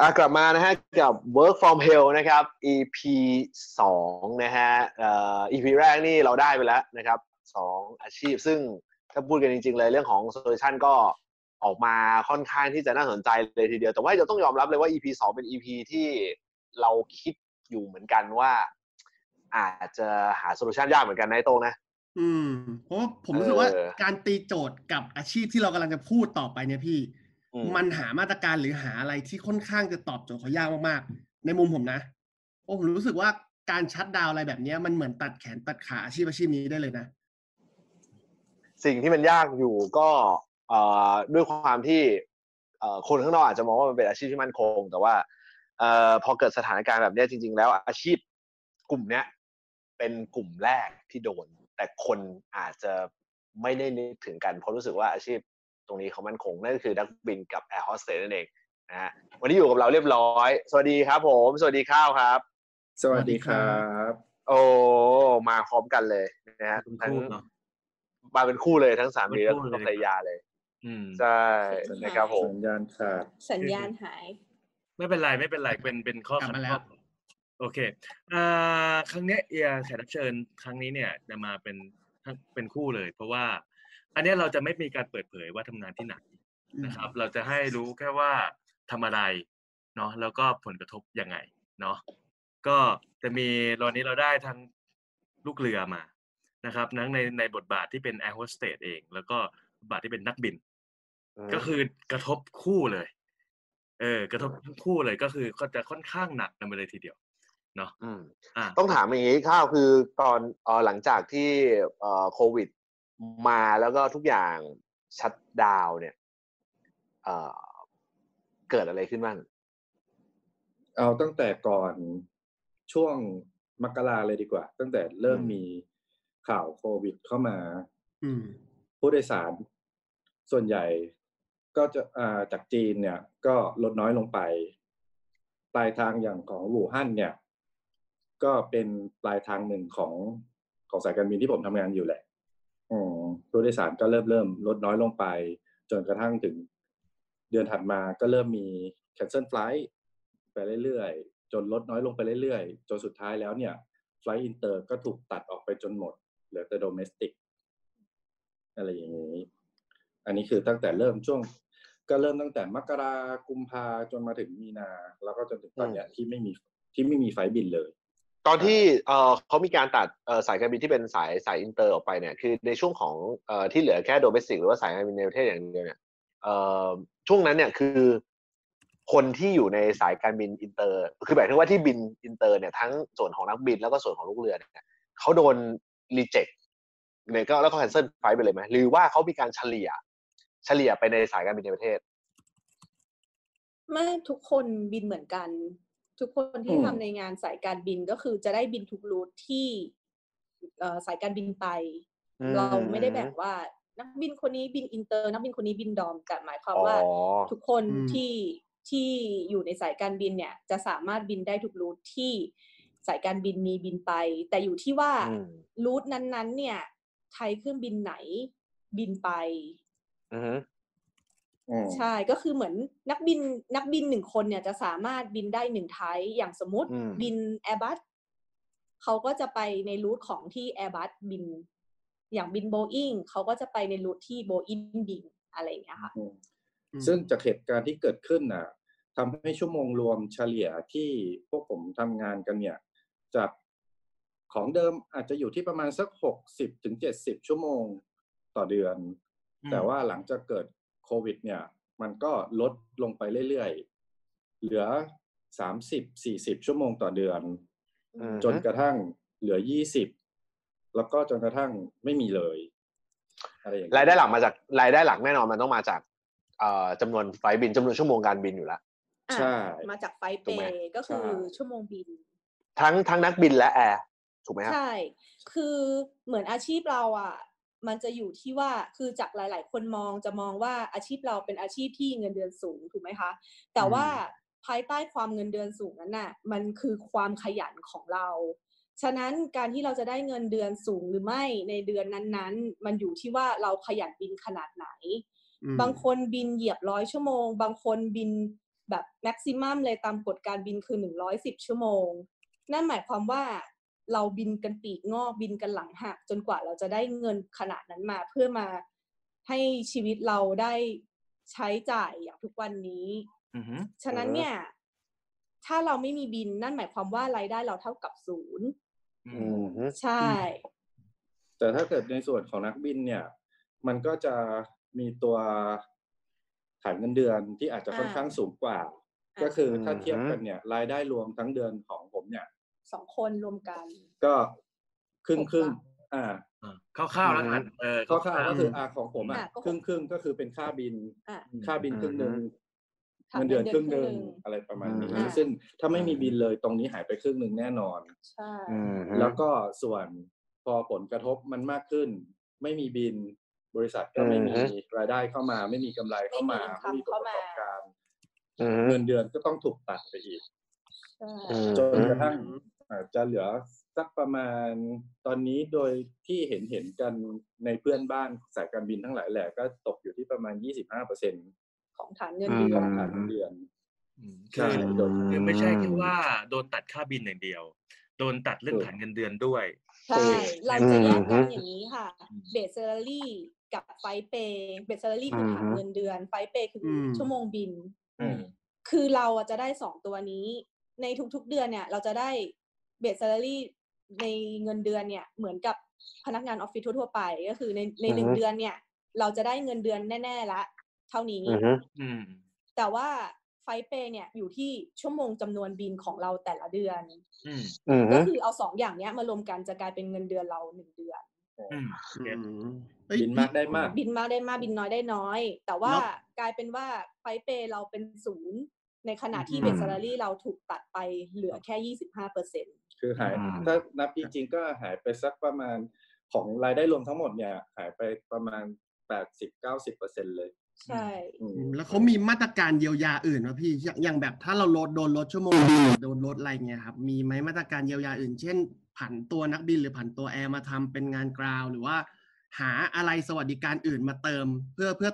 อะกลับมานะฮะกับ work from hell นะครับ EP สองนะฮะเอ่อ EP แรกนี่เราได้ไปแล้วนะครับสองอาชีพ ซึ่งถ้าพูดกันจริง ๆ เลยเรื่องของ solution ก็ออกมาค่อนข้างที่จะน่าสนใจเลยทีเดียว แต่ว่าจะต้องยอมรับเลยว่า EP สองเป็น EP ที่เราคิดอยู่เหมือนกันว่า อาจจะหาโซลูชันยากเหมือนกันนะไอ้โตงนะ อืมเพราะผมรู้สึกว่าการตีโจทย์กับอาชีพที่เรากำลังจะพูดต่อไปเนี่ยพี่ มมันหามาตรการหรือหาอะไรที่ค่อนข้างจะตอบโจทย์เขายากมากๆ ในมุมผมนะเพราะผมรู้สึกว่าการชัดดาวน์อะไรแบบเนี้ยมันเหมือนตัดแขนตัดขาอาชีพอาชีพนี้ได้เลยนะ สิ่งที่มันยากอยู่ก็เอ่อด้วยความที่เอ่อคนข้างนอกอาจจะมองว่ามันเป็นอาชีพที่มั่นคง แต่ว่าเอ่อพอเกิดสถานการณ์แบบเนี้ยจริง ๆ แล้วอาชีพกลุ่มเนี้ยเป็นกลุ่มแรกที่โดน แต่คนอาจจะไม่ได้นึกถึงกันเพราะรู้สึกว่าอาชีพ ตรงนี้เขามั่นคงนั่นก็คือนักบินกับแอร์โฮสเตสนั่นเองนะฮะวันนี้อยู่กับเราเรียบร้อย สวัสดีครับผม สวัสดีข้าวครับ สวัสดีครับ โอ้มาพร้อมกันเลยนะฮะเป็นทั้งคู่เนาะมาเป็นคู่เลยทั้งสามีเป็นและคู่เลยภรรยาเลยอืมใช่นะครับผมสัญญาณขาดสัญญาณหาย ไม่เป็นไรไม่เป็นไรเป็นเป็นข้อกลับขัดมาแล้วข้อโอเคอ่าครั้งเนี้ยเอียแขกรับเชิญครั้งนี้เนี่ยจะมาเป็นทั้งเป็นคู่เลย เพราะว่า อันเนี้ยเราจะไม่มีการเปิดเผยว่าทำงานที่ไหนนะครับ เราจะให้รู้แค่ว่าทำอะไรเนาะแล้วก็ผลกระทบยังไงเนาะก็จะมีตอนนี้เราได้ทั้งลูกเรือมานะครับทั้งในในบทบาทที่เป็นแอร์โฮสเตสเอง แล้วก็บทบาทที่เป็นนักบิน ก็คือกระทบคู่เลย เออ กระทบทั้งคู่เลยก็คือก็จะค่อนข้างหนักกันไปเลยทีเดียวเนาะอืมอะต้องถามอย่างนี้ข้าวคือตอนเอ่อหลังจากที่เอ่อโควิด มาแล้วก็ทุกอย่างชัดดาวน์เนี่ยเอ่อเกิดอะไรขึ้นบ้างเอาตั้งแต่ก่อนช่วงมกราเลยดีกว่า ตั้งแต่เริ่มอืมมีข่าวโควิดเข้ามาอืมผู้โดยสาร ส่วนใหญ่ก็จะอ่าจากจีนเนี่ย ก็ลดน้อยลงไป ปลายทางอย่างของอู่ฮั่นเนี่ย ก็เป็นปลายทางหนึ่งของของสายการบินที่ผมทำงานอยู่แหละอืม ผู้โดยสารก็เริ่มเริ่มลดน้อยลงไป จนกระทั่งถึงเดือนถัดมาก็เริ่มมี cancel flight ไปเรื่อยๆ จนลดน้อยลงไปเรื่อยๆ จนสุดท้ายแล้วเนี่ย flight inter ก็ถูกตัดออกไปจนหมด เหลือแต่ domestic อะไรอย่างนี้ อันนี้คือตั้งแต่เริ่มช่วง ก็เริ่มตั้งแต่มกรากุมภาจนมาถึงมีนา แล้วก็จนถึงตอนเนี้ยที่ไม่มีที่ไม่มี flight บินเลย ตอนที่เขามีการตัดสายการบินที่เป็นสายสายอินเตอร์ออกไปเนี่ยคือในช่วงของที่เหลือแค่ domestic หรือว่าสายการบินในประเทศอย่างเดียวเนี่ยช่วงนั้นเนี่ยคือคนที่อยู่ในสายการบินอินเตอร์ คือหมายถึงว่าที่บินอินเตอร์เนี่ยทั้งส่วนของนักบินแล้วก็ส่วนของลูกเรือเนี่ยเขาโดน reject เนี่ยก็แล้วก็ cancel flight ไปเลยไหมหรือว่าเขามีการเฉลี่ย เฉลี่ยไปในสายการบินในประเทศ ไม่ทุกคนบินเหมือนกัน ทุกคนที่อืมทำในงานสายการบินก็คือจะได้บินทุก route ที่เอ่อสายการบินไปอืมเราไม่ได้แบ่งว่านักบินคนนี้บินอินเตอร์นักบินคนนี้บิน dom แต่หมายความว่าอ๋อทุกคนอืมที่ที่อยู่ในสายการบินเนี่ย จะสามารถบินได้ทุกรูทที่สายการบินมีบินไป แต่อยู่ที่ว่าอืมรูทนั้นๆ เนี่ยใช้เครื่องบินไหนบินไปอือฮึอืม ใช่ก็คือเหมือนนักบินนักบินหนึ่งคนเนี่ยจะสามารถบินได้หนึ่งไทยอย่างสมมติอืมบิน Airbus เขาก็จะไปในรูทของที่ Airbus บิน อย่างบิน Boeing เขาก็จะไปในรูทที่ Boeing บินอะไรอย่างเงี้ยค่ะอืมอืมซึ่งจากเหตุการณ์ที่เกิดขึ้นน่ะทำให้ชั่วโมงรวมเฉลี่ยที่พวกผมทำงานกันเนี่ย จากของเดิมอาจจะอยู่ที่ประมาณสักหกสิบถึงเจ็ดสิบชั่วโมงต่อเดือนอืมแต่ว่าหลังจากเกิด โควิดเนี่ยมันก็ลดลงไปเรื่อยๆ เหลือสามสิบสี่สิบชั่วโมงต่อเดือนอืมจนกระทั่งเหลือยี่สิบแล้วก็จนกระทั่งไม่มีเลยอะไรอย่างเงี้ยรายได้หลักมาจากรายได้หลักแน่นอนมันต้องมาจากเอ่อจำนวนไฟล์บินจำนวนชั่วโมงการบินอยู่แล้วอะใช่มาจากไฟเปถูกไหมย์ก็คือใช่ชั่วโมงบิน ทั้งทั้งนักบินและแอร์ถูกไหมครับใช่ คือเหมือนอาชีพเราอะ มันจะอยู่ที่ว่าคือจากหลาย ๆ คนมองจะมองว่าอาชีพเราเป็นอาชีพที่เงินเดือนสูงถูกไหมคะ แต่ว่าภายใต้ความเงินเดือนสูงนั้นน่ะมันคือความขยันของเรา ฉะนั้นการที่เราจะได้เงินเดือนสูงหรือไม่ในเดือนนั้น ๆ มันอยู่ที่ว่าเราขยันบินขนาดไหนอืมบางคนบินเหยียบร้อยชั่วโมง บางคนบินแบบแม็กซิมัมเลยตามกฎการบินคือหนึ่งร้อยสิบชั่วโมง นั่นหมายความว่า เราบินกันปีกงอกบินกันหลังหักจนกว่าเราจะได้เงินขนาดนั้นมาเพื่อมาให้ชีวิตเราได้ใช้จ่ายอย่างทุกวันนี้อือฮึฉะนั้นเนี่ย ถ้าเราไม่มีบินนั่นหมายความว่ารายได้เราเท่ากับศูนย์อือืมมใช่ แต่ถ้าเกิดในส่วนของนักบินเนี่ย มันก็จะมีตัวฐานเงินเดือนที่อาจจะค่อนข้างสูงกว่า ก็คือถ้าเทียบกันเนี่ย รายได้รวมทั้งเดือนของผมเนี่ย สองคนรวมกัน ก็ครึ่งหกครึ่งบาทอ่าอ่าคร่าวๆแล้วกันเออคร่าวๆก็คืออ่าของผมอะอะก็หกครึ่งครึ่งๆก็คือเป็นค่าบินอะค่าบินครึ่งหนึ่งค่ะเงินเดือนครึ่งหนึ่งเงินเดือนครึ่งหนึ่งอะไรประมาณนี้อ่าซึ่งถ้าไม่มีบินเลยตรงนี้หายไปครึ่งหนึ่งแน่นอนใช่อืมแล้วก็ส่วนพอผลกระทบมันมากขึ้น ไม่มีบินบริษัทก็ไม่มีอือฮึรายได้เข้ามา ไม่มีกำไรเข้ามาไม่มี income ไม่มีผลประกอบการอืมเงินเดือนก็ต้องถูกตัดไปอีกใช่อืมจนกระทั่ง อาจจะเหลือสักประมาณตอนนี้โดยที่เห็นเห็นกันในเพื่อนบ้านสายการบินทั้งหลายแหละก็ตกอยู่ที่ประมาณ 25เปอร์เซ็นต์ของฐานเงินเดือนของฐานเงินเดือนอืมใช่คือโดยคือไม่ใช่แค่ว่าโดนตัดค่าบินอย่างเดียว โดนตัดเรื่องถูกฐานเงินเดือนด้วย ใช่ เราจะแยกกันอย่างนี้ค่ะอืม base salary กับ flight pay base salary คือฐานอืมเงินเดือน flight pay คืออืมชั่วโมงบินอืมคือเราอะจะได้สองตัวนี้ ในทุกๆเดือนเนี่ย เราจะได้ base salary ในเงินเดือนเนี่ยเหมือนกับพนักงานออฟฟิศทั่วๆไปก็คือในในหนึ่งอือฮึเดือนเนี่ย เราจะได้เงินเดือนแน่ ๆ ละ เท่านี้อืมอืมแต่ว่าไฟเปย์เนี่ยอยู่ที่ชั่วโมงจำนวนบินของเราแต่ละเดือนอืมอืมก็คือเอาสองอย่างเนี้ยมารวมกันจะกลายเป็นเงินเดือนเราหนึ่งเดือนอืม get เอ้ยบินมากได้มาก บินมากได้มากบินน้อยได้น้อย แต่ว่าแล้วกลายเป็นว่าไฟเปย์เราเป็นศูนย์ในขณะที่อืมเบสซา l ารีเราถูกตัดไปเหลือแค่ยี่สิบห้าเปอร์เซ็นต์ คือหายอืมถ้านับจริงๆก็หายไปสักประมาณของรายได้รวมทั้งหมดเนี่ย หายไปประมาณแปดสิบเก้าสิบเปอร์เซ็นต์เลย ใช่อืมอืมแล้วเขามีมาตรการเยียวยาอื่นไหมพี่อย่างอย่างแบบถ้าเราลดโดนลดชั่วโมงบินหรือโดนลดอะไรเงี้ยครับ มีไหมมาตรการเยียวยาอื่น เช่น ผันตัวนักบินหรือผันตัวแอร์มาทำเป็นงาน ground หรือว่า หาอะไรสวัสดิการอื่นมาเติม เพื่อเพื่อ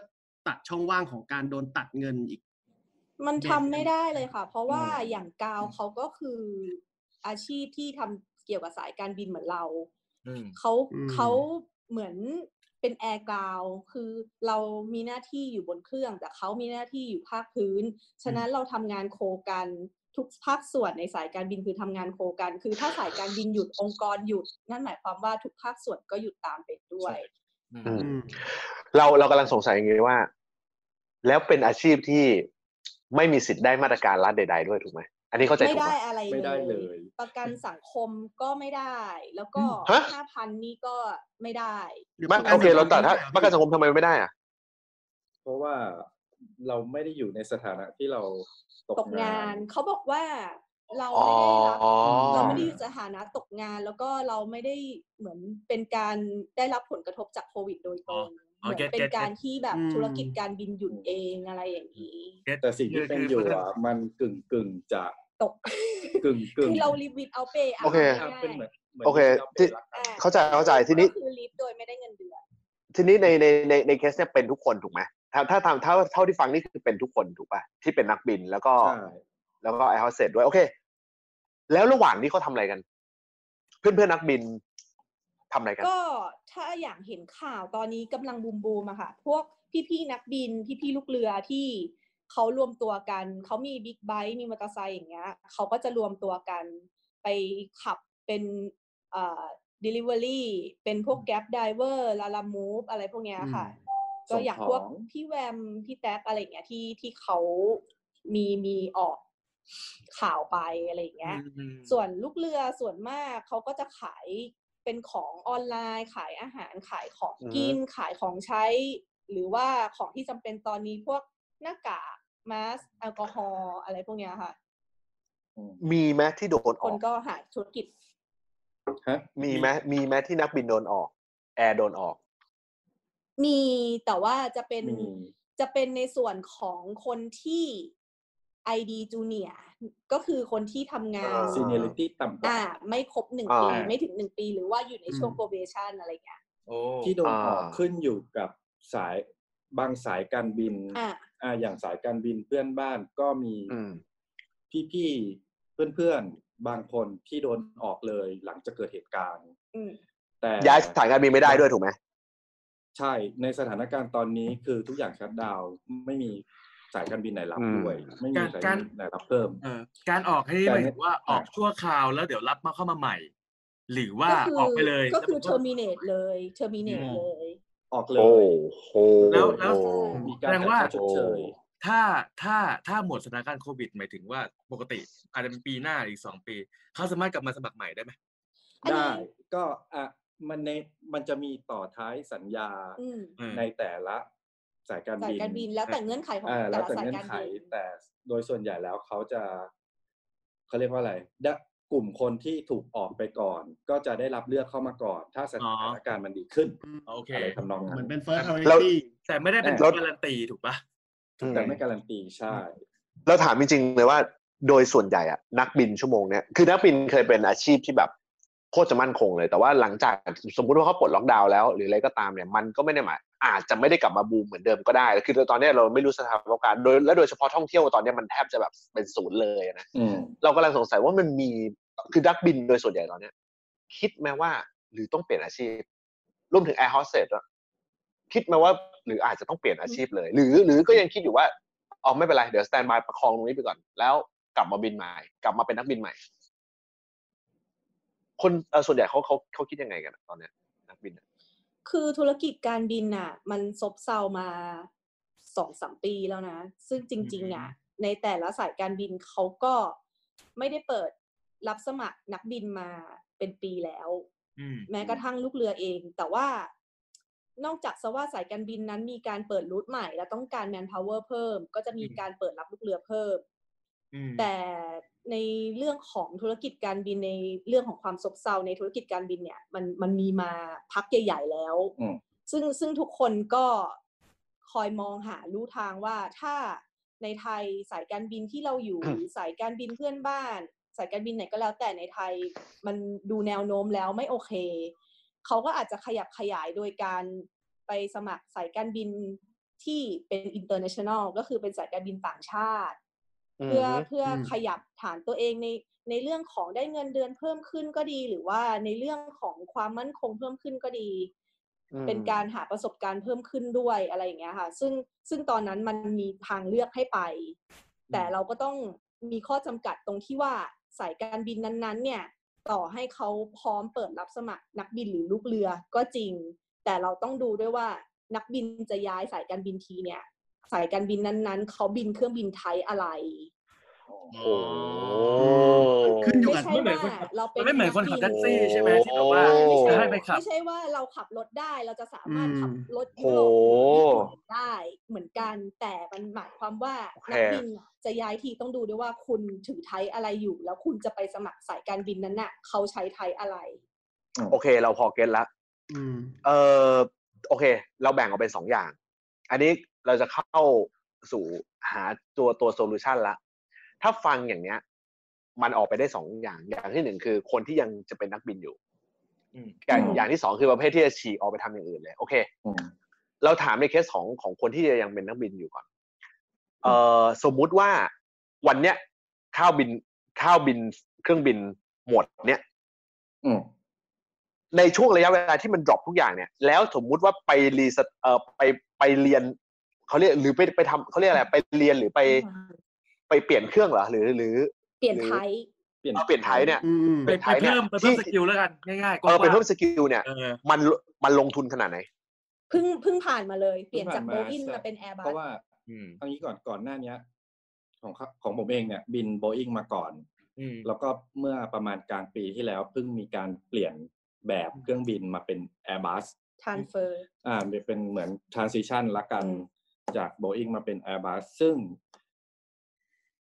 ตัดช่องว่างของการโดนตัดเงินอีกมันเบสทำไม่ได้เลยค่ะ เพราะว่าอืมอย่างกาวเขาก็คือ อาชีพที่ทำเกี่ยวกับสายการบินเหมือนเราอืมเขาอืมเขาเหมือนเป็นแอร์กราวคือเรามีหน้าที่อยู่บนเครื่อง แต่เขามีหน้าที่อยู่ภาคพื้น ฉะนั้นเราทำงานโคกันทุกภาคส่วนในสายการบินคือทำงานโคกัน คือถ้าสายการบินหยุดองค์กรหยุด นั่นหมายความว่าทุกภาคส่วนก็หยุดตามไปด้วยอืมอืมอืมเราเรากำลังสงสัยอย่างนี้ว่า แล้วเป็นอาชีพที่ไม่มีสิทธิ์ได้มาตรการรัฐใด ๆ ด้วยถูกไหม อันนี้เข้าใจไม่ถูกได้ไหมอะไรไม่ได้เลย ประกันสังคมก็ไม่ได้ แล้วก็ฮะ ห้าพันนี่ก็ไม่ได้ ไม่โอเคเราตัดถ้าประกันสังคมทำไมไม่ได้อะเพราะว่าเราไม่ได้อยู่ในสถานะที่เราตกตกงางาน น เขาบอกว่าเราอ๋อ ไม่ได้รับเราไม่ได้อยู่สถานะตกงาน แล้วก็เราไม่ได้เหมือนเป็นการได้รับผลกระทบจากโควิดโดยตรงอ๋อเหมือน get เป็น get การที่แบบอืม ธุรกิจการบินหยุดเองอะไรอย่างนี้ แต่สิ่งที่เป็นอยู่อะมันกึ่งกึ่งๆจะ ตกกึ่งกึ่งคือเรา leave without pay โอเค เป็นเหมือนเหมือนโอเคที่ ที่เราเป็นรักกันเข้าใจเข้าใจทีนี้ ก็คือ leave โดยไม่ได้เงินเดือนทีนี้ในในในในเคสเนี่ยเป็นทุกคนถูกไหมถ้าถ้าทำเท่าเท่าที่ฟังนี่คือเป็นทุกคนถูกป่ะที่เป็นนักบินแล้วก็ ใช่แล้วก็แอร์โฮสเตสด้วยโอเค แล้วระหว่างนี้เขาทำอะไรกัน เพื่อนเพื่อนๆนักบินทำอะไรกัน ก็ถ้าอย่างเห็นข่าวตอนนี้กำลังบูมบูมอะค่ะ พวกพี่ๆนักบินพี่ๆลูกเรือที่ เขารวมตัวกัน เขามีบิ๊กไบค์มีมอเตอร์ไซค์อย่างเงี้ยเขาก็จะรวมตัวกัน ไปขับเป็นเอ่อ delivery เป็นพวก gap driver ลาลามูฟอะไรพวกเนี้ยค่ะ ก็อย่างพวกพี่แวม พี่แท็กอะไรอย่างเงี้ยที่ที่เขามีมีออกข่าวไปอะไรอย่างเงี้ยอืมส่วนลูกเรือส่วนมากเขาก็จะขายเป็นของออนไลน์ ขายอาหารขายของอือฮึกิน ขายของใช้ หรือว่าของที่จำเป็นตอนนี้พวกหน้ากาก มาสแอลกอฮอล์อะไรพวกเนี้ยค่ะอืมมีไหมที่โดนอคอนกก็หาธุรกิจ ฮะมีไหมมีไหมที่นักบินโดนออก แอร์โดนออก มีแต่ว่าจะเป็นมีจะเป็นในส่วนของคนที่ ID Junior ก็คือคนที่ทำงาน อ่า ซีเนียริตี้ต่ำกว่า อ่า ไม่ครบหนึ่งอ่า ปีไม่ถึงหนึ่งปีหรือว่าอยู่ในช่วง อืม probation อะไรเงี้ยโอ้ที่โดนออกอ่า ขึ้นอยู่กับสายบางสายการบิน อ่า อ่าอย่างสายการบินเพื่อนบ้านก็มีอืมพี่ๆเพื่อนๆบางคนที่โดนออกเลยหลังจากเกิดเหตุการณ์อืมแต่ย้ายสถานการบินไม่ได้ด้วยถูกไหมใช่ในสถานการณ์ตอนนี้คือทุกอย่างชัดดาวน์ไม่มีสายการบินไหนรับอืมด้วยไม่มีการสายกาการรบินไหนรับเพิ่มเออการออกให้การหมายถึงว่าออกชั่วคราวแล้วเดี๋ยวรับมาเข้ามาใหม่ หรือว่าก็คืออกไปเลย ก็คือแล้วมัน terminate เลย terminate อืมเลย ออกเลโอ้ยโหแล้วแล้วมีแสการดงว่าจ่ายค่าชดเชยถ้าถ้าถ้าหมดสถานการณ์โควิด หมายถึงว่าปกติ อาจจะเป็นปีหน้าอีกสองปี เขาสามารถกลับมาสมัครใหม่ได้ไหมอันนี้ได้ก็อะมันในมันจะมีต่อท้ายสัญญาอืมเออในแต่ละสายการสายบินการบินแล้วแต่เงื่อนไขของอ่าแต่แล้วละแต่สายเงื่อนการไขบินแต่โดยส่วนใหญ่แล้วเขาจะเขาเรียกว่าอะไรได้ กลุ่มคนที่ถูกออกไปก่อน ก็จะได้รับเลือกเข้ามาก่อน ถ้าสถานการณ์มันดีขึ้นโอเคอะไรทำนองเหนั้มือนนเป็น first แล้ว priority แต่ไม่ได้เป็นเออการันตีถูกปะแต่ไม่การันตีใช่เราถามจริงๆเลยว่าโดยส่วนใหญ่อะนักบินชั่วโมงเนี้ยคือนักบินเคยเป็นอาชีพที่แบบโคตรจะมั่นคงเลย แต่ว่าหลังจากสมมุติว่าเขาปลดล็อกดาวน์แล้ว หรืออะไรก็ตามเนี่ยมันก็ไม่ได้หมายอาจจะไม่ได้กลับมาบูมเหมือนเดิมก็ได้คือตอนเนี้ยเราไม่รู้สถานการณ์โดยและโดยเฉพาะท่องเที่ยวตอนเนี้ยมันแทบจะแบบเป็นศูนย์เลยนะอืมเรากำลังสงสัยว่ามันมี คือนักบินโดยส่วนใหญ่ตอนเนี้ยคิดไหมว่าหรือต้องเปลี่ยนอาชีพรวมถึงแอร์โฮสเตสด้วยคิดไหมว่าหรืออาจจะต้องเปลี่ยนอาชีพเลย หรือหรือก็ยังคิดอยู่ว่าอ๋อไม่เป็นไร เดี๋ยวสแตนบายประคองตรงนี้ไปก่อน แล้วกลับมาบินใหม่ กลับมาเป็นนักบินใหม่ คนเอ่อส่วนใหญ่เขาเขาเขาคิดยังไงกันอะตอนเนี้ยนักบินอะคือธุรกิจการบินน่ะ มันซบเซามาสองสามปีแล้วนะ ซึ่งจริง ๆ อะ ในแต่ละสายการบินเขาก็ไม่ได้เปิด รับสมัครนักบินมาเป็นปีแล้วอืมแม้กระทั่งลูกเรือเอง แต่ว่านอกจากสว่าสายการบินนั้นมีการเปิดรูทใหม่ และต้องการ manpower เพิ่ม ก็จะมีการเปิดรับลูกเรือเพิ่มอืมแต่ในเรื่องของธุรกิจการบินในเรื่องของความซบเซาในธุรกิจการบินเนี่ย มันมันมีมาพักใหญ่ ๆ แล้วอืมซึ่งซึ่งทุกคนก็คอยมองหาลู่ทางว่าถ้าในไทยสายการบินที่เราอยู่หรือสายการบินเพื่อนบ้าน สายการบินไหนก็แล้วแต่ในไทยมันดูแนวโน้มแล้วไม่โอเค เขาก็อาจจะขยับขยายโดยการไปสมัครสายการบินที่เป็น international ก็คือเป็นสายการบินต่างชาติ เพื่อเพื่ออืมขยับฐานตัวเองในในเรื่องของได้เงินเดือนเพิ่มขึ้นก็ดี หรือว่าในเรื่องของความมั่นคงเพิ่มขึ้นก็ดีอืมเป็นการหาประสบการณ์เพิ่มขึ้นด้วยอะไรอย่างเงี้ยค่ะ ซึ่งซึ่งตอนนั้นมันมีทางเลือกให้ไป แต่เราก็ต้องมีข้อจำกัดตรงที่ว่า สายการบินนั้นๆ เนี่ยต่อให้เขาพร้อมเปิดรับสมัครนักบินหรือลูกเรือก็จริง แต่เราต้องดูด้วยว่านักบินจะย้ายสายการบินทีเนี่ย สายการบินนั้นๆเขาบินเครื่องบินไทยอะไร โอ้โหขึ้นอยู่ไม่กับใช่ว่าเราเป็นมันไม่เหมือนคนขับกแท็บิกซี่ใช่ไหมที่แบบว่าโอ้จะให้ไปขับ ไม่ใช่ว่าเราขับรถได้เราจะสามารถขับรถโอ้ยุโหโรปหรือญี่ปุ่นได้เหมือนกัน แต่มันหมายความว่าโอเคนักบินน่ะจะย้ายทีต้องดูด้วยว่าคุณถือ type อะไรอยู่ แล้วคุณจะไปสมัครสายการบินนั้นน่ะเขาใช้ type อะไร โอเค เราพอ get ละ อืม เออโอเค เราแบ่งออกเป็นสองอย่าง อันนี้เราจะเข้าสู่หาตัวตัว solution ละ ถ้าฟังอย่างเนี้ย มันออกไปได้สองอย่าง อย่างที่หนึ่งคือคนที่ยังจะเป็นนักบินอยู่อืมอย่างอืมอย่างที่สองคือประเภทที่จะฉีกออกไปทำอย่างอื่นเลยโอเคอืมเราถามในเคสของของคนที่ยังเป็นนักบินอยู่ก่อน เอ่อสมมุติว่าวันเนี้ยข้าวบินข้าวบินเครื่องบินหมดเนี่ยอืมในช่วงระยะเวลาที่มันดรอปทุกอย่างเนี่ย แล้วสมมุติว่าไปรีสเอ่อไปไปเรียนเขาเรียกหรือไปไปทำเขาเรียกอะไรไปเรียนหรือไป ไปเปลี่ยนเครื่องเหรอหรือหรือ เปลี่ยนไทยเปลี่ยนเอาเปลี่ยนไทยเนี่ยอืมไปไปเพิ่มไปเพิ่มสกิลแล้วกันง่ายๆเออไปเพิ่มกว้าง skill เนี่ยๆเออมันมันลงทุนขนาดไหนเพิ่งเพิ่งผ่านมาเลย เปลี่ยนจากโบอิงเพิ่งผ่านมาใช่มาเป็นแอร์บัเพราะว่าอืมเอางี้ก่อนก่อนหน้าเนี้ยของเขาของผมเองเนี่ย บินโบอิงมาก่อนอืมแล้วก็เมื่อประมาณกลางปีที่แล้วเพิ่งมีการเปลี่ยนแบบเครื่องบินมาเป็น Airbus transferอ่าเป็นเหมือน transition ละกันอืมจาก Boeing มาเป็น Airbus ซึ่ง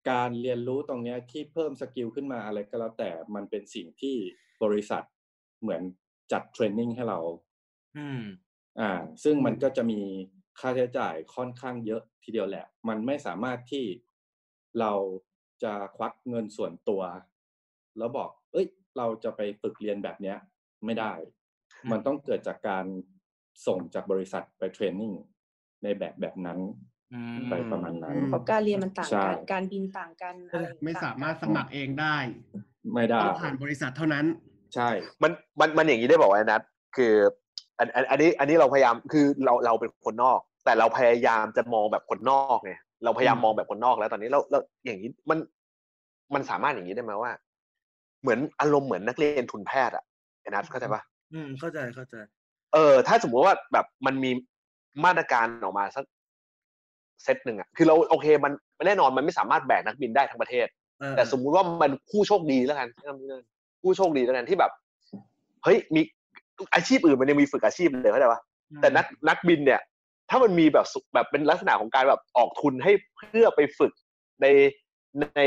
การเรียนรู้ตรงเนี้ยที่เพิ่มสกิลขึ้นมาอะไรก็แล้วแต่มันเป็นสิ่งที่บริษัทเหมือนจัดเทรนนิ่งให้เรา อืม อ่า ซึ่งมันก็จะมีค่าใช้จ่ายค่อนข้างเยอะทีเดียวแหละ มันไม่สามารถที่เราจะควักเงินส่วนตัว แล้วบอก เอ้ย เราจะไปฝึกเรียนแบบเนี้ย ไม่ได้อืมมันต้องเกิดจากการส่งจากบริษัทไปเทรนนิ่งในแบบแบบนั้นอืม ไปประมาณนั้น เพราะการเรียนมันต่างใช่กัน การบินต่างกันอะไรไม่ต่งสามารถสมัครเองได้ ไม่ได้ต้องผ่านบริษัทเท่านั้น ใช่ มันมันมันอย่างนี้ได้บอกว่านัดคืออันอันอันนี้อันนี้เราพยายามคือเราเราเป็นคนนอก แต่เราพยายามจะมองแบบคนนอกไงเราพยายามมองแบบคนนอกแล้วตอนนี้เราเราอย่างนี้มันมันสามารถอย่างนี้ได้ไหมว่า เหมือนอารมณ์เหมือนนักเรียนทุนแพทย์อะไอ้นัทเข้าใจปะอืมเข้าใจเข้าใจ เออ ถ้าสมมติว่าแบบมันมีมาตรการออกมาสัก เซตหนึ่งอะคือเราโอเคมันแน่นอนมันไม่สามารถแบกนักบินได้ทั้งประเทศเออแต่สมมุติว่ามันผู้โชคดีแล้วกันใช้คำนี้เลยผู้โชคดีแล้วกันที่แบบ เฮ้ยมีอาชีพอื่นมันยังมีฝึกอาชีพเลยเข้าใจปะแต่นักนักบินเนี่ย ถ้ามันมีแบบสุแบบเป็นลักษณะของการแบบออกทุนให้เพื่อไปฝึกในใน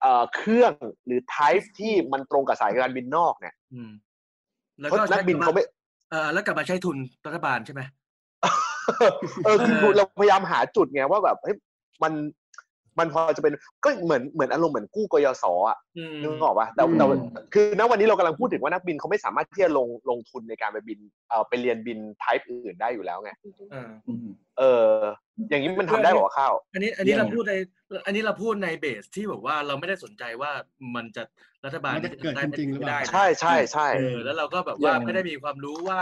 เอ่อเครื่องหรือ type ที่มันตรงกับสายการบินนอกเนี่ยอืมแล้วเพราะก็นักบินเขาไม่เออแล้วกลับมาใช้ทุนรัฐบาลใช่ไหม เออคือเออเราพยายามหาจุดไงว่าแบบเฮ้ยมันมันพอจะเป็นก็เหมือนเหมือนอารมณ์เหมือนกู้กยศอะอืมนึกออกปะแต่อืมแต่คือณวันนี้เรากำลังพูดถึงว่านักบินเขาไม่สามารถที่จะลงลงทุนในการไปบินเอ่อไปเรียนบินไทป์อื่นได้อยู่แล้วไงเอออืมเอออย่างนี้มันทำได้บอกว่าข้าวอันนี้อันนี้ยัเรางพูดในอันนี้เราพูดในเบสที่บอกว่าเราไม่ได้สนใจว่ามันจะรัฐบาลมันจะเกิดจริงๆหรือเปล่าไม่ได้นะใช่ใช่ใช่เออแล้วเราก็แบบว่ายังไม่ได้มีความรู้ว่า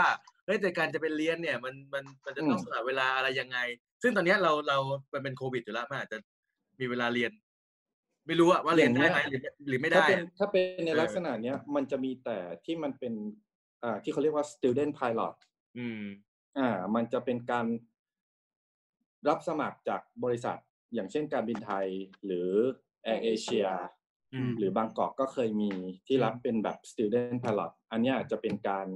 เฮ้ยแต่การจะไปเรียนเนี่ยมันมันมันจะต้องอืมสละเวลาอะไรยังไง ซึ่งตอนเนี้ยเราเรามันเป็นโควิดอยู่แล้วมันอาจจะมีเวลาเรียน ไม่รู้อะว่าเรียนได้ไหมหรือหรือไม่ถ้าได้เป็นอะถ้าเป็นในเออลักษณะเนี้ยมันจะมีแต่ที่มันเป็นอ่าที่เขาเรียกว่า student pilot อืม อ่า มันจะเป็นการรับสมัครจากบริษัทอย่างเช่นการบินไทยหรือ Air Asia อืมหรือบางกอกก็เคยมีที่รับเป็นแบบ student pilot อันเนี้ยจะเป็นการ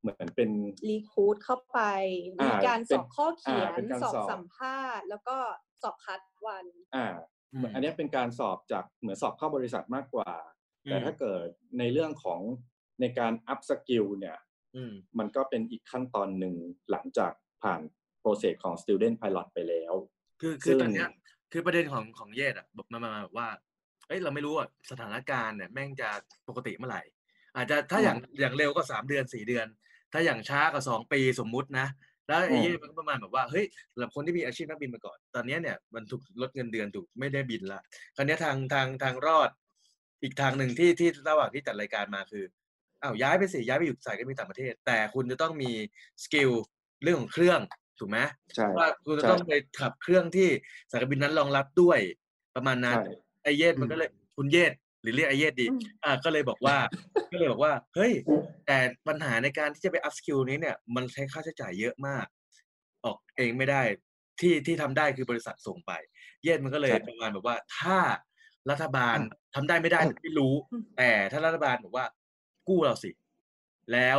เหมือนเป็นรีคูดเข้าไปอ่ามีมีการสอบข้อเขียอ่านเป็นการสอบสอบสัมภาษณ์ แล้วก็สอบคัดวันอ่าอืมอันเนี้ยเป็นการสอบจากเหมือนสอบเข้าบริษัทมากกว่า แต่ถ้าเกิดในเรื่องของในการ up skill เนี่ยอืมมันก็เป็นอีกขั้นตอนหนึ่งหลังจากผ่านโปรเซสของ student pilot ไปแล้ว คือคือซึ่งตอนเนี้ยคือประเด็นของของเยศอะบอกมามามาแบบว่าเอ้ยเราไม่รู้อะสถานการณ์เนี่ยแม่งจะปกติเมื่อไหร่ อาจจะถ้าอย่างอย่างเร็วก็สามเดือนสี่เดือน ถ้าอย่างช้าก็สองปีสมมุตินะ แล้วไอ้เย่มันก็ประมาณแบบว่าเฮ้ยสำหรับคนที่มีอาชีพนักบินมาก่อน ตอนเนี้ยเนี่ยมันถูกลดเงินเดือนถูกไม่ได้บินละคราวเนี้ยทางทางทางรอด อีกทางหนึ่งที่ที่ระหว่างที่จัดรายการมาคืออ้าวย้ายไปสิย้ายไปอยู่สายการบินต่างประเทศ แต่คุณจะต้องมี skill เรื่องของเครื่องถูกไหมใช่ว่าคุณจะใช่ต้องไปขับเครื่องที่สายการบินนั้นรองรับด้วยประมาณนั้นใช่ไอเยศมันก็เลยคุณเยศ หรือเรียกไอเยศดีอืมอ่าก็เลยบอกว่า ก็เลยบอกว่า เฮ้ย แต่ปัญหาในการที่จะไป upskill นี้เนี่ย มันใช้ค่าใช้จ่ายเยอะมาก ออกเองไม่ได้ ที่ที่ทำได้คือบริษัทส่งไป เยดมันก็เลยใช่ประมาณแบบว่า ถ้ารัฐบาลทำได้ไม่ได้ไม่รู้อืมแต่ถ้ารัฐบาลบอกว่า กู้เราสิ แล้ว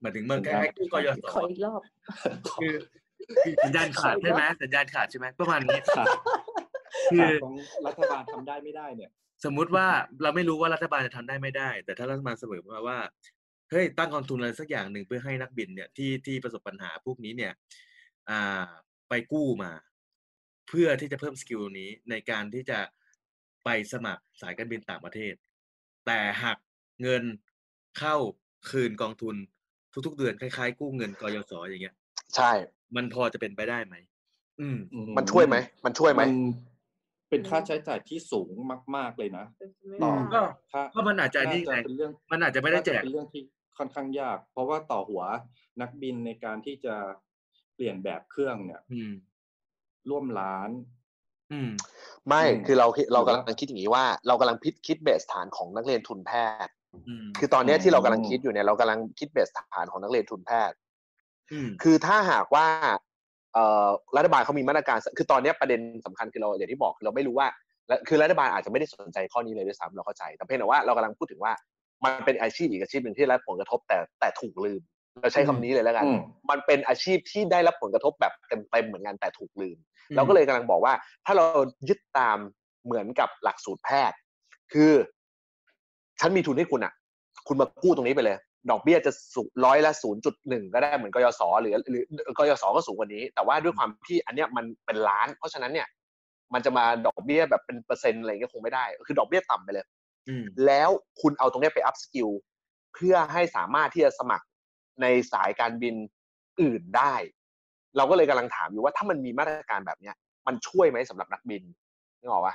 หมายถึงเมืองใกล้ๆกู้กยศขออีกรอบ คือคือสัญญาณขาดใช่ไหมสัญญาณขาดใช่ไหมประมาณนี้ค่ะคือของรัฐบาลทำได้ไม่ได้เนี่ย สมมุติว่าเราไม่รู้ว่ารัฐบาลจะทำได้ไม่ได้ แต่ถ้ารัฐบาลเสนอมาว่าเฮ้ยตั้งกองทุนอะไรสักอย่างหนึ่งเพื่อให้นักบินเนี่ยที่ที่ประสบปัญหาพวกนี้เนี่ยอ่าไปกู้มา เพื่อที่จะเพิ่มสกิลนี้ในการที่จะไปสมัครสายการบินต่างประเทศ แต่หักเงินเข้าคืนกองทุนทุกๆเดือนคล้ายๆกู้เงินกยศอย่างเงี้ย ใช่ มันพอจะเป็นไปได้ไหมอืม มันช่วยไหมมันช่วยไหมน เป็นค่าใช้จ่ายที่สูงมาก ๆเลยนะต่อก็ค่าก็มันอาจจะนี่ไงเป็นเรื่องมันอาจจะไม่ได้แจกน่าเป็นเรื่องที่ค่อนข้างยาก เพราะว่าต่อหัวนักบินในการที่จะเปลี่ยนแบบเครื่องเนี่ยอืมร่วมล้าน อืม ไม่อืมคือเราคิดเราหรือกำว่าลังคิดอย่างนี้ว่าเรากำลังพิดคิดเบสฐานของนักเรียนทุนแพทย์อืมคือตอนเนี้ยอืมที่เรากำลังคิดอยู่เนี่ยเรากำลังคิดเบสฐานของนักเรียนทุนแพทย์อืมคือถ้าหากว่าเอ่อ รัฐบาลเขามีมาตรการคือตอนเนี้ยประเด็นสำคัญคือเราอย่างที่บอกคือเราไม่รู้ว่าและคือรัฐบาลอาจจะไม่ได้สนใจข้อนี้เลยด้วยซ้ำเราเข้าใจ แต่เพียงแต่ว่าเรากำลังพูดถึงว่ามันเป็นอาชีพอีกอาชีพหนึ่งที่ได้รับผลกระทบแต่แต่ถูกลืมเราใช้คำนี้เลยแล้วกันอืมมันเป็นอาชีพที่ได้รับผลกระทบแบบเต็มๆเหมือนกันแต่ถูกลืม เราก็เลยกำลังบอกว่า ถ้าเรายึดตามเหมือนกับหลักสูตรแพทย์ คือ ฉันมีทุนให้คุณอะ คุณมากู้ตรงนี้ไปเลย ดอกเบี้ยจะสูงร้อยละศูนย์จุดหนึ่งก็ได้เหมือนกยศหรือหรือกยศก็สูงกว่านี้ แต่ว่าด้วยความที่อันเนี้ยมันเป็นล้าน เพราะฉะนั้นเนี่ย มันจะมาดอกเบี้ยแบบเป็นเปอร์เซ็นต์อะไรเงี้ยคงไม่ได้ คือดอกเบี้ยต่ำไปเลยอืมแล้วคุณเอาตรงเนี้ยไป upskill เพื่อให้สามารถที่จะสมัครในสายการบินอื่นได้ เราก็เลยกำลังถามอยู่ว่าถ้ามันมีมาตรการแบบเนี้ย มันช่วยไหมสำหรับนักบินนึกออกปะ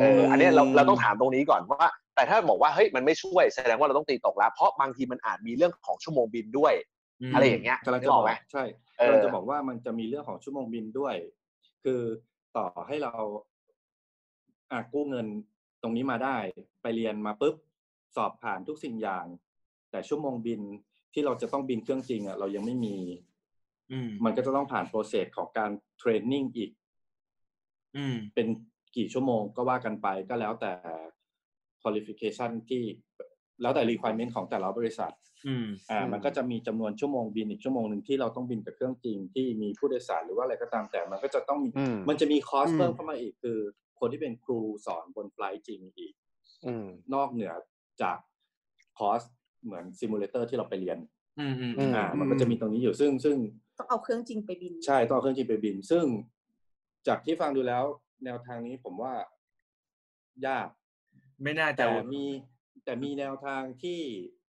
เอออันเนี้ยเราเราต้องถามตรงนี้ก่อนว่า แต่ถ้าบอกว่าเฮ้ยมันไม่ช่วยแสดงว่าเราต้องตีตกแล้วเพราะบางทีมันอาจมีเรื่องของชั่วโมงบินด้วยมอะไรอย่างเงี้ยกำลังนึจะกอบอกนึกออกไหมใช่เออกำลังจะบอกว่ามันจะมีเรื่องของชั่วโมงบินด้วย คือต่อให้เราอะกู้เงินตรงนี้มาได้ ไปเรียนมาปุ๊บสอบผ่านทุกสิ่งอย่าง แต่ชั่วโมงบินที่เราจะต้องบินเครื่องจริงอะเรายังไม่มีอืมมันก็จะต้องผ่านโปรเซสของการเทรนนิ่งอีกอืมเป็นกี่ชั่วโมงก็ว่ากันไปก็แล้วแต่ qualification ที่แล้วแต่ requirement ของแต่ละบริษัทอืมอ่าอืมมันก็จะมีจำนวนชั่วโมงบินอีกชั่วโมงหนึ่งที่เราต้องบินกับเครื่องจริงที่มีผู้โดยสารหรือว่าอะไรก็ตามแต่มันก็จะต้องมีอืมมันจะมีคอสอืมเพิ่มเข้ามาอีกคือ คนที่เป็นครูสอนบน flight จริงอีกอืมนอกเหนือจากคอสเหมือน simulator ที่เราไปเรียนอืมอืมอืมอ่า มันก็จะมีตรงนี้อยู่ซึ่งซึ่งต้องเอาเครื่องจริงไปบิน ใช่ต้องเอาเครื่องจริงไปบิน ซึ่ง จากที่ฟังดูแล้ว แนวทางนี้ผมว่ายาก ไม่น่าจะแต่มีแต่มีแนวทางที่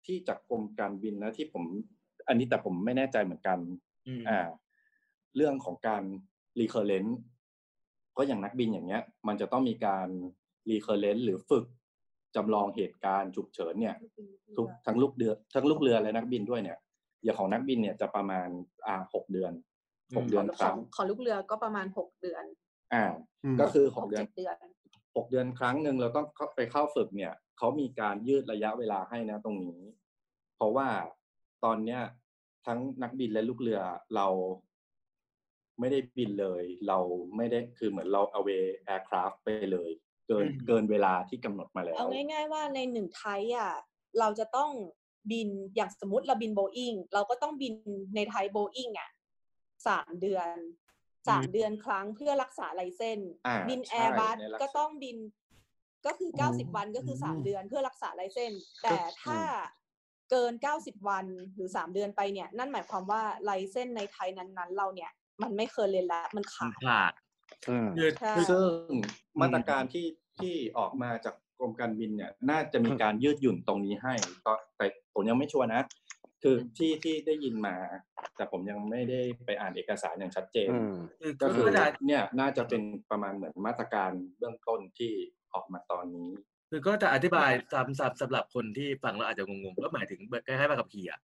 ที่จากกรมการบินนะที่ผม อันนี้แต่ผมไม่แน่ใจเหมือนกันอืมอ่า เรื่องของการ recurrent เพราะอย่างนักบินอย่างเงี้ย มันจะต้องมีการ recurrent หรือฝึกจำลองเหตุการณ์ฉุกเฉินเนี่ย ทุกทั้งลูกเรือ ทั้งลูกเรือและนักบินด้วยเนี่ย อย่างของนักบินเนี่ยจะประมาณอ่าหกเดือนหกเดือนครั้ง ของของลูกเรือก็ประมาณหกเดือน อ่าอืมก็คือหหกกเดือน เจ็ดเดือนหกเดือนครั้งหนึ่งเราต้องเข้าไปเข้าฝึกเนี่ยเขามีการยืดระยะเวลาให้นะตรงนี้ เพราะว่าตอนเนี้ยทั้งนักบินและลูกเรือเราไม่ได้บินเลย เราไม่ได้คือเหมือนเรา away aircraft ไปเลย เกินอืมเกินเวลาที่กำหนดมาแล้ว เอาง่าย ๆ ว่าในหนึ่ง type อะเราจะต้องบินอย่างสมมติเราบินโบอิงเราก็ต้องบินใน type Boeing อะสามเดือน สามเดือนครั้งเพื่อรักษา license อ่าใช่บินแอใช่ร์บัสในลักษณะก็ต้องบินก็คือเก้าสิบวันก็คือสามเดือนเพื่อรักษาไลเซนส์แต่ถ้าเกินเก้าสิบวันหรือสามเดือนไปเนี่ย นั่นหมายความว่าไลเซนส์ในไทยนั้นๆ เราเนี่ย มันไม่เคยเรียนแล้วมันมันขาดขาดอืมคือใช่คือซึ่งมาตรการที่ที่ออกมาจากกรมการบินเนี่ย น่าจะมีการยืดหยุ่นตรงนี้ให้ก็แต่ผมยังไม่ชัวร์นะ คือที่ที่ได้ยินมา แต่ผมยังไม่ได้ไปอ่านเอกสารอย่างชัดเจนอืมคือก็คืคืออก็จะเนี่ยน่าจะเป็นประมาณเหมือนมาตรการเบื้องต้นที่ออกมาตอนนี้ คือก็จะอธิบายซ้ำๆสำหรับคนที่ฟังแล้วอาจจะงงๆก็หมายถึงคล้ายๆใบขับขี่อะ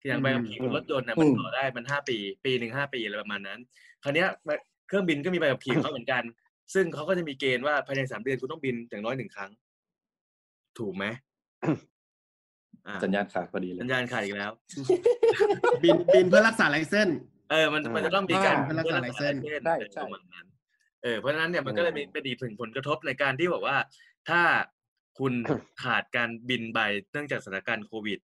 คืออย่างใบขับขี่อืมรถยนต์นะมันอืมต่อได้มันห้าปี ปีหนึ่งห้าปีอะไรประมาณนั้น คราวเนี้ยเครื่องบินก็มีใบขับขี่ของเขาเหมือนกัน ซึ่งเขาก็จะมีเกณฑ์ว่าภายในสามเดือนคุณต้องบินอย่างน้อยหนึ่งครั้ง ถูกไหมอ่า สัญญาณขาดพอดีเลยสัญญาณขาดอีกแล้ว บินบินเพื่อรักษาไลเซนส์เออมันมันจะต้องมีการอ่าเป็นลักษณะเพื่อลายเส้นเส้นใช่อะไรใช่ประมาณนั้นเออเพราะฉะนั้นเนี่ยมันก็เลยมีเป็นอีกถึงผลกระทบในการที่บอกว่า ถ้าคุณขาดการบินไปเนื่องจากสถานการณ์โควิด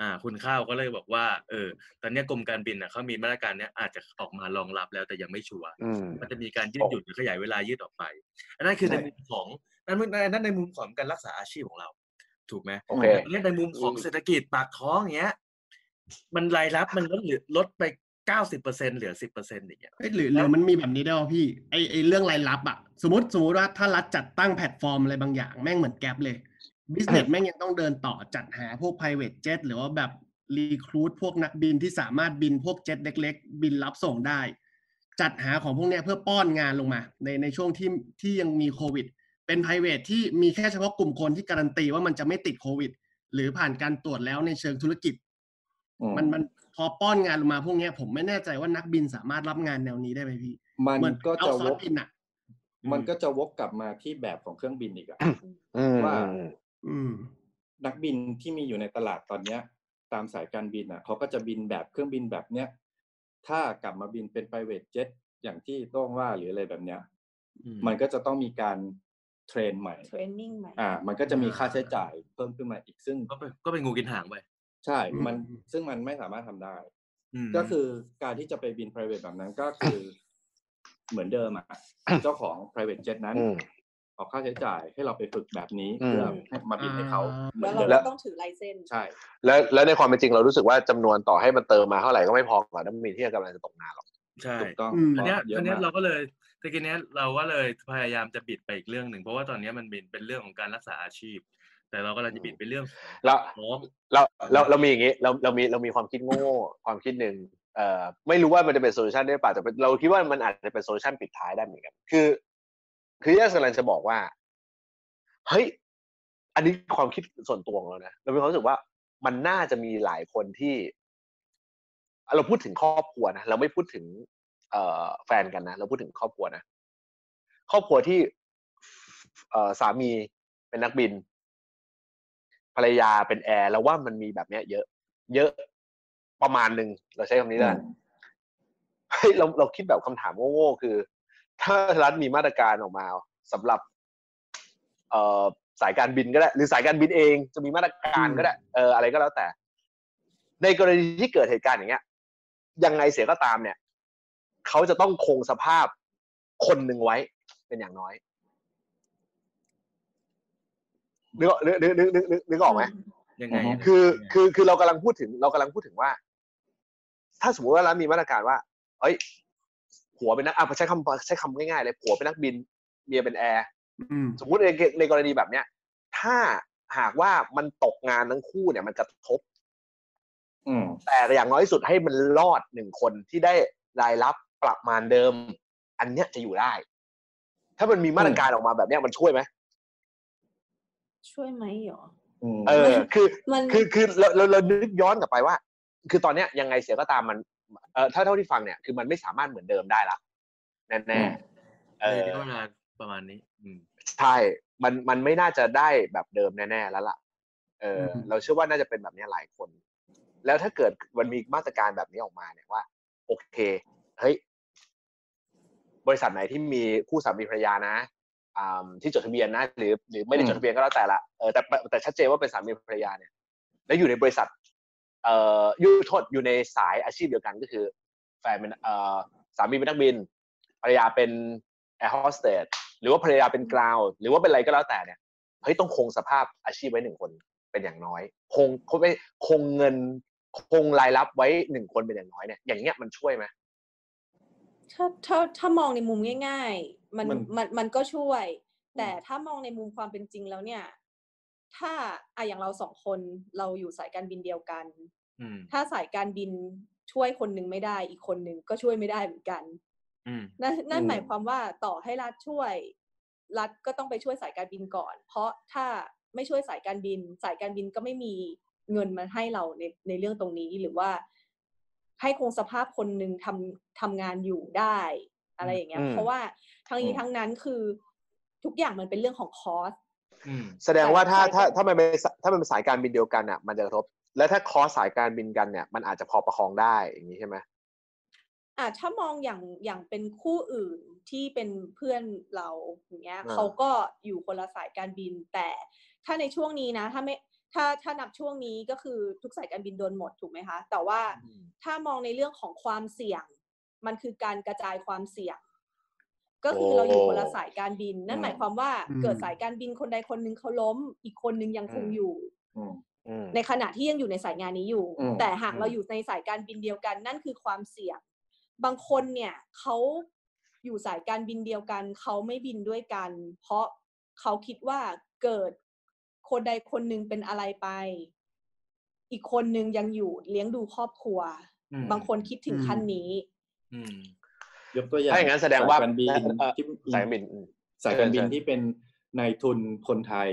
อ่า คุณข้าวก็เลยบอกว่า เออ ตอนเนี้ยกรมการบินอะเขามีมาตรการเนี้ยอาจจะออกมารองรับแล้วแต่ยังไม่ชัวร์อืมมันจะมีการยืดหยุ่นหรือขยายเวลายืดออกไป อันนั้นคือในใช่มุมของนั่นนั่นนั่นในมุมของการรักษาอาชีพของเรา ถูกไหมโอเคแต่เนี่ยในมุมของเศรษฐกิจปากท้องอย่างเงี้ย มันรายรับมันลดเหลือลดไปเก้าสิบเปอร์เซ็นต์เหลือสิบเปอร์เซ็นต์อย่างเงี้ยเอ้ยหรือหรือมันมีแบบนี้ด้วยวะพี่ไอไอเรื่องรายรับอะสมมติสมมติว่าถ้ารัฐจัดตั้งแพลตฟอร์มอะไรบางอย่างแม่งเหมือน Grab เลย business แม่งยังต้องเดินต่อจัดหาพวก private jet หรือว่าแบบ recruit พวกนักบินที่สามารถบินพวกเจ็ตเล็ก ๆ บินรับส่งได้ จัดหาของพวกเนี้ยเพื่อป้อนงานลงมา ในในช่วงที่ที่ยังมีโควิด เป็น private ที่มีแค่เฉพาะกลุ่มคนที่การันตีว่ามันจะไม่ติดโควิด หรือผ่านการตรวจแล้วในเชิงธุรกิจอืมมันมันพอป้อนงานลงมาพวกเนี้ยผมไม่แน่ใจว่านักบินสามารถรับงานแนวนี้ได้ไหมพี่ มันเหมือนก็เอาจะซวอสกบินอะ มันก็จะวกกลับมาที่แบบของเครื่องบินอีกอะอืมว่าอืมนักบินที่มีอยู่ในตลาดตอนเนี้ย ตามสายการบินอะเขาก็จะบินแบบเครื่องบินแบบเนี้ยถ้ากลับมาบินเป็น private jet อย่างที่โต้องว่าหรืออะไรแบบเนี้ย มันก็จะต้องมีการ เทรนใหม่เทรนนิ่งใหม่อ่า มันก็จะมีค่าใช้จ่ายเพิ่มขึ้นมาอีกซึ่งก็เป็นก็เป็นงูกินหางไปใช่ มันอืมซึ่งมันไม่สามารถทำได้มก็คือการที่จะไปบิน private แบบนั้นก็คือเหมือนเดิมอะเจ้าของ private jet นั้นอืมออกค่าใช้จ่ายให้เราไปฝึกแบบนี้อืมเพื่อให้มาบินให้เขาเหมืแล้อวนเราเดิก็มต้องถือไลเซนส์ใช่ แล้วแล้วในความเป็นจริงเรารู้สึกว่าจำนวนต่อให้มันเติมมาเท่าไหร่ก็ไม่พอกับนักบินที่กำลังจะตกงานหรอก ใช่ถูกต้องอืมอันเนี้ยอันเนี้ยเยอะนเนี้ยมากเราก็เลยตะกี้เนี้ยเราก็เลยพยายามจะบิดไปอีกเรื่องหนึ่งเพราะว่าตอนเนี้ยมันเป็นเป็นเรื่องของการรักษาอาชีพ แต่เราก็เลยจะบิดไปเรื่องของแล้วพร้อมเราเราเรามีอย่างนี้เราเรามีเรามีความคิดโง่ความคิดหนึ่งเอ่อไม่รู้ว่ามันจะเป็น solution ได้หรือเปล่าแต่เป็นเราคิดว่ามันอาจจะเป็น solution ปิดท้ายได้เหมือนกันคือ คือที่กำลังจะบอกว่าเฮ้ยอันนี้ความคิดส่วนตัวของเรานะเรามีความรู้สึกว่ามันน่าจะมีหลายคนที่ เราพูดถึงครอบครัวนะเราไม่พูดถึงเอ่อแฟนกันนะเราพูดถึงครอบครัวนะครอบครัวที่เอ่อสามีเป็นนักบิน ภรรยาเป็นแอร์แล้วว่ามันมีแบบเนี้ย เยอะ เยอะประมาณหนึ่งเราใช้คำนี้ได้เฮ้ยเราเราคิดแบบคำถามโง่ๆคือ ถ้ารัฐมีมาตรการออกมาสำหรับเอ่อสายการบินก็ได้ หรือสายการบินเองจะมีมาตรการก็ได้เอออะไรก็แล้วแต่ ในกรณีที่เกิดเหตุการณ์อย่างเงี้ย ยังไงเสียก็ตามเนี่ยเขาจะต้องคงสภาพคนหนึ่งไว้เป็นอย่างน้อยนึกออกนึกนึกนึกนึกนึกนึกออกไหมยังไงอือฮึคือยังไงคือคือเรากำลังพูดถึงเรากำลังพูดถึงว่า ถ้าสมมติว่าร้านมีมาตรการว่า เอ้ยผัวเป็นนักอะใช้คำใช้คำง่ายๆเลยผัวเป็นนักบิน เมียเป็นแอร์อืมสมมุติในในกรณีแบบเนี้ย ถ้าหากว่ามันตกงานทั้งคู่เนี่ย มันกระทบ อืมแต่อย่างน้อยที่สุดให้มันรอดหนึ่งคนที่ได้รายรับประมาณเดิม อันเนี้ยจะอยู่ได้ ถ้ามันมีมาตรการออกมาแบบเนี้ยมันช่วยไหมช่วยไหมหรออืมเออ คือมันคือคือเราเราเรานึกย้อนกลับไปว่า คือตอนเนี้ยยังไงเสียก็ตามมันเออถ้าเท่าที่ฟังเนี่ยคือมันไม่สามารถเหมือนเดิมได้ละแน่แน่ๆเอในอระยะเวลาประมาณนี้อืมใช่มันมันไม่น่าจะได้แบบเดิมแน่ๆแล้วล่ะเอออมเราเชื่อว่าน่าจะเป็นแบบเนี้ยหลายคน แล้วถ้าเกิดมันมีมาตรการแบบนี้ออกมาเนี่ยว่า โอเคเฮ้ยบริษัทไหนที่มีคู่สามีภรรยานะอ่าที่จดทะเบียนนะ หรือหรือไม่ได้จดทะเบียนก็แล้วแต่ละเออแต่แต่ชัดเจนว่าเป็นสามีภรรยาเนี่ย แล้วอยู่ในบริษัท เอ่ออยู่โทษอยู่ในสายอาชีพเดียวกันก็คือ แฟนเป็นเอ่อสามีเป็นนักบิน ภรรยาเป็นแอร์โฮสเตสหรือว่าภรรยาเป็นกราวหรือว่าเป็นอะไรก็แล้วแต่เนี่ยเฮ้ยต้องคงสภาพอาชีพไว้หนึ่งคนเป็นอย่างน้อย คงคงไม่คงเงิน คงรายรับไว้หนึ่งคนเป็นอย่างน้อยเนี่ยอย่างเงี้ยมันช่วยไหมถ้าถ้าถ้ามองในมุมง่ายๆมันมันมันมันก็ช่วย แต่ถ้ามองในมุมความเป็นจริงแล้วเนี่ย ถ้าอะอย่างเราสองคนเราอยู่สายการบินเดียวกันอืมถ้าสายการบินช่วยคนหนึ่งไม่ได้ อีกคนหนึ่งก็ช่วยไม่ได้เหมือนกันอืมนั่นนั่นอืมหมายความว่าต่อให้รัฐช่วย รัฐก็ต้องไปช่วยสายการบินก่อน เพราะถ้าไม่ช่วยสายการบิน สายการบินก็ไม่มี เงินมาให้เราในในเรื่องตรงนี้หรือว่า ให้คงสภาพคนหนึ่งทำทำงานอยู่ได้ อะไรอย่างเงี้ยอืมเพราะว่าทั้งนี้อืมทั้งนั้นคือทุกอย่างมันเป็นเรื่องของคอสอืมแสดงว่าถ้าสายถ้าการถ้ามันเป็นสถ้ามันเป็นสายการบินเดียวกันอะ มันจะกระทบ แล้วถ้าคอสสายการบินกันเนี่ย มันอาจจะพอประคองได้อย่างนี้ใช่ไหมอะถ้ามองอย่างอย่างเป็นคู่อื่นที่เป็นเพื่อนเราอย่างเงี้ยอ่าเขาก็อยู่คนละสายการบินแต่ถ้าในช่วงนี้นะ ถ้าไม่ ถ้าถ้านับช่วงนี้ก็คือทุกสายการบินโดนหมดถูกไหมคะ แต่ว่าถ้ามองในเรื่องของความเสี่ยง มันคือการกระจายความเสี่ยง ก็คือเราอยู่คนละสายการบิน นั่นหมายความว่าอืมเกิดสายการบินคนใดคนหนึ่งเขาล้ม อีกคนหนึ่งยังคงอืมอยู่อืมอืมในขณะที่ยังอยู่ในสายงานนี้อยู่อืมแต่หากอืมเราอยู่ในสายการบินเดียวกัน นั่นคือความเสี่ยง บางคนเนี่ยเขาอยู่สายการบินเดียวกันเขาไม่บินด้วยกัน เพราะเขาคิดว่าเกิด คนใดคนหนึ่งเป็นอะไรไป อีกคนหนึ่งยังอยู่เลี้ยงดูครอบครัวอืมบางคนคิดถึงอืมขั้นนี้อืมยกตัวอย่างถ้าอย่างนั้นแสดงว่าสยการบินเอ่อที่สายการบินอืมสายการบินเชิญที่เป็นนายทุนคนไทย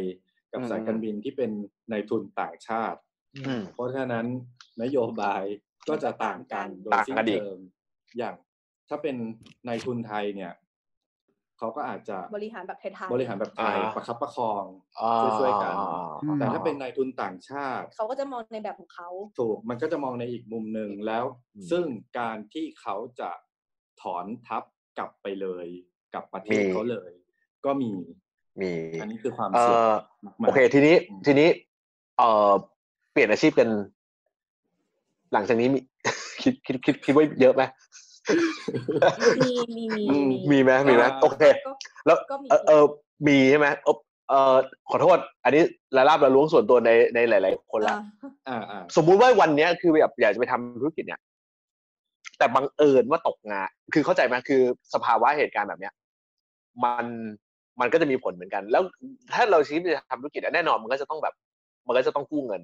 กับอืมสายการบินที่เป็นนายทุนต่างชาติอืมเพราะฉะนั้นนโยบายก็จะต่างกันโดยต่างสิ้นกันอีกเชิงอย่างถ้าเป็นนายทุนไทยเนี่ย เขาก็อาจจะบริหารแบบไทยๆบริหารแบบไทยอ่าประคับประคองอ่าช่วยๆกันอืมแต่ถ้าเป็นนายทุนต่างชาติ เขาก็จะมองในแบบของเขาถูกมันก็จะมองในอีกมุมหนึ่งแล้วอืมซึ่งการที่เขาจะถอนทัพกลับไปเลยกับประเทศมีเขาเลย ก็มีมีอันนี้คือความเอเสี่ยงอมากๆโอเคทีนี้อืมทีนี้ เอ่อเปลี่ยนอาชีพกัน หลังจากนี้มีคิดคิดคิดคิดว่าเยอะไหม มีมีมีอืมมีไหมมีไหมอ่าโอเคก็แล้วก็มีเออเออมีใช่ไหมเออเออขอโทษ อันนี้ละลาบละล้วงส่วนตัวในในหลาย ๆ คนละอ่าอ่าอ่าสมมุติว่าวันเนี้ยคือแบบอยากจะไปทำธุรกิจเนี่ย แต่บังเอิญว่าตกงาน คือเข้าใจไหมคือสภาวะเหตุการณ์แบบเนี้ย มันมันก็จะมีผลเหมือนกัน แล้วถ้าเราชี้ไปทำธุรกิจอะแน่นอนมันก็จะต้องแบบ มันก็จะต้องกู้เงิน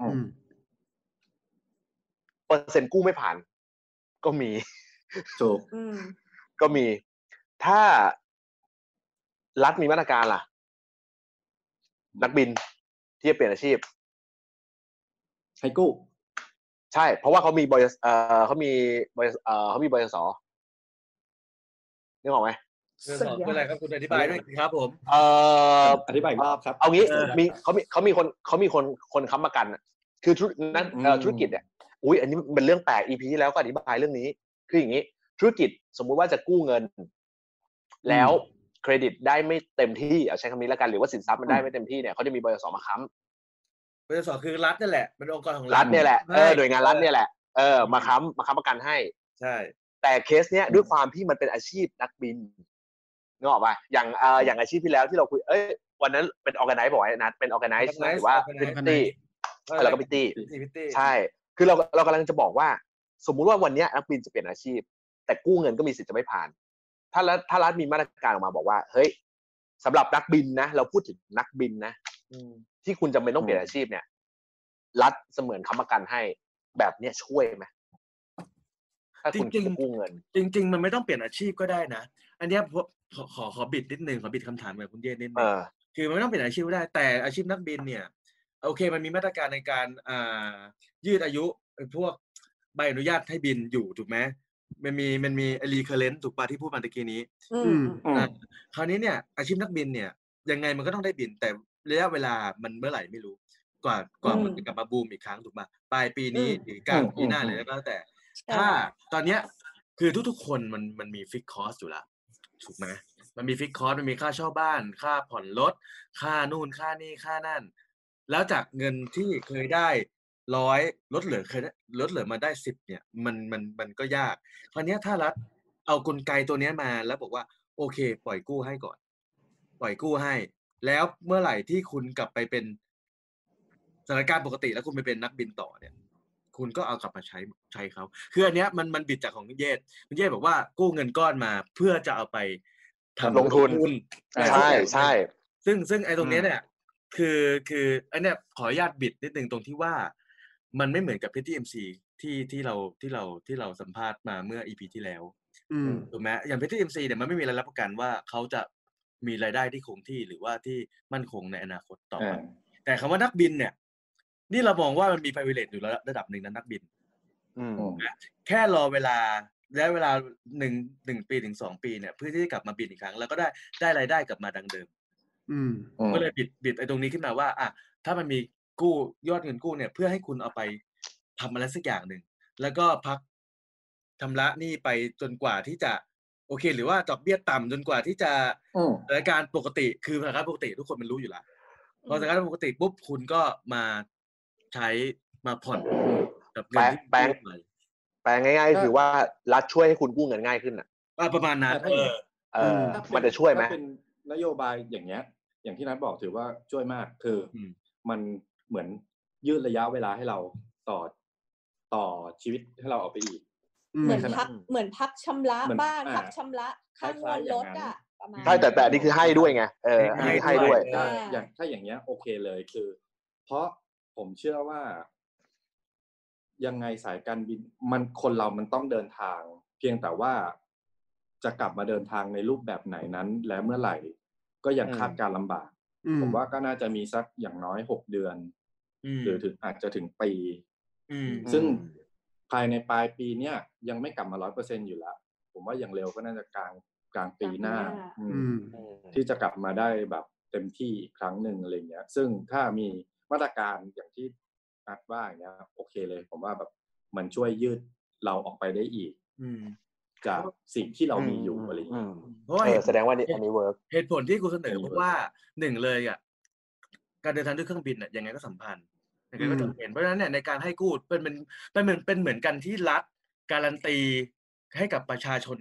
อืมอืมเปอร์เซ็นต์กู้ไม่ผ่าน ก็มีถูกอืมก็มี ถ้ารัฐมีมาตรการล่ะ นักบินที่จะเปลี่ยนอาชีพให้กู้ใช่ เพราะว่าเขามีบริษัทเอ่อเขามีบริษัทเอ่อเขามีบริษัทนึกออกไหมเรื่องสองคืออะไรครับคุณอธิบายด้วยสิครับผมเอ่ออธิบายอีกรอบครับ เอางี้เออมีเขามีเขามีคนเขามีคนคนค้ำประกันอะคือธุรนั้นเอ่ออืมธุรกิจเนี่ย อุ้ยอันนี้เป็นเรื่องแปลก EP ที่แล้วก็อธิบายเรื่องนี้ คืออย่างนี้ ธุรกิจสมมุติว่าจะกู้เงิน แล้วเครดิตได้ไม่เต็มที่เอาใช้คำนี้แล้วกันหรือว่าสินทรัพย์มันได้ไม่เต็มที่เนี่ยเขาจะมีบริษัทมาค้ำบริษัทคือรัฐนั่นแหละเป็นองค์กรของรัฐเนี่ยแหละเออใช่หน่วยงานรัฐเนี่ยแหละเออมาค้ำมาค้ำประกันให้ ใช่ แต่เคสเนี้ยด้วยความที่มันเป็นอาชีพนักบินนึกออกป่ะอย่างเอ่ออย่างอาชีพที่แล้วที่เราคุยเอ้ยวันนั้นเป็น organize บอกไว้นัดเป็น organize หรือว่า prettyแล้วก็ pretty prettyตี้ใช่ คือเราเรากำลังจะบอกว่า สมมุติว่าวันเนี้ยนักบินจะเปลี่ยนอาชีพ แต่กู้เงินก็มีสิทธิ์จะไม่ผ่าน ถ้ารัฐถ้ารัฐมีมาตรการออกมาบอกว่า เฮ้ยสำหรับนักบินนะ เราพูดถึงนักบินนะอืมที่คุณจำเป็นต้องเปลี่ยนอาชีพเนี่ย รัฐเสมือนค้ำประกันให้แบบเนี้ยช่วยไหมถ้าคุณจริงๆจะกู้เงิน จริง ๆ มันไม่ต้องเปลี่ยนอาชีพก็ได้นะ อันเนี้ยพวกขอขอขอบิดนิดนึงขอบิดคำถามกับคุณเยศนิดนึงเออคือมันไม่ต้องเปลี่ยนอาชีพก็ได้แต่อาชีพนักบินเนี่ย โอเค มันมีมาตรการในการอ่ายืดอายุไอ้พวกใบอนุญาตให้บินอยู่ถูกไหมมันมีมันมี recurrent ถูกปะที่พูดมาตะกี้นี้ อืมอืมอืมอะคราวนี้เนี่ย อาชีพนักบินเนี่ย ยังไงมันก็ต้องได้บิน แต่ระยะเวลามันเมื่อไหร่ไม่รู้ กว่ากว่าอืมมันจะกลับมาบูมอีกครั้งถูกปะปลายปีนี้อืมหรือกลางอืมปีหน้าอืมเลยก็แล้วแต่ใช่ถ้าตอนเนี้ยคือทุกๆคนมันมันมี fixed cost อยู่แล้วถูกไหมมันมี fixed cost มันมีค่าเช่าบ้าน ค่าผ่อนรถค่านู่นค่านี่ค่านั่น แล้วจากเงินที่เคยได้ร้อยลดเหลือเคยได้ลดเหลือมาได้สิบเนี่ย มันมันมันก็ยากคราวเนี้ยถ้ารัฐเอากลไกตัวเนี้ยมาแล้วบอกว่า โอเค ปล่อยกู้ให้ก่อน ปล่อยกู้ให้ แล้วเมื่อไหร่ที่คุณกลับไปเป็นสถานการณ์ปกติแล้วคุณไปเป็นนักบินต่อเนี่ย คุณก็เอากลับมาใช้ใช้เขาคืออันเนี้ยมันมันบิดจากของคุณเยศคุณเยศบอกว่ากู้เงินก้อนมาเพื่อจะเอาไปทำลงทุนแต่ใช่ใช่ซึ่งซึ่งไอ้ตรงเนี้ยอืมเนี่ย คือคืออันเนี้ยขออนุญาตบิดนิดนึงตรงที่ว่า มันไม่เหมือนกับ pretty MC ที่ที่เราที่เราที่เราสัมภาษณ์มาเมื่อ EP ที่แล้วอืมถูกไหมอย่าง pretty MC เนี่ยมันไม่มีอะไรรับประกันว่าเขาจะมีรายได้ที่คงที่หรือว่าที่มั่นคงในอนาคตต่อไปอ่าแต่คำว่านักบินเนี่ย นี่เรามองว่ามันมี privilege อยู่ระดับหนึ่งนะนักบินอืมอืมแค่รอเวลาและเวลาหนึ่งหนึ่งปีถึงสองปีเนี่ยเพื่อที่จะกลับมาบินอีกครั้ง แล้วก็ได้ได้รายได้กลับมาดังเดิม อืมอืม ก็เลยบิดบิดไอ้ตรงนี้ขึ้นมาว่า อะถ้ามันมีกู้ยอดเงินกู้เนี่ย เพื่อให้คุณเอาไปทำอะไรสักอย่างหนึ่ง แล้วก็พักชำระหนี้ไปจนกว่าที่จะ โอเค หรือว่าดอกเบี้ยต่ำจนกว่าที่จะอืม สถานการณ์ปกติคือสถานการณ์ปกติทุกคนมันรู้อยู่แล้วพอสถานการณ์ปกติปุ๊บคุณก็มาใช้มาผ่อนกับเงินที่แปลง กู้ไปแปลง่ายๆคือว่ารัฐช่วยให้คุณกู้เงินง่ายขึ้นอะอะประมาณนั้นถ้าเออย่างอเออ ถ้าเป็มันจะช่วยไหมถ้าเป็นนโยบายอย่างเงี้ย อย่างที่นัทบอกถือว่าช่วยมาก คืออมมันเหมือนยืดระยะเวลาให้เราต่อต่อชีวิตให้เราเอาไปอีกอืมเหมือนขนาดพักเหมือนพักชำระเหมือนบ้านอ่าพักชำระค่างวดรถอะประมาณใช่แต่แต่อันนี้คือให้ด้วยไงเอออันนี้คือให้ด้วยให้ถ้าอ่าอย่างถ้าอย่างเงี้ย โอเคเลยคือ เพราะผมเชื่อว่า ยังไงสายการบินมันคนเรามันต้องเดินทาง เพียงแต่ว่าจะกลับมาเดินทางในรูปแบบไหนนั้น และเมื่อไหร่ ก็ยังอืมคาดการณ์ลำบากอืมผมว่าก็น่าจะมีสักอย่างน้อยหกเดือนอืมหรือถึงอาจจะถึงปีอืมซึ่งภายในปลายปีเนี้ยยังไม่กลับมาร้อยเปอร์เซ็นอยู่แล้ว ผมว่าอย่างเร็วก็น่าจะกลางกลางปีหน้ากลางปีหน้าอือืมมที่จะกลับมาได้แบบเต็มที่อีกครั้งหนึ่งอะไรเงี้ย ซึ่งถ้ามีมาตรการอย่างที่นัดว่าอย่างเงี้ยโอเคเลย ผมว่าแบบมันช่วยยืดเราออกไปได้อีก อืมจากสิ่งที่เรามีอยู่อะไรเงี้ยมเพราะว่าเออเหตุแสดงว่านี่อันนี้ work เหตุผลที่กูเสนออืมเพราะว่าหนึ่งเลยอะการเดินทางด้วยเครื่องบินอะยังไงก็สัมพันธ์ยังไงก็อืมจำเป็นเพราะฉะนั้นเนี่ยในการให้กู้เป็นเป็นเป็นเหมือนเป็นเหมือนการที่รัฐการันตีให้กับประชาชน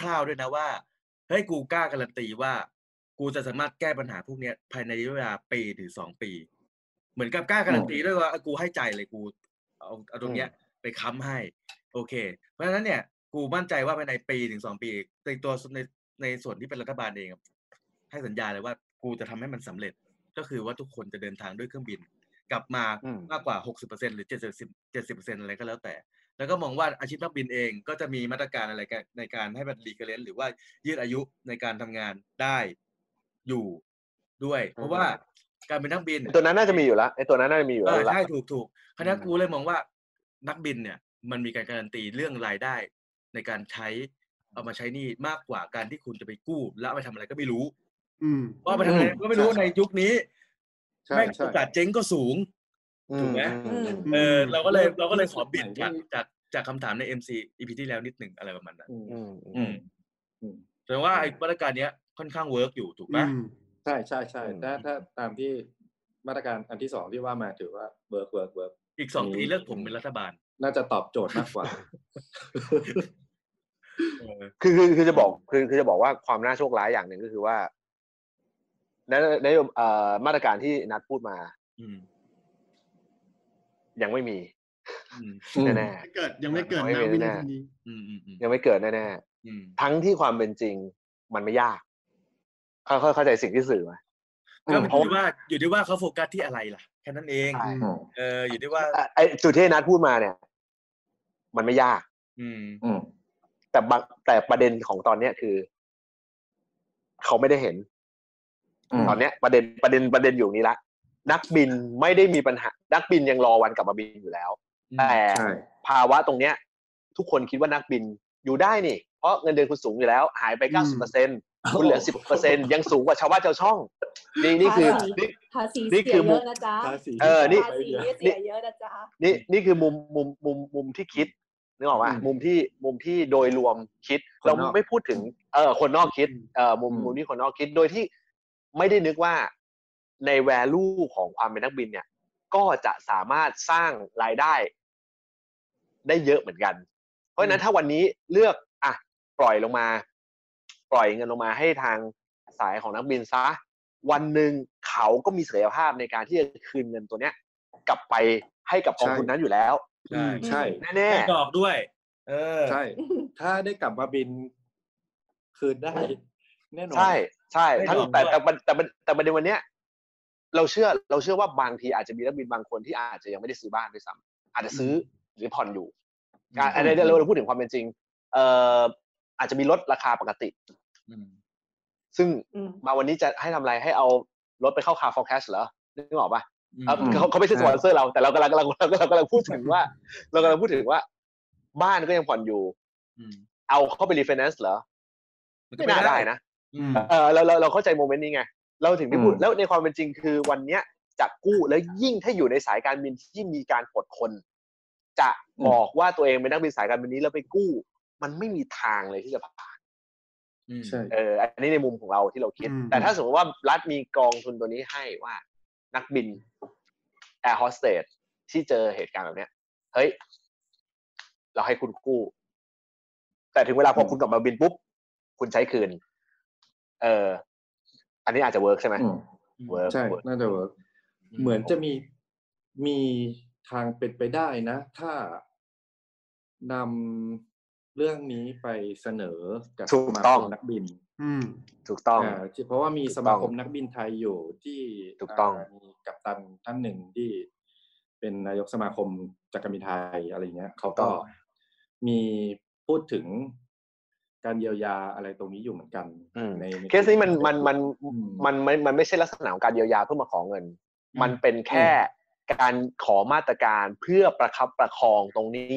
คร่าวๆด้วยนะว่าเฮ้ยกูกล้าการันตีว่า กูจะสามารถแก้ปัญหาพวกเนี้ยภายในระยะเวลาปีถึงสองปี เหมือนกับกล้าการันตีด้วยว่าเออกูให้ใจเลยกูเอาเอาตรงเนี้ยไปค้ำให้ โอเค เพราะฉะนั้นเนี่ย กูมั่นใจว่าภายในปีถึงสองปีในตัวในในส่วนที่เป็นรัฐบาลเองอะให้สัญญาเลยว่ากูจะทำให้มันสำเร็จ ก็คือว่าทุกคนจะเดินทางด้วยเครื่องบิน กลับมาอืมมากกว่าหกสิบเปอร์เซ็นหรือเจ็ดสิบเจ็ดสิบเปอร์เซ็นอะไรก็แล้วแต่ แล้วก็มองว่าอาชีพนักบินเองก็จะมีมาตรการอะไรกันในการให้มันรีเกเลนหรือว่ายืดอายุในการทำงานได้อยู่ด้วย เพราะว่าการเป็นนักบิน ตัวนั้นน่าจะมีอยู่แล้วไอ้ตัวนั้นน่าจะมีอยู่เอแล้วอล่ะใช่ถูกถูกคณะกูเลยมองว่านักบินเนี่ยมันมีการการันตีเรื่องรายได้ ในการใช้เอามาใช้หนี่มากกว่าการที่คุณจะไปกู้ แล้วเอาไปทำอะไรก็ไม่รู้ อืมว่าเอาไปทำอะไรก็ไม่รู้ในยุคนี้ใช่แม่งใช่โอกาสเจ๊งก็สูงถูกไหมอืมเออเราก็เลยเราก็เลยขออืมบิดจากจากจากคำถามใน MC EP ที่แล้วนิดหนึ่งอะไรประมาณนั้นอืมอืมอืมอืมแสดงว่าไอ้มาตรการเนี้ยค่อนข้าง work อยู่ถูกไหมอืมใช่ใช่ใช่อืมถ้าถ้าตามที่มาตรการอันที่สองที่ว่ามาถือว่า work work workอีกสองปีเลือกผมเป็นรัฐบาล น่าจะตอบโจทย์มากกว่าเออ คือคือคือจะบอกคือคือจะบอกว่าความน่าโชคร้ายอย่างหนึ่งก็คือว่าในในเอ่อมาตรการที่นัดพูดมา อืม ยังไม่มีอืมอืมแน่ไม่เกิดยังไม่เกิดไม่นะเป็นวิแน่นาทีนี้อืมอืมอืมๆยังไม่เกิดแน่อืมๆทั้งที่ความเป็นจริงมันไม่ยากเข้าเข้าเข้าใจสิ่งที่สื่อไหมก็มันเพอราะยู่ที่ว่าอยู่ที่ว่าเขาโฟกัสที่อะไรล่ะแค่นั้นเองใช่อืมเอออยู่ที่ว่าอะไอ้จุดที่นัดพูดมาเนี่ย มันไม่ยาก อืมอืม แต่บางแต่ประเด็นของตอนเนี้ยคือ เขาไม่ได้เห็นอืมตอนเนี้ย ประเด็นประเด็นประเด็นอยู่นี้ละนักบินไม่ได้มีปัญหา นักบินยังรอวันกลับมาบินอยู่แล้วอืมแต่ใช่ภาวะตรงเนี้ย ทุกคนคิดว่านักบินอยู่ได้นี่ เพราะเงินเดือนคุณสูงอยู่แล้ว หายไปเก้าสิบเปอร์เซ็นคุณเหลือสิบเปอร์เซ็นยังสูงกว่าชาวบ้านชาวช่อง นี่นี่คือภาษีนี่ภาษีนี่เสีคืยอมุเยมอะนะจ๊ะภาษีเออนี่ภาษีเสียเยอะนะจ๊ะนี่นี่คือมุมมุมมุมมุมที่คิด นึกออกป่ะอืมมุมที่มุมที่โดยรวมคิดคนเรานอกไม่พูดถึงเออคนนอกคิดเออมุมอืมมุมที่คนนอกคิดโดยที่ไม่ได้นึกว่าใน value ของความเป็นนักบินเนี่ย ก็จะสามารถสร้างรายได้ ได้เยอะเหมือนกัน เพราะฉะนั้นถ้าวันนี้เลือกอะปล่อยลงมา ปล่อยเงินลงมาให้ทางสายของนักบินซะวันหนึ่งเขาก็มีศักยภาพในการที่จะคืนเงินตัวเนี้ย กลับไปให้กับกองทุนนั้นอยู่แล้ว ใช่ใช่แน่ได้ดอกด้วย เออ ใช่ ถ้าได้กลับมาบิน คืนได้แน่นอนๆใช่ใช่ได้ทั้งดอกแต่ด้วยแต่แต่แต่แต่แต่ประเด็นวันเนี้ยเราเชื่อเราเชื่อว่าบางทีอาจจะมีนักบินบางคนที่อาจจะยังไม่ได้ซื้อบ้านด้วยซ้ำอาจจะซื้อหรือผ่อนอยู่อะอันนี้เราเราพูดถึงความเป็นจริง เอ่ออาจจะมีลดราคาปกติอืมซึ่งอืมมาวันนี้จะให้ทำอะไรให้เอารถไปเข้า Car for Cash เหรอนึกออกปะอืม เอ่อเขาเขาไม่ใช่สปอนเซอร์เราแต่เรากำลังกำลังเรากำลังกำลังพูดถึงว่า เรากำลังพูดถึงว่า บ้านก็ยังผ่อนอยู่อืมเอาเข้าไปรีไฟแนนซ์เหรอมันก็ไม่น่าได้นะอืมเออเราเราเราเข้าใจโมเมนต์นี้ไง เราถึงได้พูดอืมแล้วในความเป็นจริงคือวันเนี้ยจะกู้แล้วยิ่งถ้าอยู่ในสายการบินที่มีการอดคน จะบอกว่าตัวเองเป็นนักบินสายการบินนี้แล้วไปกู้ มันไม่มีทางเลยที่จะผ่านอืมใช่เอออันนี้ในมุมของเราที่เราคิดอืมแต่ถ้าสมมติว่ารัฐมีกองทุนตัวนี้ให้ว่า นักบินแอร์โฮสเตสที่เจอเหตุการณ์แบบเนี้ย เฮ้ย เราให้คุณกู้ แต่ถึงเวลาพออืมคุณกลับมาบินปุ๊บ คุณใช้คืน เออ อันนี้อาจจะ work ใช่ไหมอืม work ใช่ work น่าจะ work เหมือนจะมีมีทางเป็นไปได้นะ ถ้านำเรื่องนี้ไปเสนอกับสมาคมนักบิน ถูกต้อง อืม ถูกต้อง อ่าที่เพราะว่ามีสมาคมนักบินไทยอยู่ ถูกต้องที่ถูกต้องามีกัปตันท่านหนึ่งที่เป็นนายกสมาคมจักรบินไทยอะไรเงี้ยเขาก็มีพูดถึงการเยียวยาอะไรตรงนี้อยู่เหมือนกันอืม ในในเคสนี้มันมันมันอืม มันมันมันไม่ใช่ลักษณะของการเยียวยาเพื่อมาขอเงิน อืม มันเป็นแค่การขอมาตรการเพื่อประคับประคองตรงนี้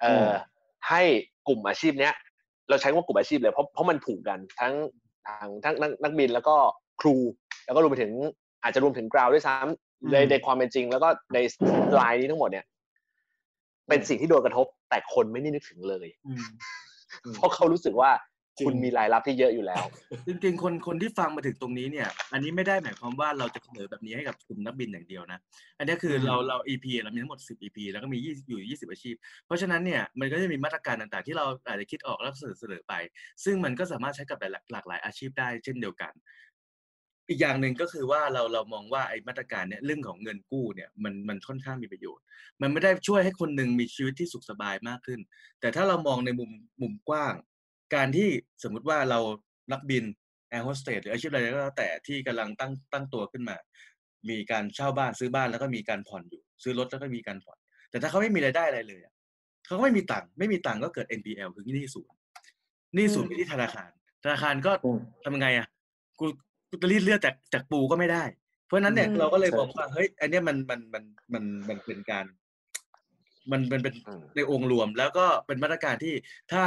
เอ่ออให้กลุ่มอาชีพเนี้ย เราใช้คำว่ากลุ่มอาชีพเลยเพราะเพราะมันผูกกันทั้งทางทั้งนักนักบินแล้วก็ครู แล้วก็รวมไปถึงอาจจะรวมถึงกราวด้วยซ้อืมำในในความเป็นจริง แล้วก็ในไลน์นี้ทั้งหมดเนี่ย เป็นสิ่งที่โดนกระทบแต่คนไม่ได้นึกถึงเลยอืมเพราะเขารู้สึกว่าจริง คุณมีรายรับที่เยอะอยู่แล้ว จริงๆ คนคนที่ฟังมาถึงตรงนี้เนี่ย อันนี้ไม่ได้หมายความว่าเราจะเสนอแบบนี้ให้กับกลุ่มนักบินอย่างเดียวนะ อันนี้คือเราเรา EP เรามีทั้งหมด 10 EP แล้วก็มี20อยู่ 20 อาชีพ เพราะฉะนั้นเนี่ยมันก็จะมีมาตรการต่างๆ ที่เราอาจจะคิดออกแล้วเสนอเสนอไป ซึ่งมันก็สามารถใช้กับหลายหลากหลายอาชีพได้เช่นเดียวกัน อีกอย่างหนึ่งก็คือว่าเราเรามองว่าไอ้มาตรการเนี่ยเรื่องของเงินกู้เนี่ยมันมันค่อนข้างมีประโยชน์ มันไม่ได้ช่วยให้คนหนึ่งมีชีวิตที่สุขสบายมากขึ้น แต่ถ้าเรามองในมุมมุมกว้าง การที่สมมุติว่าเรานักบินแอร์โฮสเตสหรืออาชีพอะไรก็แล้วแต่ที่กำลังตั้งตั้งตัวขึ้นมา มีการเช่าบ้านซื้อบ้านแล้วก็มีการผ่อนอยู่ ซื้อรถแล้วก็มีการผ่อน แต่ถ้าเขาไม่มีรายได้อะไรเลยอะเขาเขาก็ไม่มีตังค์ไม่มีตังค์ก็เกิด NPL คือหนี้ศูนย์หนี้ศูนย์อืมไปที่ธนาคาร ธนาคารก็อืมทำยังไงอะกูกูจะรีดเลือดจากจากปูก็ไม่ได้ เพราะฉะนั้นเนี่ยอืมเราก็เลยใช่บอกว่าเฮ้ยอันเนี้ยมันมันมันมันมันเป็นการ มันมันเป็นอืมในองค์รวม แล้วก็เป็นมาตรการที่ถ้า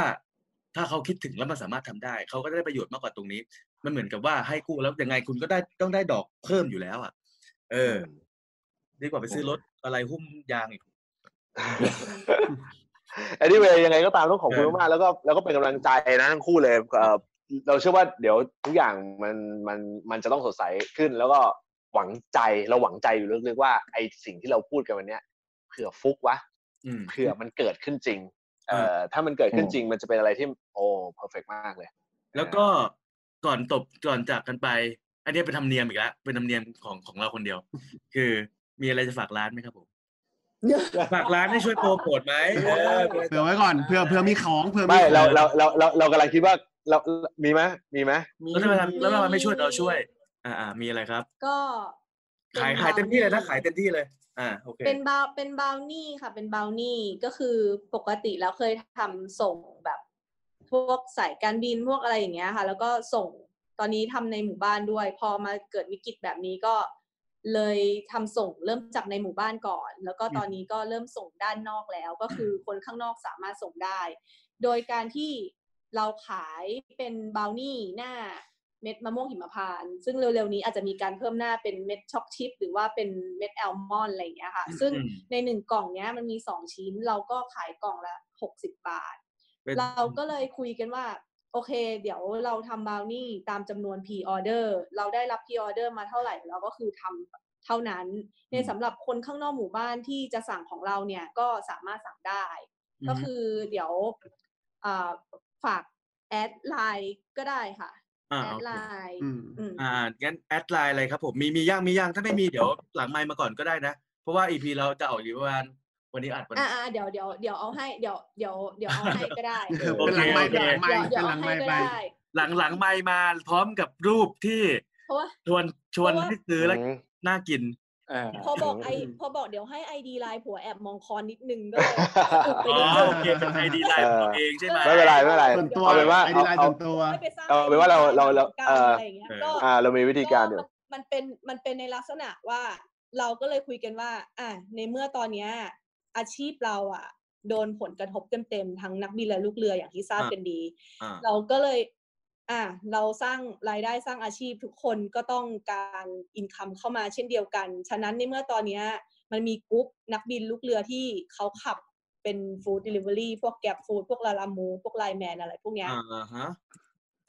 ถ้าเขาคิดถึงแล้วมันสามารถทำได้ เขาก็ได้ประโยชน์มากกว่าตรงนี้ มันเหมือนกับว่าให้กู้แล้วยังไงคุณก็ได้ต้องได้ดอกเพิ่มอยู่แล้วอะ เออ ดีกว่าไปซื้อรถอะไรหุ้มยางอีกอันนี้เวยังไงก็ตามต้องขอบคุณเออมากๆแล้วก็แล้วก็เป็นกำลังใจนะทั้งคู่เลยเอ่อเราเชื่อว่าเดี๋ยวทุกอย่างมันมันมันจะต้องสดใสขึ้น แล้วก็หวังใจเราหวังใจอยู่ลึกๆว่าไอสิ่งที่เราพูดกันวันเนี้ยเผื่อฟุกวะอืมเผื่อมันเกิดขึ้นจริง เอ่อถ้ามันเกิดขึ้นจริงมันจะเป็นอะไรที่โอ้เพอร์เฟกมากเลย แล้วก็ก่อนตบก่อนจากกันไป อันนี้เป็นธรรมเนียมอีกแล้วเป็นธรรมเนียมของของเราคนเดียว คือมีอะไรจะฝากร้านไหมครับผมฝากร้านให้ช่วยโปรโมทไหมเออเผื่อไว้ก่อนเผื่อเผื่อมีของเผื่อมีไม่ของเราเราเราเราเรากำลังคิดว่าเรามีไหมมีไหมแล้วทำไมทำแล้วทำไมไม่ช่วยเราช่วย อ่าอ่ามีอะไรครับ ก็ป็นขายขายเต็มที่เลยนะบรวขายเต็มที่เลย อ่าโอเคเป็นบาวเป็นบาวนี่ค่ะ เป็นบาวนี่ก็คือปกติแล้วเคยทำส่งแบบพวกสายการบินพวกอะไรอย่างเงี้ยค่ะ แล้วก็ส่งตอนนี้ทำในหมู่บ้านด้วย พอมาเกิดวิกฤตแบบนี้ก็เลยทำส่งเริ่มจากในหมู่บ้านก่อน แล้วก็ตอนนี้ก็เริ่มส่งด้านนอกแล้ว ก็คือคนข้างนอกสามารถส่งได้ โดยการที่เราขายเป็นบาวนี่หน้า เม็ดมะม่วงหิมพานต์ซึ่งเร็วๆนี้อาจจะมีการเพิ่มหน้าเป็นเม็ดช็อกชิพหรือว่าเป็นเม็ดแอลมอนด์อะไรอย่างเงี้ยค่ะ ซึ่งอืมในหนึ่งกล่องเนี้ยมันมีสองชิ้นเราก็ขายกล่องละหกสิบบาทเป็นเราก็เลยคุยกันว่าโอเค เดี๋ยวเราทำบราวนี่ตามจำนวน pre order เราได้รับ pre order มาเท่าไหร่เราก็คือทำเท่านั้น ในสำหรับคนข้างนอกหมู่บ้านที่จะสั่งของเราเนี่ยก็สามารถสั่งได้ ก็คือเดี๋ยวอ่าฝาก add ไลน์ก็ได้ค่ะ อ่า add ไลน์ โอเค อืม อืม อ่างั้น add ไลน์อะไรครับผมมีมียังมียังถ้าไม่มีเดี๋ยวหลังไมค์มาก่อนก็ได้นะ เพราะว่าอีพีเราจะออกอยู่ประมาณวันนี้อัดวัน อ่าเดี๋ยวเดี๋ยวเดี๋ยวเอาให้เดี๋ยวเดี๋ยวเดี๋ยวเอาให้ก็ได้ เออเป็นหลังไมค์โอเคเป็นหลังไมค์เดี๋เป็ยนวหลังไมให้ค์ก็ไป ได้ หลังหลังไมค์มาพร้อมกับรูปที่เพราะว่าชวนชวนเพราะว่า ให้ซื้อแล้วอืมน่ากินอ่า พอบอกอืมไอพอบอกเดี๋ยวให้ไอดีไลน์ผัวแอบมองคอนนิดนึงก็เลยอุบไปอ๋อนิดนึง โอเคเป็นไอดีไลน์ของเราเองใช่ไหมไม่เป็นไรไม่เป็นไรส่วนตัวเอาเป็นว่าไอดีไลน์เอาส่วนตัวไม่ไปสร้างเอาเป็นว่าเราเราเรากันเอ่อออะไรอย่างเงี้ยก็อ่าเรามีวิธีการอยู่มันมันเป็นมันเป็นในลักษณะว่า เราก็เลยคุยกันว่า อะในเมื่อตอนเนี้ยอาชีพเราอะ โดนผลกระทบเต็มๆทั้งนักบินและลูกเรืออย่างที่ทราบอ่ากันดีอ่าเราก็เลย อะเราสร้างรายได้สร้างอาชีพทุกคนก็ต้องการ income เข้ามาเช่นเดียวกัน ฉะนั้นในเมื่อตอนเนี้ยมันมีกรุ๊ปนักบินลูกเรือที่เขาขับเป็น food delivery พวก Grab Food พวก Lalamove พวก LINE MAN อะไรพวกเนี้ยอ่าฮะ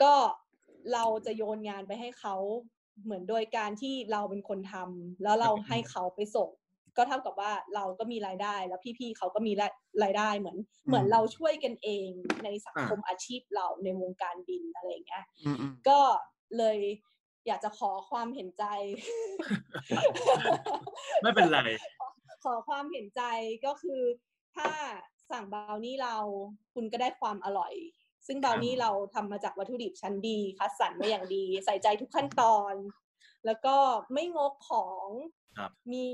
ก็เราจะโยนงานไปให้เขาเหมือนโดยการที่เราเป็นคนทำแล้วเราให้เขาไปส่ง ก็เท่ากับว่าเราก็มีรายได้ แล้วพี่ๆเขาก็มีรายรายได้เหมือน เหมือนเราช่วยกันเองในสังคมอาชีพเราในวงการบินอะไรอย่างเงี้ยอืมอืมก็เลยอยากจะขอความเห็นใจ ไม่เป็นไร ขอความเห็นใจก็คือถ้าสั่งบราวนี่เราคุณก็ได้ความอร่อย ซึ่งบราวนี่เราทำมาจากวัตถุดิบชั้นดีคัดสรรมาอย่างดี ใส่ใจทุกขั้นตอน แล้วก็ไม่งกของครับ มี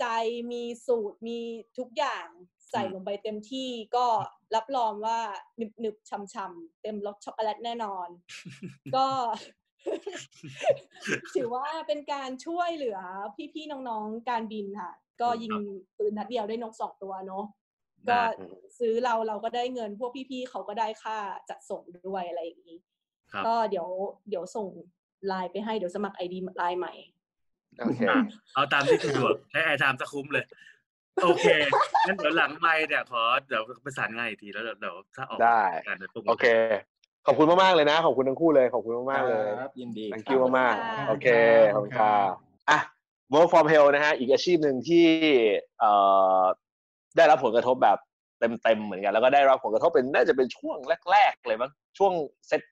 ใจมีสูตรมีทุกอย่างใส่อืมลงไปเต็มที่ก็รับรองว่าหนึบหนึบๆช่ำๆเต็มรสช็อกโกแลตแน่นอน ก็ถือว่าเป็นการช่วยเหลือพี่ๆน้องๆการบินค่ะ ก็ยิงปืนนัดเดียวได้นกสองตัวเนาะก็ได้ซื้อเราเราก็ได้เงินพวกพี่ๆเขาก็ได้ค่าจัดส่งด้วยอะไรอย่างนี้ครับก็เดี๋ยวเดี๋ยวส่งไลน์ไปให้เดี๋ยวสมัครไอดีไลน์ใหม่ โอเคเอาตามที่สะดวกใช้ airtime จะคุ้มเลย โอเคงั้นเดี๋ยวหลังไมค์เนี่ยขอเดี๋ยวประสานงานอีกทีแล้วเดี๋ยวเดี๋ยวถ้าออกได้การเดี๋ยวปุ๊บโอเค ขอบคุณมากๆเลยนะ ขอบคุณทั้งคู่เลยขอบคุณมากๆเลยครับยินดี thank ขอบ you คุณมากค่ะๆโอเคขอบคุณค่ะอะ work from hell นะฮะอีกอาชีพหนึ่งที่เอ่อได้รับผลกระทบแบบเต็มๆเหมือนกันแล้วก็ได้รับผลกระทบเป็นน่าจะเป็นช่วงแรก ๆ เลยมั้งช่วงเซต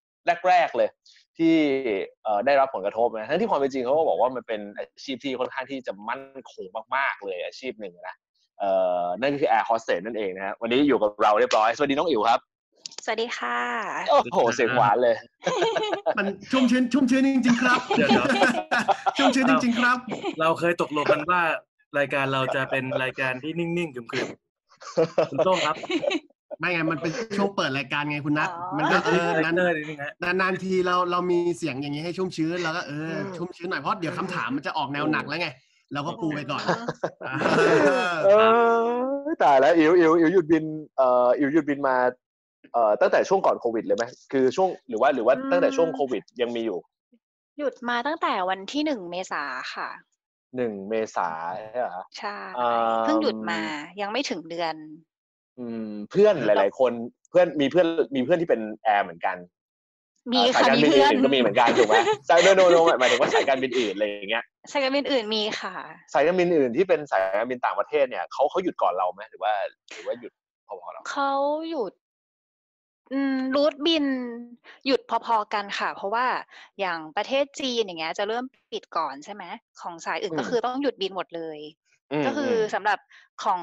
แรก ๆ เลย ที่เอ่อได้รับผลกระทบนะทั้งที่ความเป็นจริงเขาก็บอกว่ามันเป็นอาชีพที่ค่อนข้างที่จะมั่นคงมาก ๆ เลยอาชีพหนึ่งนะเอ่อนั่นก็คือ air hostess นั่นเองนะฮะวันนี้อยู่กับเราเรียบร้อย สวัสดีน้องอิ๋วครับสวัสดีค่ะ โอ้โห เสียงหวานเลย มันชุ่มชื้นชุ่มชื้นจริง ๆ ครับ เดี๋ยวเดี๋ยวชุ่มชื้นจริง ๆ ครับ เราเคยตกลงกันว่ารายการเราจะเป็นรายการที่นิ่งๆขรึมๆคุณโต้งครับ ไม่ไงมันเป็นช่วงเปิดรายการไงคุณนัทอ๋อ มันก็เออคาแรนั้คนเตอร์นิดนึงฮะ นานๆทีเราเรามีเสียงอย่างนี้ให้ชุ่มชื้นแล้วก็เออชุ่มชื้นหน่อยเพราะเดี๋ยวคำถามมันจะออกแนวหนักแล้วไง เราก็ปูไปก่อนเออตายแล้วอิ๋วอิ๋วอิ๋วหยุดบินเอ่ออิ๋วหยุดบินมาเอ่อตั้งแต่ช่วงก่อนโควิดเลยไหมคือช่วงหรือว่าหรือว่าตั้งแต่ช่วงโควิดยังมีอยู่หยุดมาตั้งแต่วันที่หนึ่งเมษาค่ะ หนึ่งเมษาใช่เหรอใช่อืมเพิ่งหยุดมา ยังไม่ถึงเดือนอืม เพื่อนหลาย ๆ คนเพื่อนมีเพื่อนมีเพื่อนที่เป็นแอร์เหมือนกันมีอ่าสายค่ะการมีบินเพื่อนอื่นก็มีเหมือนกันถูกไหมสาย no no no หมายถึงว่าสายการบินอื่นอะไรอย่างเงี้ยสายการบินอื่นมีค่ะ สายการบินอื่นที่เป็นสายการบินต่างประเทศเนี่ยเขาเขาหยุดก่อนเราไหมหรือว่า หรือว่าหยุดพอๆเราเขาหยุดอืมรูทบินหยุดพอๆกันค่ะ เพราะว่าอย่างประเทศจีนอย่างเงี้ย จะเริ่มปิดก่อนใช่ไหมของสายอื่นก็คือต้องหยุดบินหมดเลย มก็คืออมสำหรับของ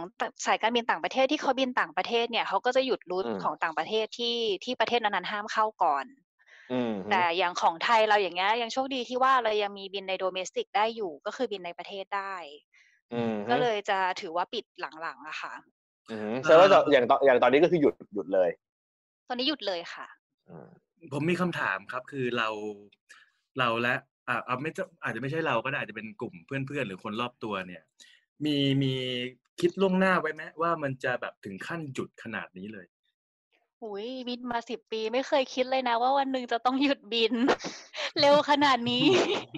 สายการบินต่างประเทศที่เขาบินต่างประเทศเนี่ยเขาก็จะหยุดรูทอืมของต่างประเทศที่ที่ประเทศนั้นๆห้ามเข้าก่อน อืมแต่อย่างของไทยเราอย่างเงี้ยยังโชคดีที่ว่าเรายังมีบินในโดเมสติกได้อยู่ ก็คือบินในประเทศได้ อืมก็เลยจะถือว่าปิดหลังๆอะค่ะ อืมแสดงว่าอย่างตอนอย่างตอนนี้ก็คือหยุดหยุดเลยตอนนี้หยุดเลยค่ะ อืมผมมีคำถามครับคือเราเราและอ่าเอาไม่จะอาจจะไม่ใช่เราก็ได้อาจจะเป็นกลุ่มเพื่อนๆหรือคนรอบตัวเนี่ย มีมีคิดล่วงหน้าไว้ไหมว่ามันจะแบบถึงขั้นหยุดขนาดนี้เลยหุยบินมาสิบปีไม่เคยคิดเลยนะ ว่าวันหนึ่งจะต้องหยุดบิน เร็วขนาดนี้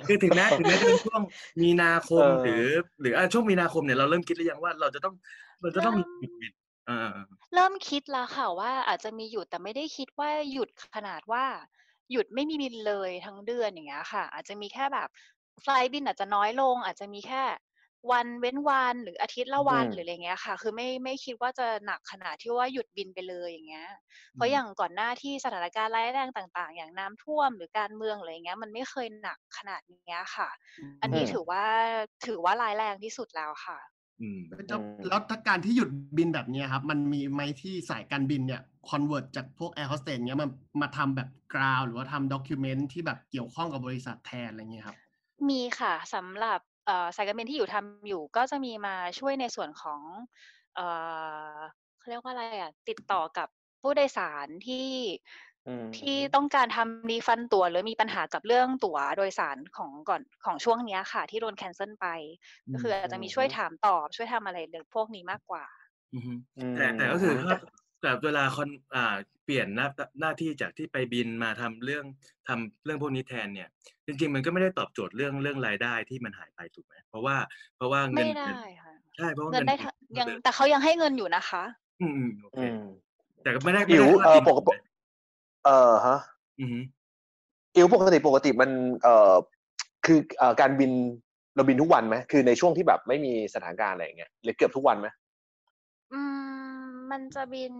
คือถึงแม้ถึงแม้จะเป็นช่วงมีนาคมเออหรือ หรืออะช่วงมีนาคมเนี่ยเราเริ่มคิดหรือยังว่าเราจะต้องเราจะต้องมีหยุดบินอ่าเริ่มคิดแล้วค่ะว่าอาจจะมีหยุดแต่ไม่ได้คิดว่าหยุดขนาดว่า หยุดไม่มีบินเลยทั้งเดือนอย่างเงี้ยค่ะ อาจจะมีแค่แบบไฟล์บินอาจจะน้อยลง อาจจะมีแค่ วันเว้นวันหรืออาทิตย์ละวันอืมหรืออะไรเงี้ยค่ะ คือไม่ไม่คิดว่าจะหนักขนาดที่ว่าหยุดบินไปเลยอย่างเงี้ย เพราะอย่างก่อนหน้าที่สถานการณ์ร้ายแรงต่าง ๆ อย่างน้ำท่วมหรือการเมืองอะไรเงี้ยมันไม่เคยหนักขนาดเนี้ยค่ะ อันนี้อืมถือว่าถือว่าร้ายแรงที่สุดแล้วค่ะอืมแล้วแล้วถ้าการที่หยุดบินแบบเนี้ยครับ มันมีไหมที่สายการบินเนี่ย convert จากพวกแอร์โฮสเตสเนี้ยมามาทำแบบ ground หรือว่าทำ document ที่แบบเกี่ยวข้องกับบริษัทแทนอะไรเงี้ยครับมีค่ะสำหรับเอ่อ สายการบินที่อยู่ทำอยู่ก็จะมีมาช่วยในส่วนของเอ่อเขาเรียกว่าอะไรอะติดต่อกับผู้โดยสารที่อืมที่ต้องการทำรีฟันตั๋วหรือมีปัญหากับเรื่องตั๋วโดยสารของก่อนของช่วงเนี้ยค่ะ ที่โดนแคนเซิลไป ก็คืออาจจะมีช่วยถามตอบช่วยทำอะไรเรื่องพวกนี้มากกว่าอือฮึอืมแต่แต่ก็คือ ถ้าแต่เวลาคนอ่าเปลี่ยนหน้าหน้าที่จากที่ไปบินมาทำเรื่องทำเรื่องพวกนี้แทนเนี่ย จริง ๆ มันก็ไม่ได้ตอบโจทย์เรื่องเรื่องรายได้ที่มันหายไปถูกไหมเพราะว่าเพราะว่าเงิไม่นได้ค่ะใช่เพราะว่าเงินได้ทั้งยังแต่เขายังให้เงินอยู่นะคะ อืมอืมโอเคอืมแต่ก็ไม่ได้อิ๋วไม่ได้เอ่อค่าบินปกติเออฮะอือฮึอิวปกติปกติมันเอ่อคือเอ่อการบินเราบินทุกวันไหมคือในช่วงที่แบบไม่มีสถานการณ์อะไรอย่างเงี้ยหรือเกือบทุกวันไหมอื มมันจะบิน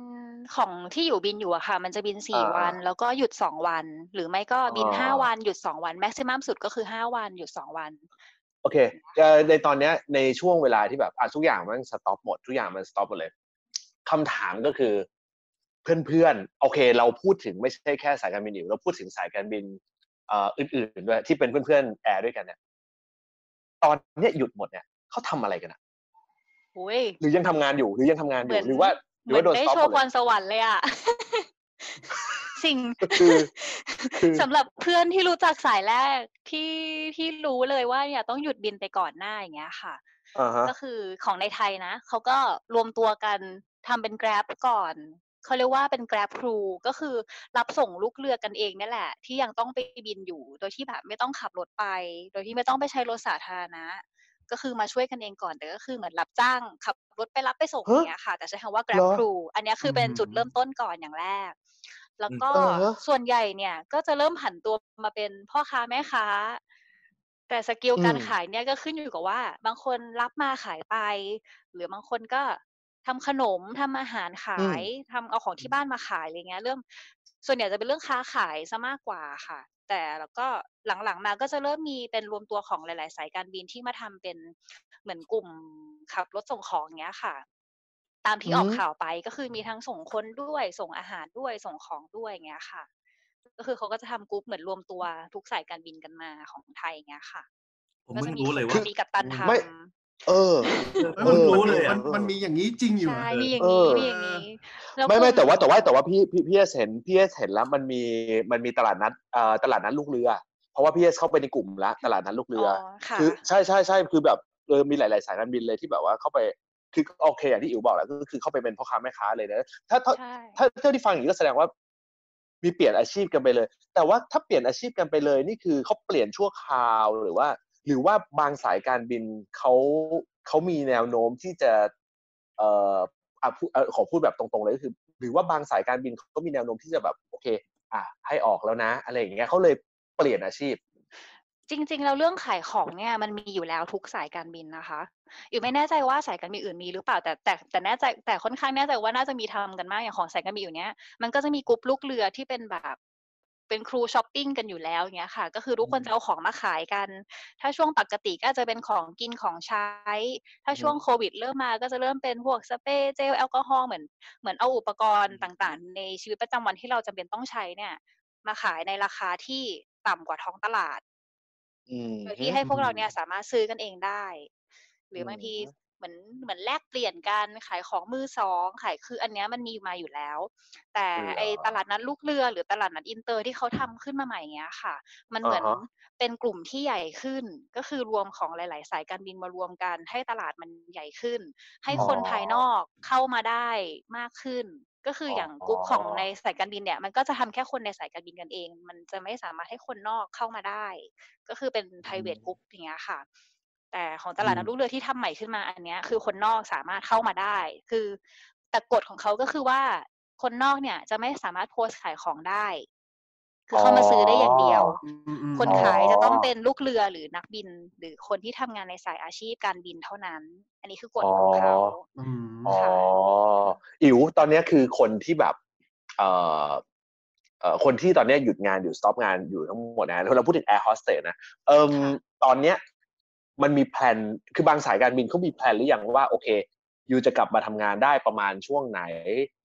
ของที่อยู่บินอยู่อะค่ะ มันจะบินสี่อ่า วัน แล้วก็หยุดสองวัน หรือไม่ก็บินอ๋อ ห้าวันหยุดสองวัน maximum สุดก็คือห้าวันหยุดสองวัน โอเคเอ่อในตอนเนี้ยในช่วงเวลาที่แบบอะทุกอย่างมัน stop หมดทุกอย่างมัน stop หมดเลยคำถามก็คือเพื่อนๆ โอเค เราพูดถึงไม่ใช่แค่สายการบินอิ๋วเราพูดถึงสายการบินเอ่ออื่นๆด้วยที่เป็นเพื่อนๆแอร์ด้วยกันเนี่ยตอนเนี้ยหยุดหมดเนี่ยเขาทำอะไรกันอะอุ้ย หรือยังทำงานอยู่หรือยังทำงานอยู่เหมือน หรือว่าห เหรือมือว่านโดนได้สต็อปโชหมว์ดพเลยรสวรรค์เลยอะสิ่งคือคือสำหรับเพื่อนที่รู้จักสายแรกที่ที่รู้เลยว่าเนี่ยต้องหยุดบินไปก่อนหน้าอย่างเงี้ยค่ะอ่าฮะก็คือของในไทยนะเขาก็รวมตัวกันทำเป็น Grab ก่อนเขาเรียกว่าเป็น Grab Crew ก็คือรับส่งลูกเรือกันเองนี่แหละ ที่ยังต้องไปบินอยู่ โดยที่แบบไม่ต้องขับรถไป โดยที่ไม่ต้องไปใช้รถสาธารณะ ก็คือมาช่วยกันเองก่อนแต่ก็คือเหมือนรับจ้างขับรถไปรับไปส่งอย่างเงี้ยค่ะ แต่ใช้คำว่า Grab เหรอ Crew อันเนี้ยคือเป็นจุดอืมเริ่มต้นก่อนอย่างแรก แล้วก็เออฮะส่วนใหญ่เนี่ย ก็จะเริ่มผันตัวมาเป็นพ่อค้าแม่ค้า แต่สกิลการอืมขายเนี่ยก็ขึ้นอยู่กับว่า บางคนรับมาขายไป หรือบางคนก็ทำขนมทำอาหารขายทำเอาของที่บ้านมาขายอะไรเงี้ย เริ่มส่วนใหญ่จะเป็นเรื่องค้าขายซะมากกว่าค่ะ แต่แล้วก็หลังๆ มาก็จะเริ่มมีเป็นรวมตัวของหลาย ๆ สายการบินที่มาทำเป็นเหมือนกลุ่มขับรถส่งของเงี้ยค่ะ ตามที่ออกอืมข่าวไปก็คือมีทั้งส่งคนด้วย ส่งอาหารด้วยส่งของด้วยอย่างเงี้ยค่ะ ก็คือเขาก็จะทำกรุ๊ปเหมือนรวมตัวทุกสายการบินกันมาของไทยอย่างเงี้ยค่ะผมก็เพิ่จะงมีรู้เลยคว่านมีกัปตันทไม่เออเอ้ยมันเออรู้เลเลยยอะมันมันมีอย่างนี้จริงอยู่ใช่อะมีอย่างเอนี้อมีอย่างนี้ล้ว ไม่ไม่คนแต่ว่าแต่ว่าแต่ว่าพี่พี่พี่เอสเห็นพี่เอสเห็นแล้วมันมีมันมีตลาดนัดเอ่อตลาดนัดลูกเรือ เพราะว่าพี่เอสเข้าไปในกลุ่มแล้วตลาดนัดลูกเรืออ๋อค่ะคือใช่ใช่ใช่คือแบบเออมีหลาย ๆ สายการบินเลยที่แบบว่าเข้าไปคือโอเคอย่างที่อิ๋วบอกแหละก็คือเข้าไปเป็นพ่อค้าแม่ค้าเลยนะถ้าถ้าใช่ถ้าเท่าที่ฟังอย่างนี้ก็แสดงว่ามีเปลี่ยนอาชีพกันไปเลย แต่ว่าถ้าเปลี่ยนอาชีพกันไปเลย นี่คือเขาเปลี่ยนชั่วคราวหรือว่า หรือว่าบางสายการบินเขาเขามีแนวโน้มที่จะเอ่อ อะขอพูดแบบตรงๆเลยก็คือ หรือว่าบางสายการบินเขาก็มีแนวโน้มที่จะแบบโอเค อะให้ออกแล้วนะ อะไรอย่างเงี้ยเขาเลยเปลี่ยนอาชีพจริงๆแล้วเรื่องขายของเนี่ยมันมีอยู่แล้วทุกสายการบินนะคะอยู่ไม่แน่ใจว่าสายการบินอื่นมีหรือเปล่าแต่แต่แต่แน่ใจแต่ค่อนข้างแน่ใจว่าน่าจะมีทำกันมากอย่างของสายการบินอยู่เนี้ยมันก็จะมีกลุ่มลูกเรือที่เป็นแบบ เป็นครูช้อปปิ้งกันอยู่แล้วอย่างเงี้ยค่ะ ก็คือทุกคนจะเอาของมาขายกัน ถ้าช่วงปกติก็อาจจะเป็นของกินของใช้ ถ้าช่วงโควิด เริ่มมาก็จะเริ่มเป็นพวกสเปรย์เจลแอลกอฮอล์เหมือนเหมือนเอาอุปกรณ์ต่างๆ ในชีวิตประจำวันที่เราจำเป็นต้องใช้เนี่ย มาขายในราคาที่ต่ำกว่าท้องตลาดอืมโดยที่ให้พวกเราเนี่ยสามารถซื้อกันเองได้ หรือบางที เหมือนเหมือนแลกเปลี่ยนกันขายของมือสองขายคืออันเนี้ยมันมีมาอยู่แล้ว แต่เหรอไอตลาดนัดลูกเรือหรือตลาดนัดอินเตอร์ที่เขาทำขึ้นมาใหม่เงี้ยค่ะ มันเหมือนอ่าฮะเป็นกลุ่มที่ใหญ่ขึ้น ก็คือรวมของหลาย ๆ สายการบินมารวมกัน ให้ตลาดมันใหญ่ขึ้น ให้คนภายนอกเข้ามาได้มากขึ้นก็คืออย่างกลุ่มของในสายการบินเนี่ยมันก็จะทำแค่คนในสายการบินกันเอง มันจะไม่สามารถให้คนนอกเข้ามาได้ ก็คือเป็น private group อย่างเงี้ยค่ะ แต่ของตลาดนัดลูกเรือที่ทำใหม่ขึ้นมาอันเนี้ยคือคนนอกสามารถเข้ามาได้ คือแต่กฎของเขาก็คือว่าคนนอกเนี่ยจะไม่สามารถโพสต์ขายของได้ คือเข้ามาซื้อได้อย่างเดียวอืมอืมคนขายจะต้องเป็นลูกเรือหรือนักบิน หรือคนที่ทำงานในสายอาชีพการบินเท่านั้น อันนี้คือกฎของเขาอืมอ๋อค่ะอิ๋วตอนเนี้ยคือคนที่แบบ เอ่อเอ่อคนที่ตอนเนี้ยหยุดงานอยู่ stop งานอยู่ทั้งหมดนะเราพูดถึงแอร์โฮสเตสนะเอิมค่ะตอนเนี้ย มันมีแผนคือบางสายการบินเขามีแผนหรือยังว่าโอเคยูจะกลับมาทำงานได้ประมาณช่วงไหน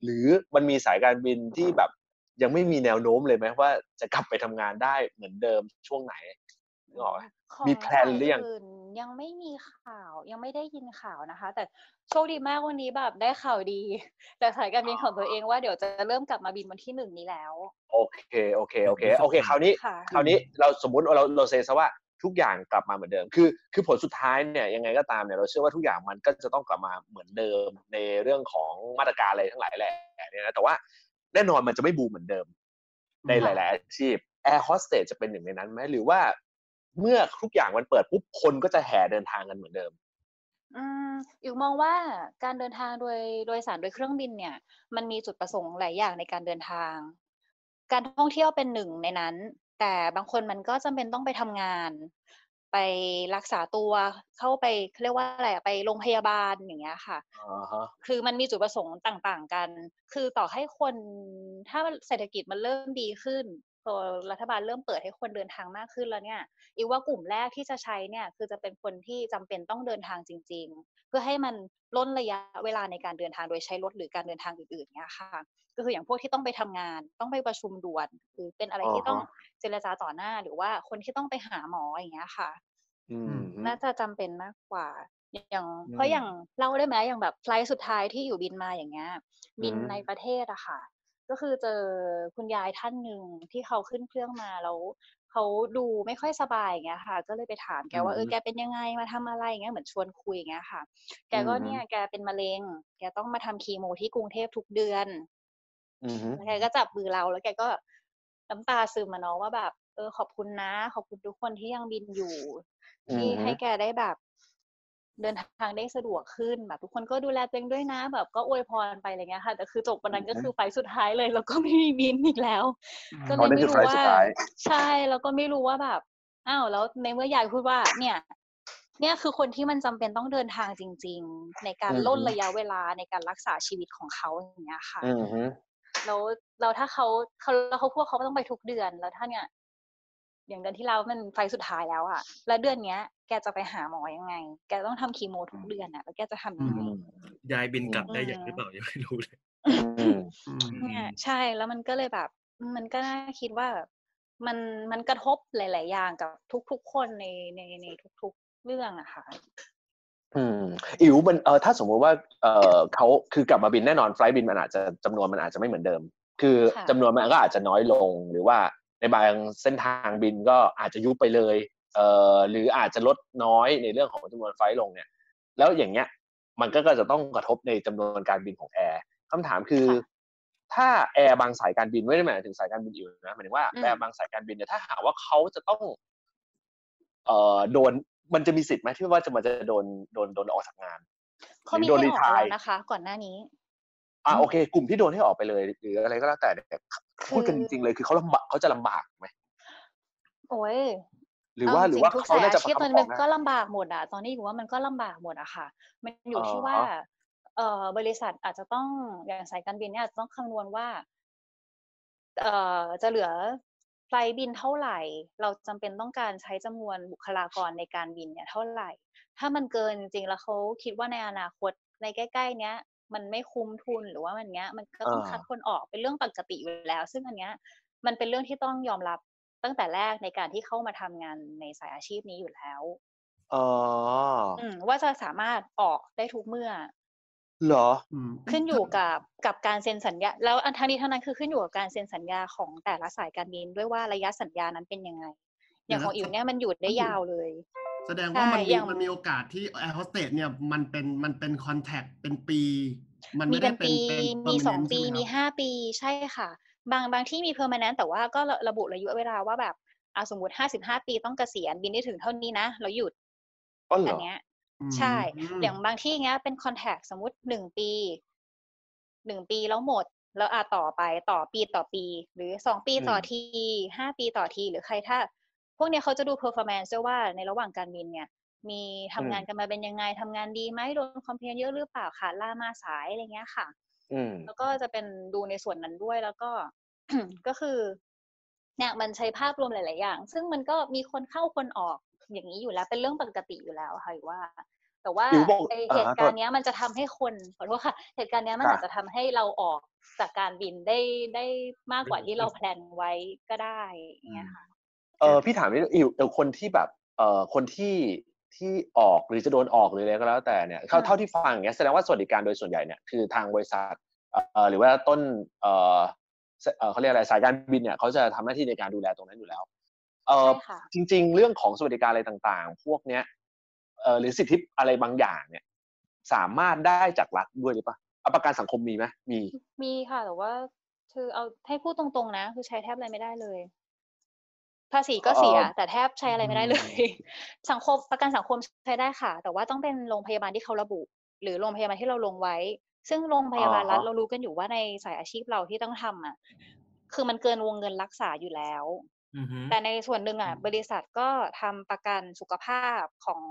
หรือมันมีสายการบินที่แบบยังไม่มีแนวโน้มเลยไหมว่าจะกลับไปทำงานได้เหมือนเดิมช่วงไหนนึกออกไหมของมีแพลนหรือยังสาอื่นยังไม่มีข่าวยังไม่ได้ยินข่าวนะคะ แต่โชคดีมากวันนี้แบบได้ข่าวดี จากสายการบินของตัวเองว่าเดี๋ยวจะเริ่มกลับมาบินวันที่หนึ่งนี้แล้ว โอเคโอเคโอเคโอเคคราวนี้ค่ะคราวนี้เราสมมุติเราเราเซซะว่า ทุกอย่างกลับมาเหมือนเดิม คือ คือผลสุดท้ายเนี่ยยังไงก็ตามเนี่ยเราเชื่อว่าทุกอย่างมันก็จะต้องกลับมาเหมือนเดิมในเรื่องของมาตรการอะไรทั้งหลายแหละเนี่ยนะแต่ว่าแน่นอนมันจะไม่บูมเหมือนเดิม ในหลาย ๆ อาชีพแอร์โฮสเตสจะเป็นหนึ่งในนั้นไหมหรือว่าเมื่อทุกอย่างมันเปิดปุ๊บคนก็จะแห่เดินทางกันเหมือนเดิมอืมอิวมองว่าการเดินทางโดยโดยสารโดยเครื่องบินเนี่ย มันมีจุดประสงค์หลายอย่างในการเดินทาง การท่องเที่ยวเป็นหนึ่งในนั้น แต่บางคนมันก็จำเป็นต้องไปทำงาน ไปรักษาตัวเข้าไปเขาเรียกว่าอะไรอะไปโรงพยาบาลอย่างเงี้ยค่ะอ่าฮะคือมันมีจุดประสงค์ต่าง ๆ กัน คือต่อให้คนถ้าเศรษฐกิจมันเริ่มดีขึ้น พอรัฐบาลเริ่มเปิดให้คนเดินทางมากขึ้นแล้วเนี่ยอีกว่ากลุ่มแรกที่จะใช้เนี่ยคือจะเป็นคนที่จำเป็นต้องเดินทางจริง ๆ เพื่อให้มันล้นระยะเวลาในการเดินทางโดยใช้รถหรือการเดินทางอื่นๆเนี่ยค่ะ ก็คืออย่างพวกที่ต้องไปทำงานต้องไปประชุมด่วนหรือเป็นอะไรที่ต้องเจรจาต่อหน้าหรือว่าคนที่ต้องไปหาหมออย่างเงี้ยค่ะอืมน่าจะจำเป็นมากกว่าอย่างอืมเพราะอย่างเล่าได้ไหมอย่างแบบไฟลท์สุดท้ายที่อยู่บินมาอย่างเงี้ยบินอืมในประเทศอะค่ะ ก็คือเจอคุณยายท่านหนึ่งที่เขาขึ้นเครื่องมาแล้วเขาดูไม่ค่อยสบายอย่างเงี้ยค่ะ ก็เลยไปถามแกว่าเออแกเป็นยังไงมาทำอะไรอย่างเงี้ยเหมือนชวนคุยอย่างเงี้ยค่ะ แกก็เนี่ยแกเป็นมะเร็ง แกต้องมาทำคีโมที่กรุงเทพทุกเดือนอืมฮึแล้วแกก็จับมือเราแล้วแกก็น้ำตาซึมมาเนาะว่าแบบ เออขอบคุณนะ ขอบคุณทุกคนที่ยังบินอยู่ ที่ให้แกได้แบบ เดินทางได้สะดวกขึ้นแบบทุกคนก็ดูแลตัวเองด้วยนะ แบบก็อวยพรไปอะไรเงี้ยค่ะแต่คือจบวันนั้นก็คือไฟล์สุดท้ายเลย แล้วก็ไม่มีบินอีกแล้ว ก็เลอ๋อยนั่นไม่คือรู้ไฟล์สุว่าดท้ายใช่แล้วก็ไม่รู้ว่าแบบอ้าวแล้วในเมื่อยายพูดว่า เนี่ย เนี่ยคือคนที่มันจำเป็นต้องเดินทางจริง ๆ ในการอือฮึล่นระยะเวลาในการรักษาชีวิตของเขาอย่างเงี้ยค่ะอืมฮึแล้วเราถ้าเขาเขาแล้วเขาพวกเขาต้องไปทุกเดือนแล้วถ้าเนี่ย อย่างเดือนที่แล้วมันไฟล์สุดท้ายแล้วอะแล้วเดือนเนี้ย แกจะไปหาหมอยังไง แกต้องทำคีโมทุกเดือนอะแล้วแกจะทำยังไงยายบินกลับได้อืมยังหรือเปล่ายังไม่รู้เลยอืมอืมเนี่ยใช่แล้วมันก็เลยแบบ มันก็น่าคิดว่าแบบมันมันกระทบหลาย ๆ อย่างกับทุก ๆ คนในในในทุก ๆ เรื่องอะค่ะอืมอิ๋วมันเออถ้าสมมุติว่าเออเขาคือกลับมาบินแน่นอนไฟล์บินมันอาจจะจำนวนมันอาจจะไม่เหมือนเดิม คือค่ะจำนวนมันก็อาจจะน้อยลงหรือว่า ในบางเส้นทางบินก็อาจจะยุบไปเลยเอ่อหรืออาจจะลดน้อยในเรื่องของจำนวนไฟล์ลงเนี่ย แล้วอย่างเงี้ยมันก็จะต้องกระทบในจำนวนการบินของแอร์คำถามคือ ถ้าแอร์บางสายการบินไม่ได้หมายถึงสายการบินอื่นนะหมายถึงว่าอืมแอร์บางสายการบินเนี่ยถ้าหากว่าเขาจะต้อง เอ่อโดนมันจะมีสิทธิ์ไหมที่ว่าจะมาจะโดนโดนโดนออกจากงานเขามีโดนให้รีออกไทไปร์แล้วนะคะ ก่อนหน้านี้ อ่าโอเค กลุ่มที่โดนให้ออกไปเลย หรืออะไรก็แล้วแต่เนี่ยพูดกันจริงๆเลยคือเขาลำบากเขาจะลำบากไหมโอ้ยหรือว่าเจหรืองว่าๆทุกเขาสายน่าจะอาชีพประตคัอบนประนี้คองมันก็นะลำบากหมดอะตอนนี้อยู่ว่ามันก็ลำบากหมดอะค่ะ มันอยู่อ๋อที่ว่าเอ่อบริษัทอาจจะต้องอย่างสายการบินเนี่ยอาจจะต้องคำนวณว่าเอ่อจะเหลือไฟลท์บินเท่าไหร่ เราจำเป็นต้องการใช้จำนวนบุคลากรในการบินเนี่ยเท่าไหร่ ถ้ามันเกินจริงๆแล้วเขาคิดว่าในอนาคตในใกล้ ๆ เนี้ย มันไม่คุ้มทุนหรือว่ามันเนี้ย มันก็ต้องอ่าคัดคนออกเป็นเรื่องปกติอยู่แล้ว ซึ่งอันเนี้ยมันเป็นเรื่องที่ต้องยอมรับตั้งแต่แรกในการที่เข้ามาทำงานในสายอาชีพนี้อยู่แล้วอ๋ออืมว่าจะสามารถออกได้ทุกเมื่อเหรออืมขึ้นอยู่กับกับการเซ็นสัญญา แล้วอันทั้งนี้ทั้งนั้นคือขึ้นอยู่กับการเซ็นสัญญาของแต่ละสายการบินด้วยว่าระยะสัญญานั้นเป็นยังไง อย่างของอิ๋วเนี่ยมันอยู่ได้ยาวเลย แสดงว่ามันใช่มีอย่างมันมีโอกาสที่แอร์โฮสเตสเนี่ยมันเป็นมันเป็น contract เป็นปี มันมีไม่ได้เป็น permanent ใช่ไหมครับ มีเป็นปีเป็นมีสองปีห้าปีใช่ค่ะ บางบางที่มีเพอร์ม n น n t แต่ว่าก็ระระบุระยะเวลาว่าแบบอะสมมติห้าสิบห้าปีต้องเกษียณบินได้ถึงเท่านี้นะแล้วหยุดก็เหรอัอนเนี้ยอืมใช่ อย่างบางที่เงี้ยเป็นคอนแทคสมมติหนึ่งปีหนึ่งปีแล้วหมด แล้วอาต่อไปต่อปีต่อปี หรือสองปีต่ออืมทีห้าปีต่อที หรือใครถ้าพ วกเนี้ยเขาจะดู performance ด้วยว่าในระหว่างการบินเนี่ย มีทำงานกันมาเป็นยังไงทำงานดีไหมโดนคอมเพลนเยอะหรือเปล่าขาดล่ามาสายอะไรเงี้ยค่ะอืมแล้วก็จะเป็นดูในส่วนนั้นด้วยแล้วก็ก็คือ เนี่ยมันใช้ภาพรวมหลาย ๆ อย่าง ซึ่งมันก็มีคนเข้าคนออกอย่างนี้อยู่แล้ว เป็นเรื่องปกติอยู่แล้วค่ะว่า แต่ว่าอิ๋วบอกไออ่าเหตุการโทณ์ษเนี้ยมันจะทำให้คนขอโทษค่ะ เหตุการณ์เนี้ยมันค่ะอาจจะทำให้เราออกจากการบินได้ได้มากกว่าที่เราแพลนไว้ก็ได้อย่างเงี้ยค่ะ เออพี่ถามนิดนึงอิ๋วเออคนที่แบบเอ่อคนที่ที่ออกหรือจะโดนออกหรืออะไรก็แล้วแต่เนี่ยเท่าค่ะเท่าที่ฟังอย่างเงี้ยแสดงว่าสวัสดิการโดยส่วนใหญ่เนี่ยคือทางบริษัทเอ่อหรือว่าต้นเอ่อเอ่อเขาเรียกอะไรสายการบินเนี่ยเขาจะทำหน้าที่ในการดูแลตรงนั้นอยู่แล้วเออใช่ค่ะจริง ๆ เรื่องของสวัสดิการอะไรต่างๆ พวกเนี้ยเออหรือสิทธิอะไรบางอย่างเนี่ย สามารถได้จากรัฐด้วยหรือเปล่าเอาประกันสังคมมีไหมมีมีค่ะแต่ว่าคือเอาให้พูดตรงๆนะ คือใช้แทบอะไรไม่ได้เลย ภาษีก็เอ่อเสีย แต่แทบใช้อะไรไม่ได้เลยอืสังคมประกันสังคมใช้ได้ค่ะ แต่ว่าต้องเป็นโรงพยาบาลที่เขาระบุ หรือโรงพยาบาลที่เราลงไว้ ซึ่งโรงพยาบาลรัฐอ่าฮะเรารู้กันอยู่ว่าในสายอาชีพเราที่ต้องทำอะ คือมันเกินวงเงินรักษาอยู่แล้วอือฮึแต่ในส่วนหนึ่งอะบริษัทก็ทำประกันสุขภาพของ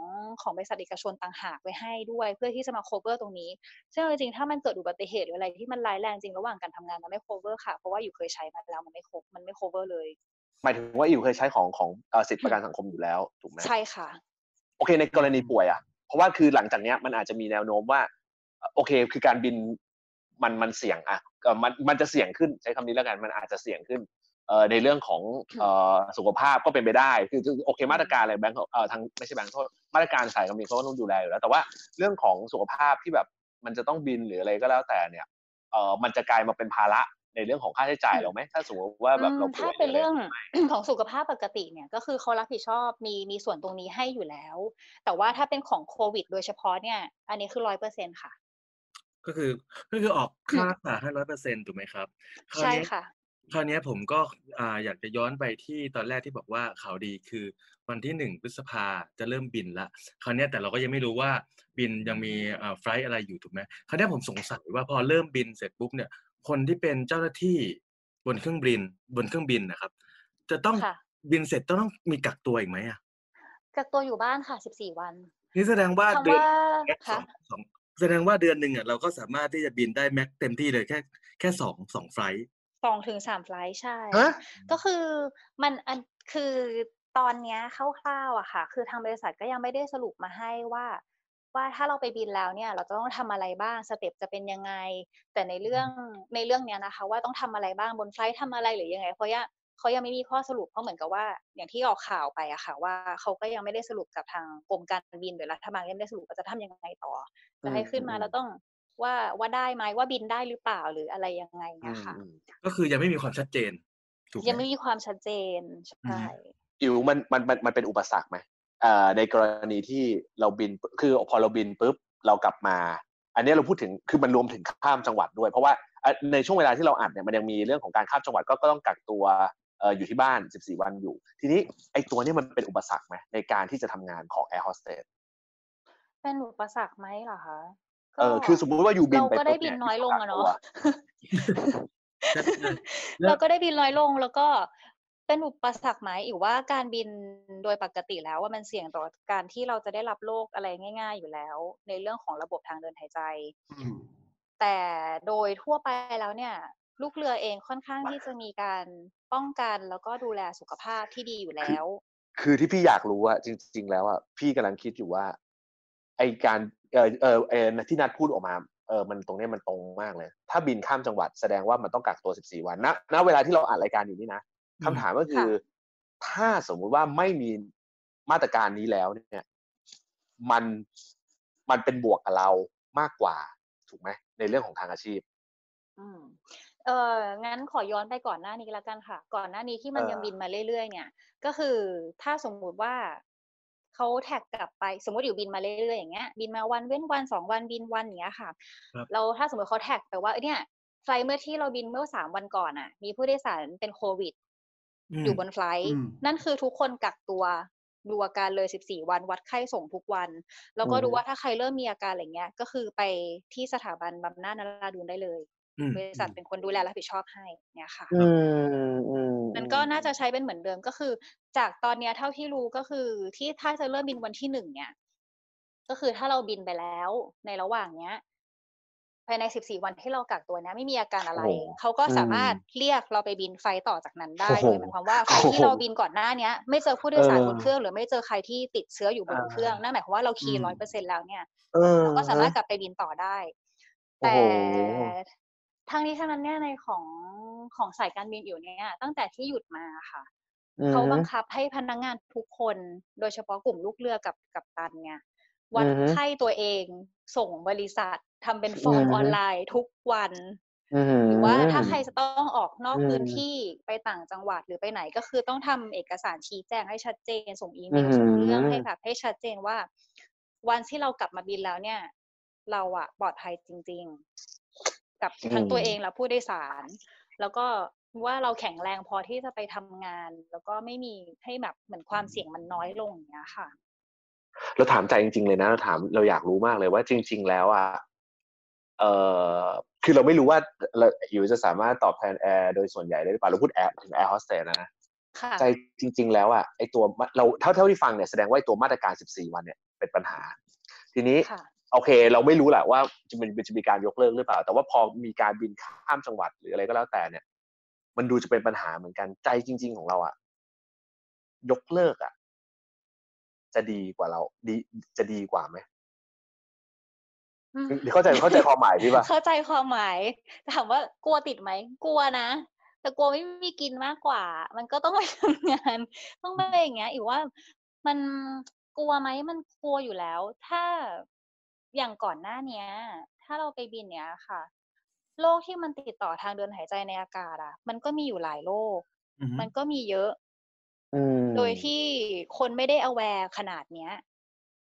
ของบริษัทเอกชนต่างหากไว้ให้ด้วย เพื่อที่จะมา cover ตรงนี้ ซึ่งเอาจริงๆถ้ามันเกิดอุบัติเหตุหรืออะไรที่มันร้ายแรงจริงระหว่างการทำงานมันไม่ cover ค่ะ เพราะว่าอยู่เคยใช้มาแล้วมันไม่ครบมันไม่ cover เลย หมายถึงว่าอิ๋วเคยใช้ของของเอ่อสิทธิประกันสังคมอยู่แล้วถูกไหมใช่ค่ะ โอเคในกรณีป่วยอะ เพราะว่าคือหลังจากเนี้ยมันอาจจะมีแนวโน้มว่าเอ่อโอเค คือการบินมันมันเสี่ยงอะเอ่อมันมันจะเสี่ยงขึ้นใช้คำนี้แล้วกันมันอาจจะเสี่ยงขึ้นเอ่อในเรื่องของเอ่อสุขภาพก็เป็นไปได้คือคือโอเคมาตรการอะไรแบงค์เอ่อทางไม่ใช่แบงค์โทษมาตรการสายการบินเขาก็ต้องดูแลอยู่แล้ว แต่ว่าเรื่องของสุขภาพที่แบบมันจะต้องบินหรืออะไรก็แล้วแต่เนี่ยเอ่อมันจะกลายมาเป็นภาระ ในเรื่องของค่าใช้จ่ายเราไหมถ้าสมมติว่าแบบเราอืมป่ถ้าวยเป็นหะไเรื่องของสุขภาพปกติเนี่ยก็คือเขารับผิดชอบมีมีส่วนตรงนี้ให้อยู่แล้ว แต่ว่าถ้าเป็นของโควิด โดยเฉพาะเนี่ย อันนี้คือร้อยเปอร์เซ็นค่ะ ก็คือก็คือออกค่ารักษาให้ร้อยเปอร์เซ็นถูกไหมครับคราวใช่เนี้ยค่ะคราวเนี้ยผมก็อ่าอยากจะย้อนไปที่ตอนแรกที่บอกว่าข่าวดีคือวันที่หนึ่งพฤษภาจะเริ่มบินละคราวเนี้ยแต่เราก็ยังไม่รู้ว่าบินยังมีอ่าไฟล์อะไรอยู่ถูกไหมคราวเนี้ยผมสงสัยว่าพอเริ่มบินเสร็จปุ๊บเนี่ย คนที่เป็นเจ้าหน้าที่บนเครื่องบิน บนเครื่องบินนะครับ จะต้องค่ะ บินเสร็จต้องมีกักตัวอีกไหมอะกักตัวอยู่บ้านค่ะ 14 วันนี่แสดงว่าคำเดือนว่าแค่สค่ะองสองแสดงว่าเดือนหนึ่งอะเราก็สามารถที่จะบินได้แม็กเต็มที่เลยแค่แค่สองสองไฟลท์สองถึงสามไฟลท์ใช่ ฮะก็คือมันอันคือตอนเนี้ยคร่าวๆอะค่ะ คือทางบริษัทก็ยังไม่ได้สรุปมาให้ว่า ว่าถ้าเราไปบินแล้วเนี่ยเราจะต้องทำอะไรบ้างสเต็ปจะเป็นยังไง แต่ในเรื่องในเรื่องเนี้ยนะคะ ว่าต้องทำอะไรบ้างบนไฟลท์ทำอะไรหรือยังไง เพราะว่าเขายังไม่มีข้อสรุปเพราะเหมือนกับว่า อย่างที่ออกข่าวไปอะค่ะ ว่าเขาก็ยังไม่ได้สรุปกับทางกรมการบินหรือรัฐบาลยังไม่ได้สรุปว่าจะทำยังไงต่อจะให้ขึ้นมาแล้วต้องว่าว่าได้ไหมว่าบินได้หรือเปล่าหรืออะไรยังไงนะคะอืมก็คือยังไม่มีความชัดเจนถูกไหมยังไม่มีความชัดเจนใช่อิวมันมันมันมันเป็นอุปสรรคไหมเอ่อ ในกรณีที่เราบินคือพอเราบินปุ๊บเรากลับมา อันนี้เราพูดถึงคือมันรวมถึงข้ามจังหวัดด้วย เพราะว่าอะในช่วงเวลาที่เราอัดเนี่ยมันยังมีเรื่องของการข้ามจังหวัดก็ก็ต้องกักตัวเอ่ออยู่ที่บ้าน 14 วันอยู่ ทีนี้ไอ้ตัวเนี้มันเป็นอุปสรรคไหมในการที่จะทำงานของ Air Hostess เป็นอุปสรรคไหมเหรอคะเออคือสมมุติว่าอยู่บินเราไปก็ได้ปุ๊บินเยน้อยลงอะเนาะแล้วเราก็ได้บินน้อยลงแล้วก็ เป็นอุปสรรคไหมอีกว่าการบินโดยปกติแล้วว่ามันเสี่ยงต่อการที่เราจะได้รับโรคอะไรง่าย ๆ อยู่แล้ว ในเรื่องของระบบทางเดินหายใจ แต่โดยทั่วไปแล้วเนี่ย ลูกเรือเองค่อนข้างที่จะมีการป้องกันแล้วก็ดูแลสุขภาพที่ดีอยู่แล้ว คือที่พี่อยากรู้อะจริง ๆ แล้วอะพี่กำลังคิดอยู่ว่า ไอการเออเออเออที่นัดพูดออกมาเออ มันตรงเนี้ยมันตรงมากเลย ถ้าบินข้ามจังหวัดแสดงว่ามันต้องกักตัว 14 วัน ณ ณ เวลาที่เราอ่านรายการอยู่นี่นะ คำถามก็คือ ถ้าสมมุติว่าไม่มีมาตรการนี้แล้วเนี่ย มันมันเป็นบวกกับเรามากกว่าถูกไหมในเรื่องของทางอาชีพอืมเอองั้นขอย้อนไปก่อนหน้านี้ละกันค่ะ ก่อนหน้านี้ที่มันเออยังบินมาเรื่อยๆ เนี่ย ก็คือถ้าสมมุติว่าเขาแท็กกลับไปสมมติอยู่บินมาเรื่อยๆอย่างเงี้ย บินมาวันเว้นวันสองวันบินวันอย่างเงี้ยค่ะครับเราถ้าสมมติเขาแท็กไปว่าเอ้ยเนี่ยไฟล์เมื่อที่เราบินเมื่อสามวันก่อนอะ มีผู้โดยสารเป็นโควิด อยู่บนไฟลท์อืมนั่นคือทุกคนกักตัวดูอาการเลย 14 วัน วัดไข้ส่งทุกวัน แล้วก็อือฮึดูว่าถ้าใครเริ่มมีอาการอะไรเงี้ย ก็คือไปที่สถาบันบำนาจนราดูนได้เลยอืมบริษัทเป็นคนดูแลรับผิดชอบให้เนี่ยค่ะอืมอืมมันก็น่าจะใช้เป็นเหมือนเดิมก็คือ จากตอนเนี้ยเท่าที่รู้ก็คือที่ถ้าจะเริ่มบินวันที่หนึ่งเนี่ย ก็คือถ้าเราบินไปแล้วในระหว่างเนี้ย ภายใน 14 วันที่เรากักตัวเนี้ยไม่มีอาการอะไรโอ้โหเขาก็สามารถอืมเรียกเราไปบินไฟล์ต่อจากนั้นได้โอ้โหโดยหมายความว่าไฟล์ที่โอ้โหเราบินก่อนหน้าเนี้ยไม่เจอผู้โดยสารเออบนเครื่อง หรือไม่เจอใครที่ติดเชื้ออยู่บนอ่าเครื่องนั่นหมายความว่าเราคีย์อืมร้อยเปอร์เซ็นแล้วเนี่ยเออเราก็สามารถกลับไปบินต่อได้โอ้แต่โหทั้งนี้ทั้งนั้นเนี่ยในของของสายการบินอยู่เนี่ยตั้งแต่ที่หยุดมาค่ะอืมเขาบังคับให้พนักงานทุกคนโดยเฉพาะกลุ่มลูกเรือกับกับตันเนี่ยวัดอือฮึไข้ตัวเองส่งบริษัท ทำเป็นฟอร์มอือฮึออนไลน์ทุกวันอืมหรือว่าถ้าใครจะต้องออกนอกอืมพื้นที่ไปต่างจังหวัดหรือไปไหนก็คือต้องทำเอกสารชี้แจงให้ชัดเจนส่งอีเมลอือฮึส่งเรื่องให้แบบให้ชัดเจนว่า วันที่เรากลับมาบินแล้วเนี่ย เราอะปลอดภัยจริง ๆ กับทั้งตัวเองและผู้โดยสาร แล้วก็ว่าเราแข็งแรงพอที่จะไปทำงาน แล้วก็ไม่มีให้แบบเหมือนความเสี่ยงมันน้อยลงอย่างเงี้ยค่ะ เราถามใจจริง ๆ เลยนะเราถามเราอยากรู้มากเลยว่าจริง ๆ แล้วอะ เออคือเราไม่รู้ว่าเราอยู่จะสามารถตอบแทนแอร์โดยส่วนใหญ่ได้หรือเปล่าเราพูดแอร์ถึงแอร์โฮสเตสนะค่ะใจจริง ๆ แล้วอะไอตัวมาเราเท่าเท่าที่ฟังเนี่ยแสดงว่าไอ้ตัวมาตรการ 14 วันเนี่ยเป็นปัญหา ทีนี้ค่ะโอเค เราไม่รู้แหละว่าจะมันจะมีการยกเลิกหรือเปล่า แต่ว่าพอมีการบินข้ามจังหวัดหรืออะไรก็แล้วแต่เนี่ย มันดูจะเป็นปัญหาเหมือนกันใจจริง ๆ ของเราอะยกเลิกอะจะดีกว่าเราดีจะดีกว่าไหมอืม เข้าใจเข้าใจความหมายพี่ป่ะเข้าใจความหมายถามว่ากลัวติดไหมกลัวนะแต่กลัวไม่มีกินมากกว่า มันก็ต้องไปทำงาน ต้องไปอย่างเงี้ยอีกว่ามันกลัวไหมมันกลัวอยู่แล้ว ถ้าอย่างก่อนหน้าเนี้ย ถ้าเราไปบินเนี้ยค่ะโรคที่มันติดต่อทางเดินหายใจในอากาศอะ มันก็มีอยู่หลายโรคอือฮึมันก็มีเยอะอืมโดยที่คนไม่ได้ aware ขนาดเนี้ย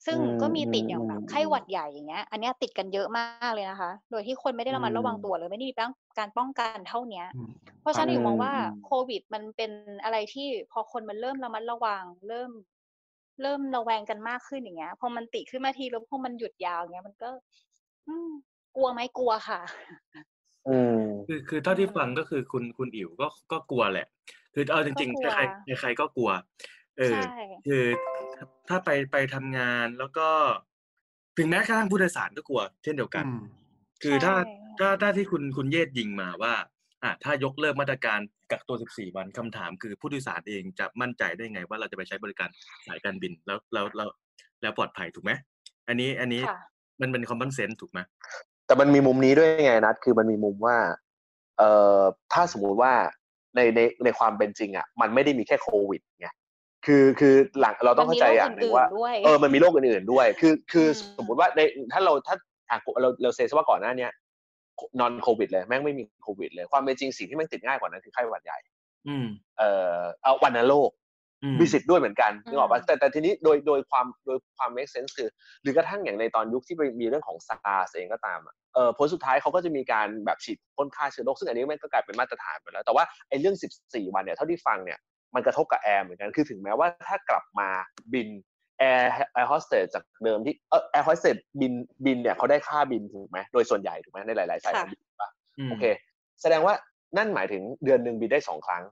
ซึ่งอืมก็มีติดอืมอย่างแบบอืมไข้หวัดใหญ่อย่างเงี้ย อันเนี้ยติดกันเยอะมากเลยนะคะ โดยที่คนไม่ได้ระมัดระวังอืมตัวเลยไม่ได้มีการป้องกันเท่าเนี้ยอืมเพราะฉะนั้นอืมอยู่มองว่าอืมโควิดมันเป็นอะไรที่พอคนมันเริ่มระมัดระวัง เริ่ม เริ่มระแวงกันมากขึ้นอย่างเงี้ย พอมันติดขึ้นมาทีแล้วพอมันหยุดยาวอย่างเงี้ยมันก็อืมกลัวไหมกลัวค่ะอืมคือคือเท่าที่ฟังก็คือคุณคุณอิ๋วก็ก็กลัวแหละ คือเอาจริงก็กลัวๆใครใครใครก็กลัว เออใช่ คือถ้าไปไปทำงานแล้วก็ ถึงแม้กระทั่งผู้โดยสารก็กลัว เช่นเดียวกันอืมคือถ้าใช่ถ้าถ้าที่คุณคุณเยศยิงมาว่าอะถ้ายกเลิกมาตรการกักตัว 14 วันคำถามคือผู้โดยสารเองจะมั่นใจได้ไง ว่าเราจะไปใช้บริการสายการบินแล้วแล้วแล้วแล้วปลอดภัยถูกไหมอันนี้อันนี้ค่ะมันเป็นคอมมอนเซนส์ถูกไหมแต่มันมีมุมนี้ด้วยไงนัดคือมันมีมุมว่า เอ่อถ้าสมมุติว่าในในในความเป็นจริงอะ มันไม่ได้มีแค่โควิดไง คือคือหลังเราต้องเข้าใจอย่างหนึ่งว่ามันมีโรคอื่นๆด้วยเออมันมีโรคอื่นๆด้วย คือคืออืมสมมติว่าในถ้าเราถ้าอะเราเราเซซะว่าก่อนหน้าเนี้ยนอนโควิดเลยแม่งไม่มีโควิดเลย ความเป็นจริงสิ่งที่แม่งติดง่ายกว่านั้นคือไข้หวัดใหญ่อืมเอ่อเอาวันโรคอืมมีสิทธิ์ด้วยเหมือนกันอืมนึกออกปะแต่แต่ทีนี้โดยโดยความโดยความ make sense คือ หรือกระทั่งอย่างในตอนยุคที่มีเรื่องของ SARS เองก็ตามอะเออผลสุดท้ายเขาก็จะมีการแบบฉีดพ่นฆ่าเชื้อโรคซึ่งอันนี้มันก็กลายเป็นมาตรฐานไปแล้ว แต่ว่าไอ้เรื่อง 14 วันเนี่ยเท่าที่ฟังเนี่ย มันกระทบกับแอร์เหมือนกันคือถึงแม้ว่าถ้ากลับมาบินแอร์แอร์โฮสเตสจากเดิมที่เออแอร์โฮสเตสบินบินเนี่ยเขาได้ค่าบินถูกไหมโดยส่วนใหญ่ถูกไหมในหลาย ๆ สายการบินปะอืมโอเค แสดงว่านั่นหมายถึงเดือนหนึ่งบินได้สองครั้ง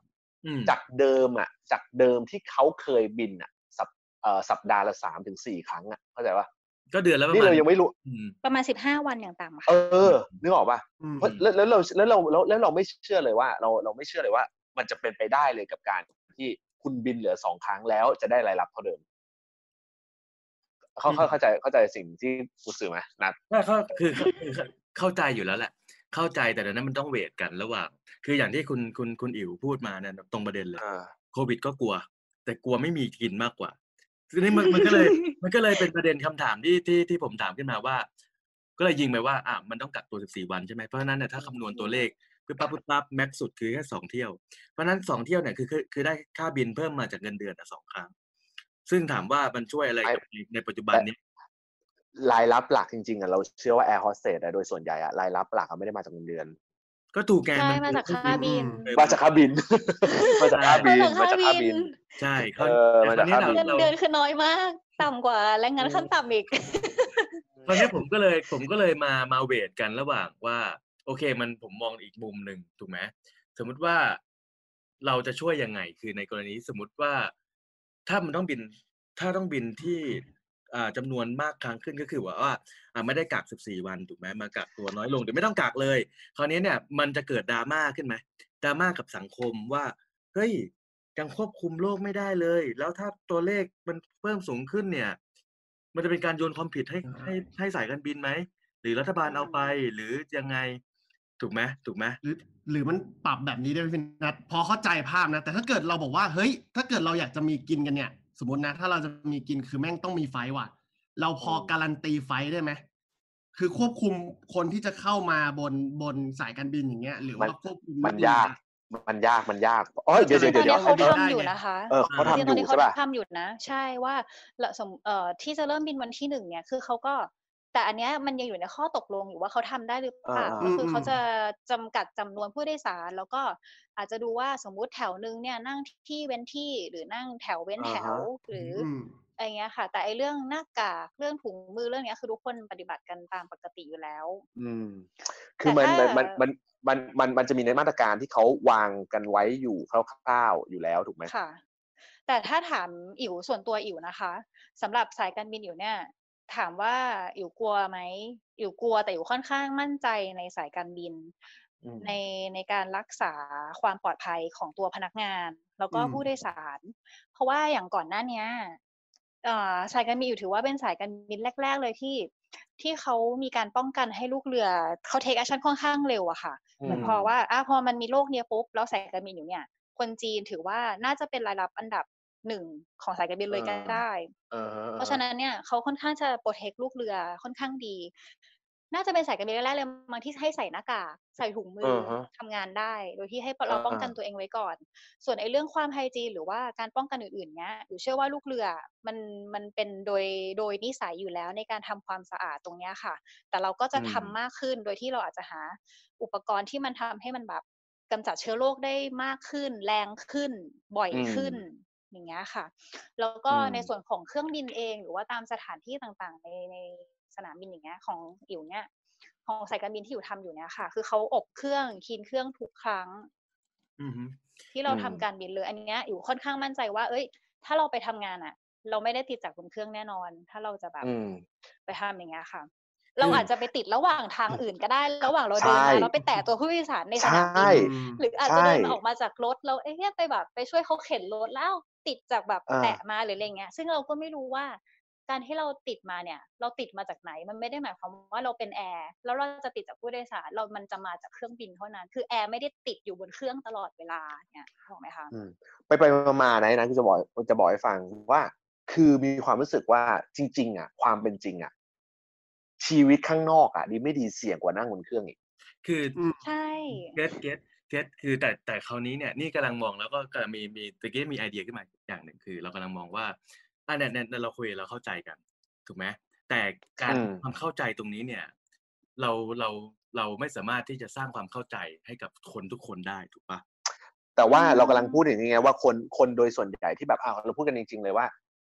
อืมจากเดิมอะจากเดิมที่เขาเคยบินอะสัปเอ่อสัปดาห์ละสามถึงสี่ครั้งอะเข้าใจปะก็เดือนแล้วประนี่มาณเรายังไม่รู้อืมประมาณสิบห้าวันอย่างต่ำเอค่ะอนึกออกปะอืมเพราะแล้วแล้วเราแล้วเราแล้วแล้วเราไม่เชื่อเลยว่า เราเราไม่เชื่อเลยว่า มันจะเป็นไปได้เลยกับการ ที่คุณบินเหลือสองครั้งแล้วจะได้รายรับเท่าเดิมเขาเขาเข้าใจเข้าใจสิ่งที่กูสื่อไหมนัดก็เข้าคือคือคือเข้าใจอยู่แล้วแหละ เข้าใจแต่เดี๋ยวนั้นมันต้องเวทกันระหว่างคืออย่างที่คุณคุณคุณอิ๋วพูดมาเนี่ยตรงประเด็นเลยอ่าโควิดก็กลัว แต่กลัวไม่มีกินมากกว่าทีนี้มันมันก็เลย มันก็เลยเป็นประเด็นคำถามที่ที่ที่ผมถามขึ้นมาว่า ก็เลยยิงไปว่าอะมันต้องกักตัว 14 วันใช่ไหมเพราะฉะนั้นเนี่ยถ้าคำนวณตัวเลข ปึ๊บปั๊บปึ๊บปั๊บแม็กสุดคือแค่สองเที่ยว เพราะฉะนั้นสองเที่ยวเนี่ยคือคือคือได้ค่าบินเพิ่มมาจากเงินเดือนอะสองครั้ง ซึ่งถามว่ามันช่วยอะไรกับในในปัจจุบันนี้รายรับหลักจริงๆอะเราเชื่อว่าแอร์โฮสเตสโดยส่วนใหญ่อะรายรับหลักอะไม่ได้มาจากเงินเดือน ก็ถูกแกนใช่นมาจากค่าบินเออมาจากค่าบิน มาจากค่าบินมาจากค่าบิน ใช่เขาเออมาจากแต่คราวค่าบินี้เงิเรานเราเดือนคือน้อยมาก ต่ำกว่าแรงงานขั้นต่ำอีกตอนนี้ผมก็เลยผมก็เลยมามาเวทกันระหว่างว่า โอเค มันผมมองอีกมุมหนึ่งถูกไหมสมมุติว่าเราจะช่วยยังไง คือในกรณีสมมติว่าถ้ามันต้องบินถ้าต้องบินที่อ่าจำนวนมากครั้งขึ้นก็คือว่าว่าอ่าไม่ได้กัก 14 วันถูกไหมมากักตัวน้อยลงหรือไม่ต้องกักเลย คราวนี้เนี่ยมันจะเกิดดราม่าขึ้นไหมดราม่ากับสังคมว่าเฮ้ยยังควบคุมโรคไม่ได้เลย แล้วถ้าตัวเลขมันเพิ่มสูงขึ้นเนี่ย มันจะเป็นการโยนความผิดให้ให้ให้สายการบินไหมหรือรัฐบาลเอาไปหรือยังไง ถูกไหมถูกไหมหรือหรือมันปรับแบบนี้ได้ไหมพี่นัทพอเข้าใจภาพนะ แต่ถ้าเกิดเราบอกว่าเฮ้ย ถ้าเกิดเราอยากจะมีกินกันเนี่ย สมมตินะ ถ้าเราจะมีกินคือแม่งต้องมีไฟท์ว่ะ เราพอการันตีไฟท์ได้ไหมคือควบคุมคนที่จะเข้ามาบนบนสายการบินอย่างเงี้ย หรือว่าควบคุมมันยาก มันยากมันยากอ๋อเดี๋ยวจริเดี๋งยวๆตอนเดี๋ยวนี้เดี๋ยวเขาทำอยู่นะคะเออเขาทำจริงๆตอนนี้อยู่เขาใช่ป่ะทำอยู่นะ ใช่ว่าละสมเอ่อที่จะเริ่มบินวันที่หนึ่งเนี่ยคือเขาก็ แต่อันเนี้ยมันยังอยู่ในข้อตกลงอยู่ว่าเขาทำได้หรือเปล่าอ่าก็คืออมเขาจะจำกัดจำนวนผู้โดยสาร แล้วก็อาจจะดูว่าสมมุติแถวนึงเนี่ยนั่งที่เว้นที่หรือนั่งแถวเว้นแถวหรืออมอะไรเงี้ยค่ะ แต่ไอเรื่องหน้ากากเรื่องถุงมือเรื่องเนี้ยคือทุกคนปฏิบัติกันตามปกติอยู่แล้ว อืม คือมันแต่มันถ้ามันมันมันมันมันจะมีในมาตรการที่เขาวางกันไว้อยู่คร่าวๆอยู่แล้วถูกไหมค่ะแต่ถ้าถามอิ๋วส่วนตัวอิ๋วนะคะสำหรับสายการบินอิ๋วเนี่ย ถามว่าอิ๋วกลัวไหมอิ๋วกลัวแต่อิ๋วค่อนข้างมั่นใจในสายการบินอืมในในการรักษาความปลอดภัยของตัวพนักงาน แล้วก็อืมผู้โดยสาร เพราะว่าอย่างก่อนหน้าเนี้ยเอ่อสายการบินอยู่ถือว่าเป็นสายการบินแรก ๆ เลยที่ที่เขามีการป้องกันให้ลูกเรือเขา take action ค่อนข้างเร็วอะค่ะเหมือนพอว่าอะพอมันมีโรคเนี้ยปุ๊บแล้วสายการบินอยู่เนี่ยคนจีนถือว่าน่าจะเป็นรายรับอันดับ หนึ่งของสายการบินเลยก็อ่าได้อ่าฮเพราะฉะนั้นเนี่ยเขาค่อนข้างจะ protect ลูกเรือค่อนข้างดี น่าจะเป็นสายการบินแรกๆเลยบางที่ให้ใส่หน้ากากใส่ถุงมืออ่าฮะทำงานได้ โดยที่ให้เราอ่าป้องกันตัวเองไว้ก่อน ส่วนไอ้เรื่องความ hygiene หรือว่าการป้องกันอื่นๆเนี้ยหรือเชื่อว่าลูกเรือมันมันเป็นโดยโดยนิสัยอยู่แล้วในการทำความสะอาดตรงเนี้ยค่ะ แต่เราก็จะทำมากขึ้นโดยที่เราอาจจะหาอุปกรณ์ที่มันทำให้มันแบบกำจัดเชื้อโรคได้มากขึ้น แรงขึ้นบ่อยอืมขึ้น อย่างเงี้ยค่ะ แล้วก็อืมในส่วนของเครื่องบินเอง หรือว่าตามสถานที่ต่างๆ ในในสนามบินอย่างเงี้ยของอิ๋วเนี่ยของสายการบินที่อยู่ทำอยู่เนี่ยค่ะ คือเขาอบเครื่องคีนเครื่องทุกครั้งอือฮึที่เราอืมทำการบินเลย อันเนี้ยอยู่ค่อนข้างมั่นใจว่า เอ้ย ถ้าเราไปทำงานอะเราไม่ได้ติดจากบนเครื่องแน่นอน ถ้าเราจะแบบอืมไปทำอย่างเงี้ยค่ะ เราอาจจะไปติดระหว่างทางอื่นก็ได้ ระหว่างเราเดินใช่มาเราไปแตะตัวผู้โดยสารในสใชนามบิ่นหรืออาจจะใช่เดินออกมาจากรถแล้วเอ๊ะไปแบบ ไปช่วยเขาเข็นรถแล้ว ติดจากแบบอ่าแตะมาหรืออะไรเงี้ย ซึ่งเราก็ไม่รู้ว่าการที่เราติดมาเนี่ย เราติดมาจากไหนมันไม่ได้หมายความว่าเราเป็นแอร์แล้วเราจะติดจากผู้โดยสารเรามันจะมาจากเครื่องบินเท่านั้น คือแอร์ไม่ได้ติดอยู่บนเครื่องตลอดเวลาเนี่ยถูกไหมคะอืมไปไปๆมาๆนะนะที่จะบอกจะบอกให้ฟังว่า คือมีความรู้สึกว่าจริง ๆ อะ ความเป็นจริงอะ ชีวิตข้างนอกอะดีไม่ดีเสี่ยงกว่านั่งบนเครื่องอีก คืออืมใช่ get get get คือแต่แต่คราวนี้เนี่ยนี่กำลังมองแล้วก็กำลังมีมีตะกี้มีไอเดียขึ้นมาอย่างหนึ่งคือ เรากำลังมองว่าอะเนี่ยเนี่ยเนี่ยเราคุยเราเข้าใจกันถูกไหมแต่การอืมความเข้าใจตรงนี้เนี่ย เราเราเราไม่สามารถที่จะสร้างความเข้าใจให้กับคนทุกคนได้ถูกปะแต่ว่าอืมเรากำลังพูดอย่างนี้ไงว่าคนคนโดยส่วนใหญ่ที่แบบอ้าวเราพูดกันจริง ๆ เลยว่า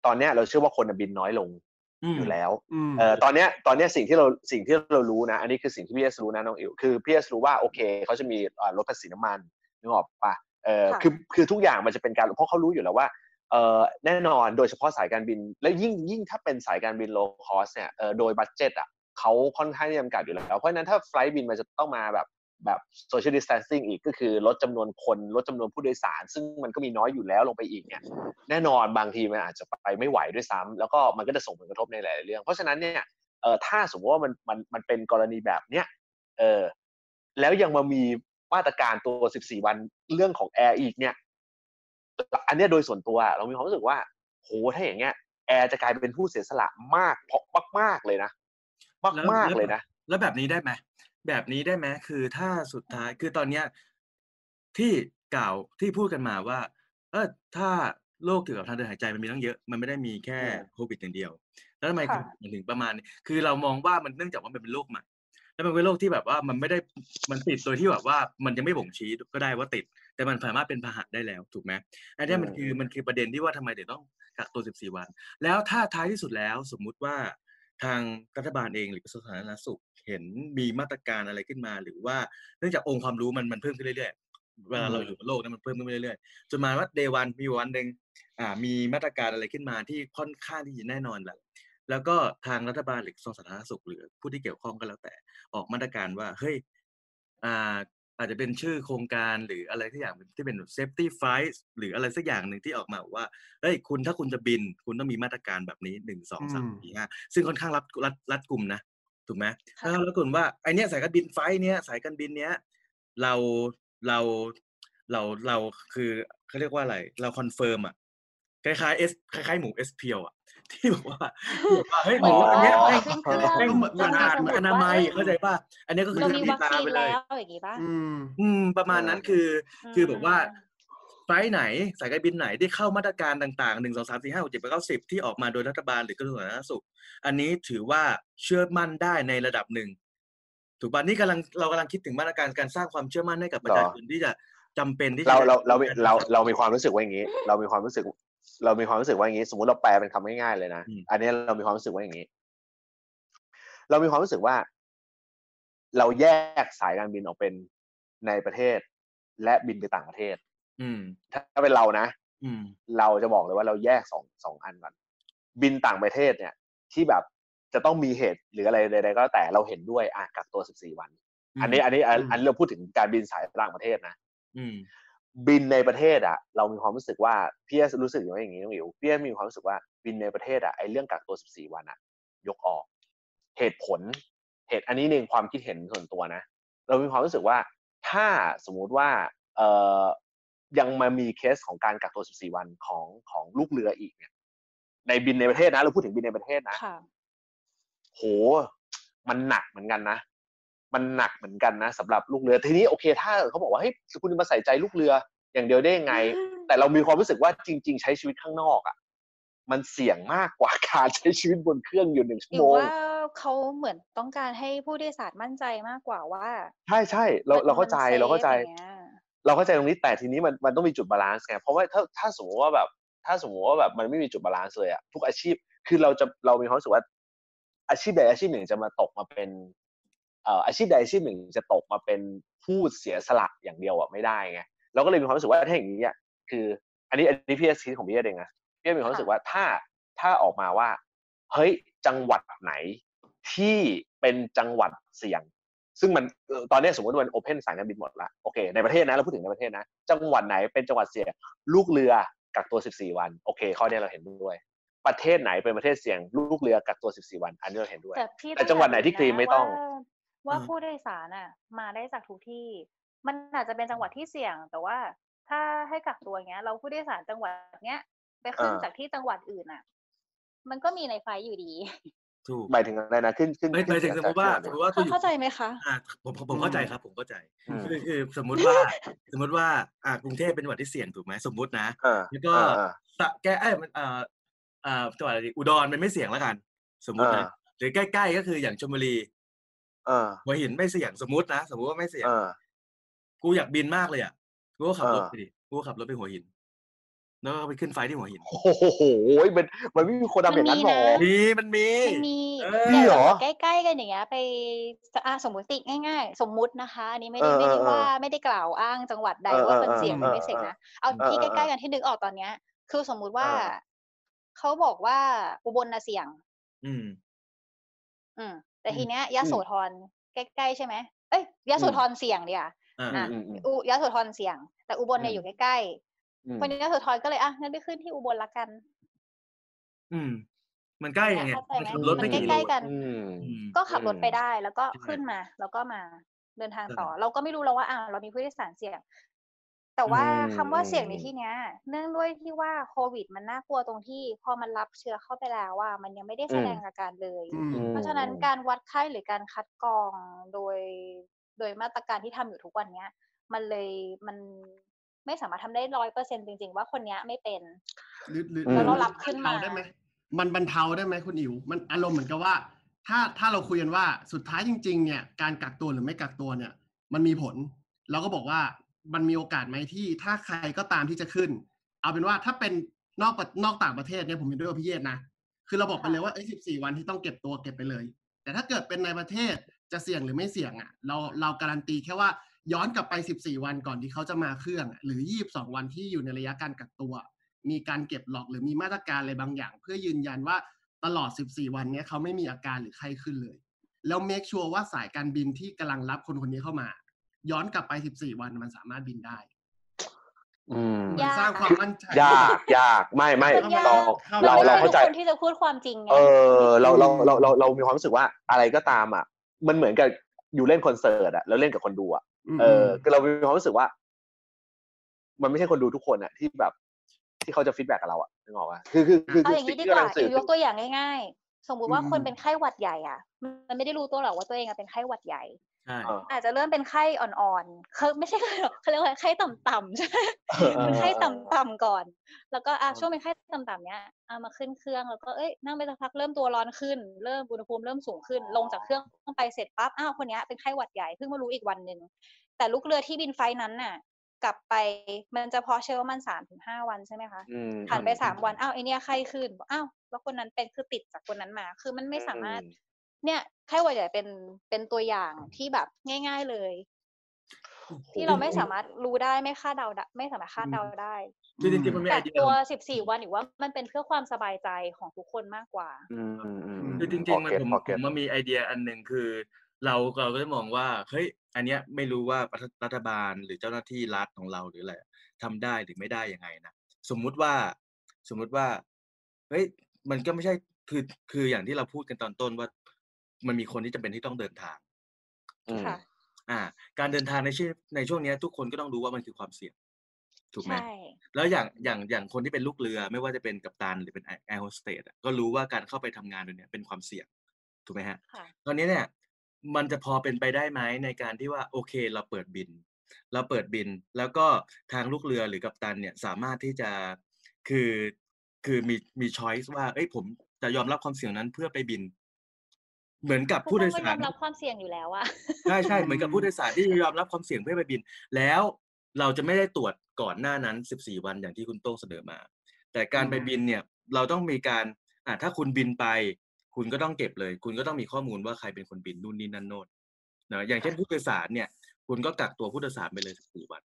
ตอนเนี้ยเราเชื่อว่าคนน่ะบินน้อยลงม อยู่แล้วอืมเอ่อตอนเนี้ยตอนเนี้ยสิ่งที่เราสิ่งที่เรารู้นะ อันนี้คือสิ่งที่พี่เอสรู้นะน้องอิ๋วคือพี่เอสรู้ว่าโอเคเขาจะมีอ่าลดภาษีน้ำมันนึกออกปะเออค่ะคือคือทุกอย่างมันจะเป็นการเพราะเขารู้อยู่แล้วว่าเออแน่นอนโดยเฉพาะสายการบิน และยิ่งยิ่งถ้าเป็นสายการบิน low cost เนี่ยเออโดย budget อะเขาค่อนข้างที่จำกัดอยู่แล้ว เพราะฉะนั้นถ้าไฟล์บินมันจะต้องมาแบบ แบบ social distancing อีกก็คือลดจำนวนคนลดจำนวนผู้โดยสาร ซึ่งมันก็มีน้อยอยู่แล้วลงไปอีกเนี่ยแน่นอนบางทีมันอาจจะไปไม่ไหวด้วยซ้ำแล้วก็มันก็จะส่งผลกระทบในหลาย ๆ เรื่อง เพราะฉะนั้นเนี่ยเออถ้าสมมติว่ามันมันมันเป็นกรณีแบบเนี้ยเออแล้วยังมามีมาตรการตัว 14 วันเรื่องของแอร์อีกเนี่ยอันนี้โดยส่วนตัวเรามีความรู้สึกว่าโหถ้าอย่างเงี้ยแอร์จะกลายเป็นผู้เสียสละมากเพราะมากๆเลยนะมากมากเลยนะ แล้วแบบนี้ได้ไหม แบบนี้ได้ไหมคือถ้าสุดท้ายคือตอนเนี้ยที่กล่าวที่พูดกันมาว่า เออถ้าโรคเกี่ยวกับทางเดินหายใจมันมีตั้งเยอะ มันไม่ได้มีแค่อืมโควิดอย่างเดียว แล้วทำไมค่ะ มันถึงประมาณนี้คือเรามองว่ามันเนื่องจากว่ามันเป็นโรคใหม่แล้วมันเป็นโรคที่แบบว่ามันไม่ได้มันติดโดยที่แบบว่ามันยังไม่บ่งชี้ก็ได้ว่าติด แต่มันสามารถเป็นพาหะได้แล้วถูกไหมอันเนี้ยมันคือมันคือประเด็นที่ว่าทำไมถึงต้องกักตัว 14 วัน แล้วถ้าท้ายที่สุดแล้วสมมุติว่า ทางรัฐบาลเองหรือกระทรวงสาธารณสุขเห็นมีมาตรการอะไรขึ้นมา หรือว่าเนื่องจากองค์ความรู้มันมันเพิ่มขึ้นเรื่อยๆเวลาเราอยู่กับโลกนั้นมันเพิ่มขึ้นเรื่อยๆจนมาว่าเดวันมีวันหนึ่งอ่ามีมาตรการอะไรขึ้นมาที่ค่อนข้างที่จะแน่นอนแหละแล้วก็ทางรัฐบาลหรือกระทรวงสาธารณสุขหรือผู้ที่เกี่ยวข้องก็แล้วแต่ออกมาตรการว่าเฮ้ยอ่า อาจจะเป็นชื่อโครงการหรืออะไรที่อย่างที่เป็น safety flight หรืออะไรสักอย่างหนึ่งที่ออกมาว่าเฮ้ยคุณถ้าคุณจะบิน คุณต้องมีมาตรการแบบนี้หนึ่งสองสามอืมสี่ห้าซึ่งค่อนข้างรัดรัดรัดกลุ่มนะถูกไหมค่ะถ้ารัดกลุ่มว่าไอเนี้ยสายการบิน flight เนี้ยสายการบินเนี้ยเราเราเราเราคือเขาเรียกว่าอะไร เรา confirm อะคล้ายๆเอสคล้ายๆหมู S-Pure อะ ที่บอกว่าที่บอกว่าเฮ้ยหมูอันเนี้ยอ๋อแม่งขึ้นเครื่องแม่งเหมือนสะอาดเหมือนอนามัยเข้าใจป่ะอันเนี้ยก็คือเราเรื่องมีที่วัคตาซีนไปเลแล้ยวอย่างงี้ป่ะอืมอืมประมาณนั้นคือ คือแบบว่าอืมไฟล์ไหนสายการบินไหนที่เข้ามาตรการต่างๆหนึ่งสองสามสี่ห้าหกเจ็ดแปดเก้าสิบที่ออกมาโดยรัฐบาลหรือกระทรวงสาธารณสุข อันนี้ถือว่าเชื่อมั่นได้ในระดับหนึ่งถูกป่ะนี่กำลังเรากำลังคิดถึงมาตรการการสร้างความเชื่อมั่นให้กับประชาชนที่จะจำเป็นที่จะเราเราเราได้เราเรามีความรู้สึกว่าอย่างนี้ เรามีความรู้สึก เรามีความรู้สึกว่าอย่างนี้ สมมติเราแปลเป็นคำง่ายๆเลยนะอันนี้เรามีความรู้สึกว่าอย่างนี้ เรามีความรู้สึกว่า เราแยกสายการบินออกเป็นในประเทศ และบินไปต่างประเทศ อืมถ้าเป็นเรานะอืมเราจะบอกเลยว่าเราแยกสองสองอันก่อนบินต่างประเทศเนี่ย ที่แบบจะต้องมีเหตุหรืออะไรใดๆก็แล้วแต่เราเห็นด้วยอะกักตัว14วัน อันนี้อันนี้อันอืมอันนี้เราพูดถึงการบินสายต่างประเทศนะอืม บินในประเทศอะเรามีความรู้สึกว่าพี่เอสรู้สึกอย่างนี้น้องอิ๋วพี่เอสมีความรู้สึกว่าบินในประเทศอะไอ้เรื่องกักตัว 14 วันอะยกออก เหตุผลเหตุอันนี้ในความคิดเห็นส่วนตัวนะ เรามีความรู้สึกว่าถ้าสมมุติว่าเอ่อยังมามีเคสของการกักตัว 14 วันของของลูกเรืออีกเนี่ยในบินในประเทศนะ เราพูดถึงบินในประเทศนะค่ะโหมันหนักเหมือนกันนะ มันหนักเหมือนกันนะสำหรับลูกเรือทีนี้โอเค ถ้าเขาบอกว่าเฮ้ยคุณจะมาใส่ใจลูกเรืออย่างเดียวได้ยังไง แต่เรามีความรู้สึกว่าจริง ๆ ใช้ชีวิตข้างนอกอะมันเสี่ยงมากกว่าการใช้ชีวิตบนเครื่องอยู่หนึ่งชั่วหรืโมองว่าเขาเหมือนต้องการให้ผู้โดยสารมั่นใจมากกว่าว่า ใช่ใช่เราเราเข้าใจมันเราเข้าใจ safe อย่างเงี้ยเราเข้าใจตรงนี้แต่ทีนี้มันมันต้องมีจุด balance ไงเพราะว่าถ้าถ้าสมมติว่าแบบ ถ้าสมมติว่าแบบมันไม่มีจุด balance เลยอะทุกอาชีพคือเราจะเรามีความรู้สึกว่าอาชีพใดอาชีพหนึ่งจะมาตกมาเป็นเอ่ออาชีพใดอาชีพหนึ่งจะตกมาเป็นผู้เสียสละอย่างเดียวอะไม่ได้ไงเราก็เลยมีความรู้สึกว่าถ้าอย่างนี้อะคือ อันนี้อันนี้พี่เอสคิดของพี่เอสเองนะพี่เอสมีความรู้สึกว่าถ้าถ้าออกมาว่า เฮ้ยจังหวัดไหนที่เป็นจังหวัดเสี่ยง ซึ่งมันเอ่อตอนนี้สมมติว่ามัน open สายการบินหมดละโอเคในประเทศนะเราพูดถึงในประเทศนะ จังหวัดไหนเป็นจังหวัดเสี่ยง ลูกเรือกักตัว 14 วัน โอเคข้อนี้เราเห็นด้วย ประเทศไหนเป็นประเทศเสี่ยง ลูกเรือกักตัว 14 วัน อันนี้เราเห็นด้วย แต่พี่แต่จังหวัดไหนที่คลีนไม่ต้อง ว่าว่าอ่าผู้โดยสารอะ มาได้จากทุกที่ มันอาจจะเป็นจังหวัดที่เสี่ยง แต่ว่าถ้าให้กักตัวเงี้ย เราผู้โดยสารจังหวัดเนี้ยไปขึ้นอ่าจากที่จังหวัดอื่นอะ มันก็มีในไฟล์อยู่ดี ถูกหมายถึงอะไรนะขึ้นขึ้นไม่หมายถึงสมมติว่าสมมติว่าเขาเข้าใจไหมคะอ่าผมผมผมเข้าใจครับ ผมเข้าใจอืมคือคือสมมุติว่า สมมติว่า อ่ากรุงเทพเป็นจังหวัดที่เสี่ยงถูกไหมสมมุตินะเออแล้วก็เออเออสระแก้เอ้ยมันเอ่อเอ่อจังหวัดอะไรดีอุดรมันไม่เสี่ยงแล้วกัน สมมุตินะอ่าหรือใกล้ ๆ ก็คืออย่างชลบุรี เออหัวหินไม่เสี่ยงสมมุตินะสมมุติว่าไม่เสี่ยงเออ กูอยากบินมากเลยอะกูก็ขับรถเออไปดิกูก็ขับรถไปหัวหิน แล้วก็ไปขึ้นไฟล์ที่หัวหิน โอ้โหมันมันไม่มีคนทำอย่างนั้นหรอ มันมีนะมีมันมี มันมีเอออย่างเหรอใกล้ๆกันอย่างเงี้ยไปอะสมมติง่ายๆ สมมุตินะคะ อันนี้ไม่ได้เออไม่ได้เออว่าไม่ได้กล่าวอ้างจังหวัดใดเออว่าเออมันเสี่ยงหรือเออไม่เสี่ยงเออนะเอาเออที่เออใกล้ๆกันที่นึกออกตอนเนี้ย คือสมมุติว่าเออ เขาบอกว่าอุบลน่ะเสี่ยง อืม อืม แต่อืมทีเนี้ยยโสธรใกล้ๆใช่ไหมเอ้ยยโสธรเสี่ยงเดียวอ่าอะอืมอืมอุยโสธรเสี่ยง แต่อุบลเนี่ยอืมอยู่ใกล้อืมๆคนยโสธรก็เลยอะงั้นไปขึ้นที่อุบลละกัน อืม มันใกล้ยังไงเข้าใจมันไหมขับรถมัไม่นกี่ใกล้โลๆกันอืมอืมก็ขับรถไปอืมได้แล้วก็ใช่ขึ้นมาแล้วก็มาเดินทางใช่ต่อ เราก็ไม่รู้แล้วว่าอ่าเรามีผู้โดยสารเสี่ยง แต่ว่าอืมคำว่าเสี่ยงอืมในที่เนี้ย เนื่องด้วยที่ว่าโควิด มันน่ากลัวตรงที่ พอมันรับเชื้อเข้าไปแล้วว่ามันยังไม่ได้แสดงอาการเลยอืมเพราะฉะนั้นการวัดไข้หรือการคัดกรองโดย โดยมาตรการที่ทำอยู่ทุกวันเนี้ย มันเลยมันไม่สามารถทำได้ร้อยเปอร์เซ็นจริง ๆ ว่าคนเนี้ยไม่เป็นหรือหรือแล้วเรารับขึ้นมาบรรเทได้ไหมมันบรรเทาได้ไหมคุณอิ๋วมันอารมณ์เหมือนกับว่า ถ้าถ้าเราคุยกันว่าสุดท้ายจริง ๆ เนี่ย การกักตัวหรือไม่กักตัวเนี่ย มันมีผลเราก็บอกว่า มันมีโอกาสไหมที่ถ้าใครก็ตามที่จะขึ้น เอาเป็นว่าถ้าเป็นนอกประนอกต่างประเทศเนี่ยผมเห็นด้วยกับพี่เยศนะ คือเราบอกไปเลยว่าไอ้สิบสี่วันที่ต้องเก็บตัวเก็บไปเลย แต่ถ้าเกิดเป็นในประเทศจะเสี่ยงหรือไม่เสี่ยงอะ เราเราการันตีแค่ว่าย้อนกลับไป 14 วันก่อนที่เขาจะมาเครื่องอะหรือ 22 วันที่อยู่ในระยะการกักตัว มีการเก็บหลอกหรือมีมาตรการอะไรบางอย่าง เพื่อยืนยันว่าตลอด 14 วันเนี้ยเขาไม่มีอาการหรือไข้ขึ้นเลย แล้วเมคชัวร์ว่าสายการบินที่กำลังรับคนคนนี้เข้ามา ย้อนกลับไป14วันมันสามารถบินได้อืมมันสร้างความมั่นใจยากยากไม่ไม่มันยากเราเข้าเรามันเราไม่เข้าใจใช่ทุกคนที่จะพูดความจริงไงเออเราเราเราเราเรามีความรู้สึกว่าอะไรก็ตามอะ มันเหมือนกับอยู่เล่นคอนเสิร์ตอะแล้วเล่นกับคนดูอะมเออคือเรามีความรู้สึกว่า มันไม่ใช่คนดูทุกคนอะที่แบบ ที่เขาจะ feedback กับเราอะนึกออกป่ะคือคือคือเอาอย่างนี้สิ่ดีที่กว่ากำลังสื่อิวยกตัวอย่างง่าย ๆ สมมุติว่าอืมคนเป็นไข้หวัดใหญ่อะ มันไม่ได้รู้ตัวหรอกว่าตัวเองอะเป็นไข้หวัดใหญ่ ใช่เอออาจจะเริ่มเป็นไข้อ่อนๆเขาไม่ใช่ไข้หรอกเขาเรียกว่าไข้ต่ำๆใช่ไหมเออเออเป็นไข้เออต่ำๆก่อน แล้วก็อะเออช่วงเป็นไข้ต่ำๆเนี้ยเอามาขึ้นเครื่องแล้วก็เอ้ยนั่งไปสักพักเริ่มตัวร้อนขึ้น เริ่มอุณหภูมิเริ่มสูงขึ้น ลงจากเครื่องไปเสร็จปั๊บอ้าวคนเนี้ยเป็นไข้หวัดใหญ่เพิ่งมารู้อีกวันหนึ่งแต่ลูกเรือที่บินไฟล์นั้นน่ะ กลับไปมันจะเพาะเชื้อประมันสามถึงห้าวันใช่ไหมคะอืมผ่านไปสามวันอ้าวไอเนี้ยไข้ขึ้นบอกอ้าวแล้วคนนั้นเป็นคือติดจากคนนั้นมา คือมันไม่สามารถ เนี่ยไข้หวัดใหญ่เป็นเป็นตัวอย่างที่แบบง่าย ๆเลย ที่เราไม่สามารถรู้ได้ไม่คาดเดาได้ไม่สามารถคาดเดาได้คือจริงๆมันมีไอกักเดียตัวสิบสี่วันหรือว่ามันเป็นเพื่อความสบายใจของทุกคนมากกว่า อืมอืมอืมคือจริงๆมันผมพอผเก็ตมมันมีไอเดียอันหนึ่งคือ เราเราก็จะมองว่าเฮ้ยอันเนี้ยไม่รู้ว่ารัฐรัฐบาลหรือเจ้าหน้าที่รัฐของเราหรืออะไรทำได้หรือไม่ได้ยังไงนะสมมุติว่าสมมุติว่าเฮ้ยมันก็ไม่ใช่คือคืออย่างที่เราพูดกันตอนต้นว่า มันมีคนที่จำเป็นที่ต้องเดินทางอืมค่ะ อ่า การเดินทางในช่วงในช่วงเนี้ยทุกคนก็ต้องรู้ว่ามันคือความเสี่ยง ถูกไหมใช่แล้วอย่างอย่างอย่างคนที่เป็นลูกเรือ ไม่ว่าจะเป็นกัปตันหรือเป็นแอร์โฮสเตสก็รู้ว่าการเข้าไปทำงานตรงเนี้ยเป็นความเสี่ยง ถูกไหมฮะค่ะตอนนี้เนี่ย มันจะพอเป็นไปได้ไหมในการที่ว่าโอเคเราเปิดบิน เราเปิดบิน แล้วก็ทางลูกเรือหรือกัปตันเนี่ยสามารถที่จะคือคือมีมีช้อยส์ว่า เอ้ยผมจะยอมรับความเสี่ยงนั้นเพื่อไปบิน เหมือนกับทุกผู้คโดนยก็ยสาอรมรับความเสี่ยงอยู่แล้วอะใช่ใช่เหมือนกับผู้โดยสารที่ยอมรับความเสี่ยงเพื่อไปบิน แล้วเราจะไม่ได้ตรวจก่อนหน้านั้น 14 วันอย่างที่คุณโต้งเสนอมา แต่การไปบินเนี่ยเราต้องมีการอ่าถ้าคุณบินไป คุณก็ต้องเก็บเลย คุณก็ต้องมีข้อมูลว่าใครเป็นคนบินนู่นนี่นั่นโน่นนะอย่างเช่นผู้โดยสารเนี่ย คุณก็กักตัวผู้โดยสารไปเลย 14 วัน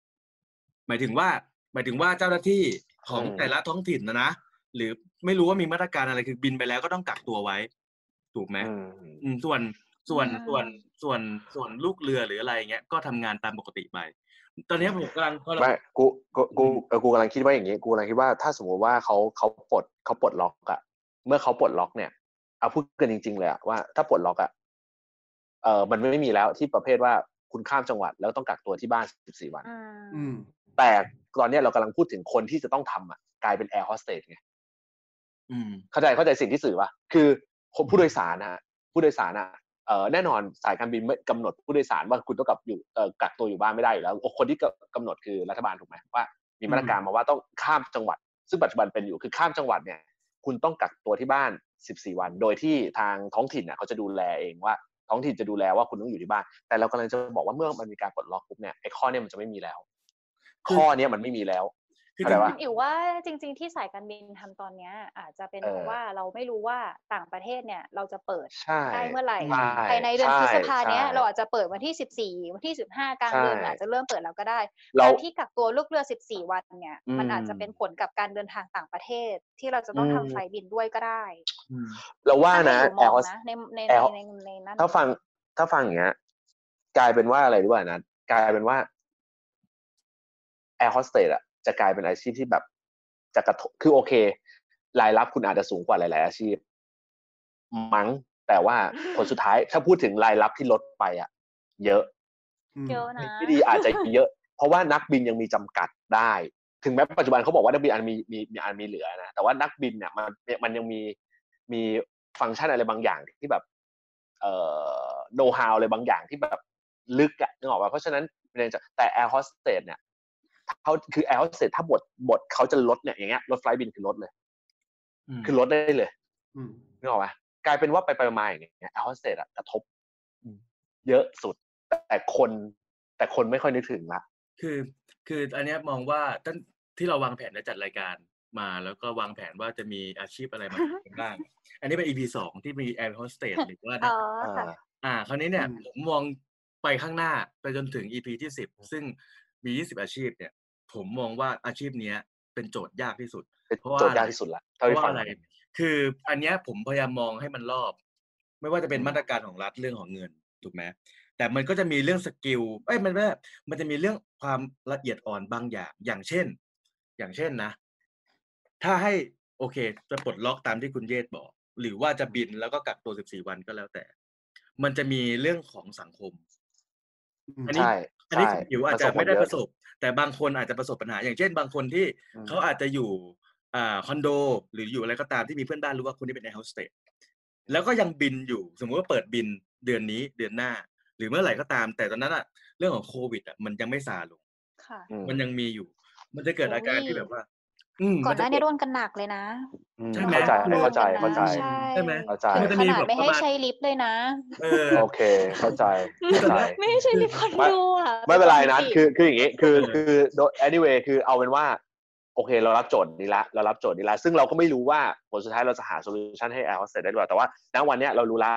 หมายถึงว่าหมายถึงว่าเจ้าหน้าที่ของอืมแต่ละท้องถิ่นนะนะหรือไม่รู้ว่ามีมาตรการอะไรคือบินไปแล้วก็ต้องกักตัวไว้ ถูกไหมอืมอืมส่วนส่วนอืมส่วนส่วนส่วนลูกเรือหรืออะไรเงี้ยก็ทำงานตามปกติไปตอนนี้ผมกำลังพอเราไม่กูกูกูเออกูกำลังคิดว่าอย่างนี้กูกำลังคิดว่าถ้าสมมติว่าเขาเขาปลดเขาปลดล็อกอะเมื่อเขาปลดล็อกเนี่ยเอาพูดกันจริง ๆ เลยอะว่าถ้าปลดล็อกอะเออมันไม่มีแล้วที่ประเภทว่าคุณข้ามจังหวัดแล้วต้องกักตัวที่บ้าน 14 วันอืมอืมแต่ตอนเนี้ยเรากำลังพูดถึงคนที่จะต้องทำอะกลายเป็นแอร์โฮสเตสไงอืมเข้าใจเข้าใจสิ่งที่สื่อป่ะคือ คนผู้โดยสารนะฮะผู้โดยสารอะเอ่อแน่นอนสายการบินไม่กำหนดผู้โดยสารว่าคุณต้องกลับอยู่เอ่อกักตัวอยู่บ้านไม่ได้อยู่แล้วคนที่กำหนดคือรัฐบาลถูกไหมว่า มีมาตรการมาว่าต้องข้ามจังหวัด ซึ่งปัจจุบันเป็นอยู่คือข้ามจังหวัดเนี่ย คุณต้องกักตัวที่บ้าน 14 วัน โดยที่ทางท้องถิ่นน่ะเขาจะดูแลเองว่า ท้องถิ่นจะดูแลว่าคุณต้องอยู่ที่บ้าน แต่เรากำลังจะบอกว่าเมื่อมันมีการปลดล็อกปุ๊บเนี่ยไอ้ข้อเนี้มันจะไม่มีแล้ว ข้อเนี้ยมันไม่มีแล้ว คืออะไรวะอิ๋วว่าจริง ๆ ที่สายการบินทำตอนเนี้ย อาจจะเป็นเออเพราะว่าเราไม่รู้ว่าต่างประเทศเนี่ยเราจะเปิดใช่ได้เมื่อไหร่ใช่ภายในเดือนพฤษภาเนี้ยใช่เราอาจจะเปิดวันที่สิบสี่วันที่สิบห้ากลางเดือนใช่อาจจะเริ่มเปิดแล้วก็ได้เราการที่กักตัวลูกเรือสิบสี่วันเนี่ยมันอืมอาจจะเป็นผลกับการเดินทางต่างประเทศที่เราจะต้องอืมทำไฟล์บินด้วยก็ได้อืมเราว่านะถ้แอให้ร์อิ๋โฮวมองสนะในในแอในร์ในในนั้นถ้าฟังถ้าฟังอย่างเงี้ยกลายเป็นว่าอะไรรู้ป่ะนะกลายเป็นว่าแอร์โฮสเตสอะ จะกลายเป็นอาชีพที่แบบจะกระทบคือโอเค รายรับคุณอาจจะสูงกว่าหลาย ๆ อาชีพ มั้งแต่ว่าผลสุดท้ายถ้าพูดถึงรายรับที่ลดไปอะเยอะเยอะนะไม่ดีอาจจะเยอะ เพราะว่านักบินยังมีจำกัดได้ ถึงแม้ปัจจุบันเขาบอกว่านักบินอันมีมีมีอันมีเหลือนะแต่ว่านักบินเนี่ยมันมันยังมีมีฟังก์ชันอะไรบางอย่างที่แบบ เอ่อโน้ตฮาวอะไรบางอย่างที่แบบลึกอะนึกออกป่ะเพราะฉะนั้นมันยังจะแต่แอร์โฮสเตสเนี่ย เขาคือแอร์โฮสเตสถ้าบทบทเขาจะลดเนี่ยอย่างเงี้ยลด flight บินคือลดเลยอืมคือลดได้เลยอืมนึกออกป่ะกลายเป็นว่าไปไปมาอย่างเงี้ยแอร์โฮสเตสอะกระทบเยอะสุด แต่คนแต่คนไม่ค่อยนึกถึงละคือคืออันเนี้ยมองว่าตั้งที่เราวางแผนและจัดรายการมา แล้วก็วางแผนว่าจะมีอาชีพอะไรมาทำกันบ้าง อันนี้เป็น EP สองที่มีแอร์โฮสเตสหรือว่าอ๋นักอค่ะอ่า คราวนี้เนี่ยอืมผมมองไปข้างหน้าไปจนถึง EP ที่สิบซึ่ง มี 20 อาชีพเนี่ย ผมมองว่าอาชีพเนี้ยเป็นโจทย์ยากที่สุดเป็นเพราะว่าโจทย์ยากที่สุดละเพเท่าราะที่ว่าฟังอะไร คืออันเนี้ยผมพยายามมองให้มันรอบ ไม่ว่าจะเป็นมาตรการของรัฐเรื่องของเงินถูกไหมแต่มันก็จะมีเรื่อง skill เอ้ยมันไม่มันจะมีเรื่องความละเอียดอ่อนบางอย่าง อย่างเช่น อย่างเช่นนะ ถ้าให้โอเค จะปลดล็อกตามที่คุณเยศบอก หรือว่าจะบินแล้วก็กักตัว 14 วันก็แล้วแต่ มันจะมีเรื่องของสังคม อันนี้ใช่อันนี้ใช่คุณอิ๋วอาจมันจะส่งผลไม่ได้เยอะประสบ แต่บางคนอาจจะประสบปัญหา อย่างเช่น บางคนที่อืมเขาอาจจะอยู่อ่าคอนโด หรืออยู่อะไรก็ตามที่มีเพื่อนบ้านรู้ว่าคนนี้เป็นแอร์โฮสเตสแล้วก็ยังบินอยู่สมมุติว่าเปิดบินเดือนนี้เดือนหน้า หรือเมื่อไหร่ก็ตาม แต่ตอนนั้นอะเรื่องของโควิดอะมันยังไม่ซาลง ค่ะ อืมมันยังมีอยู่ มันจะเกิดอาการที่แบบว่า อืมก่อมันนหจะน้าเกินี้ดโดนกันหนักเลยนะ อืมใช่ไหม เข้าใจเข้าใจเข้าใจใช่ ใช่ไหม เข้าใจ ถึงจะขมีนาดแบบไม่ให้ประมาณใช้ลิฟต์เลยนะ เออ โอเค เข้าใจเข้าใจ ไม่ให้ใช้ลิฟต์คอนโดอะไม่เป็นไรนะปกติคือคืออย่างนี้คือเออคือโดย anyway คือเอาเป็นว่า โอเค เรารับโจทย์นี้ละเรารับโจทย์นี้ละซึ่งเราก็ไม่รู้ว่าผลสุดท้ายเราจะหา solution ให้ Air Hostess ได้ด้วยแต่ว่าณวันเนี้ยเรารู้ละ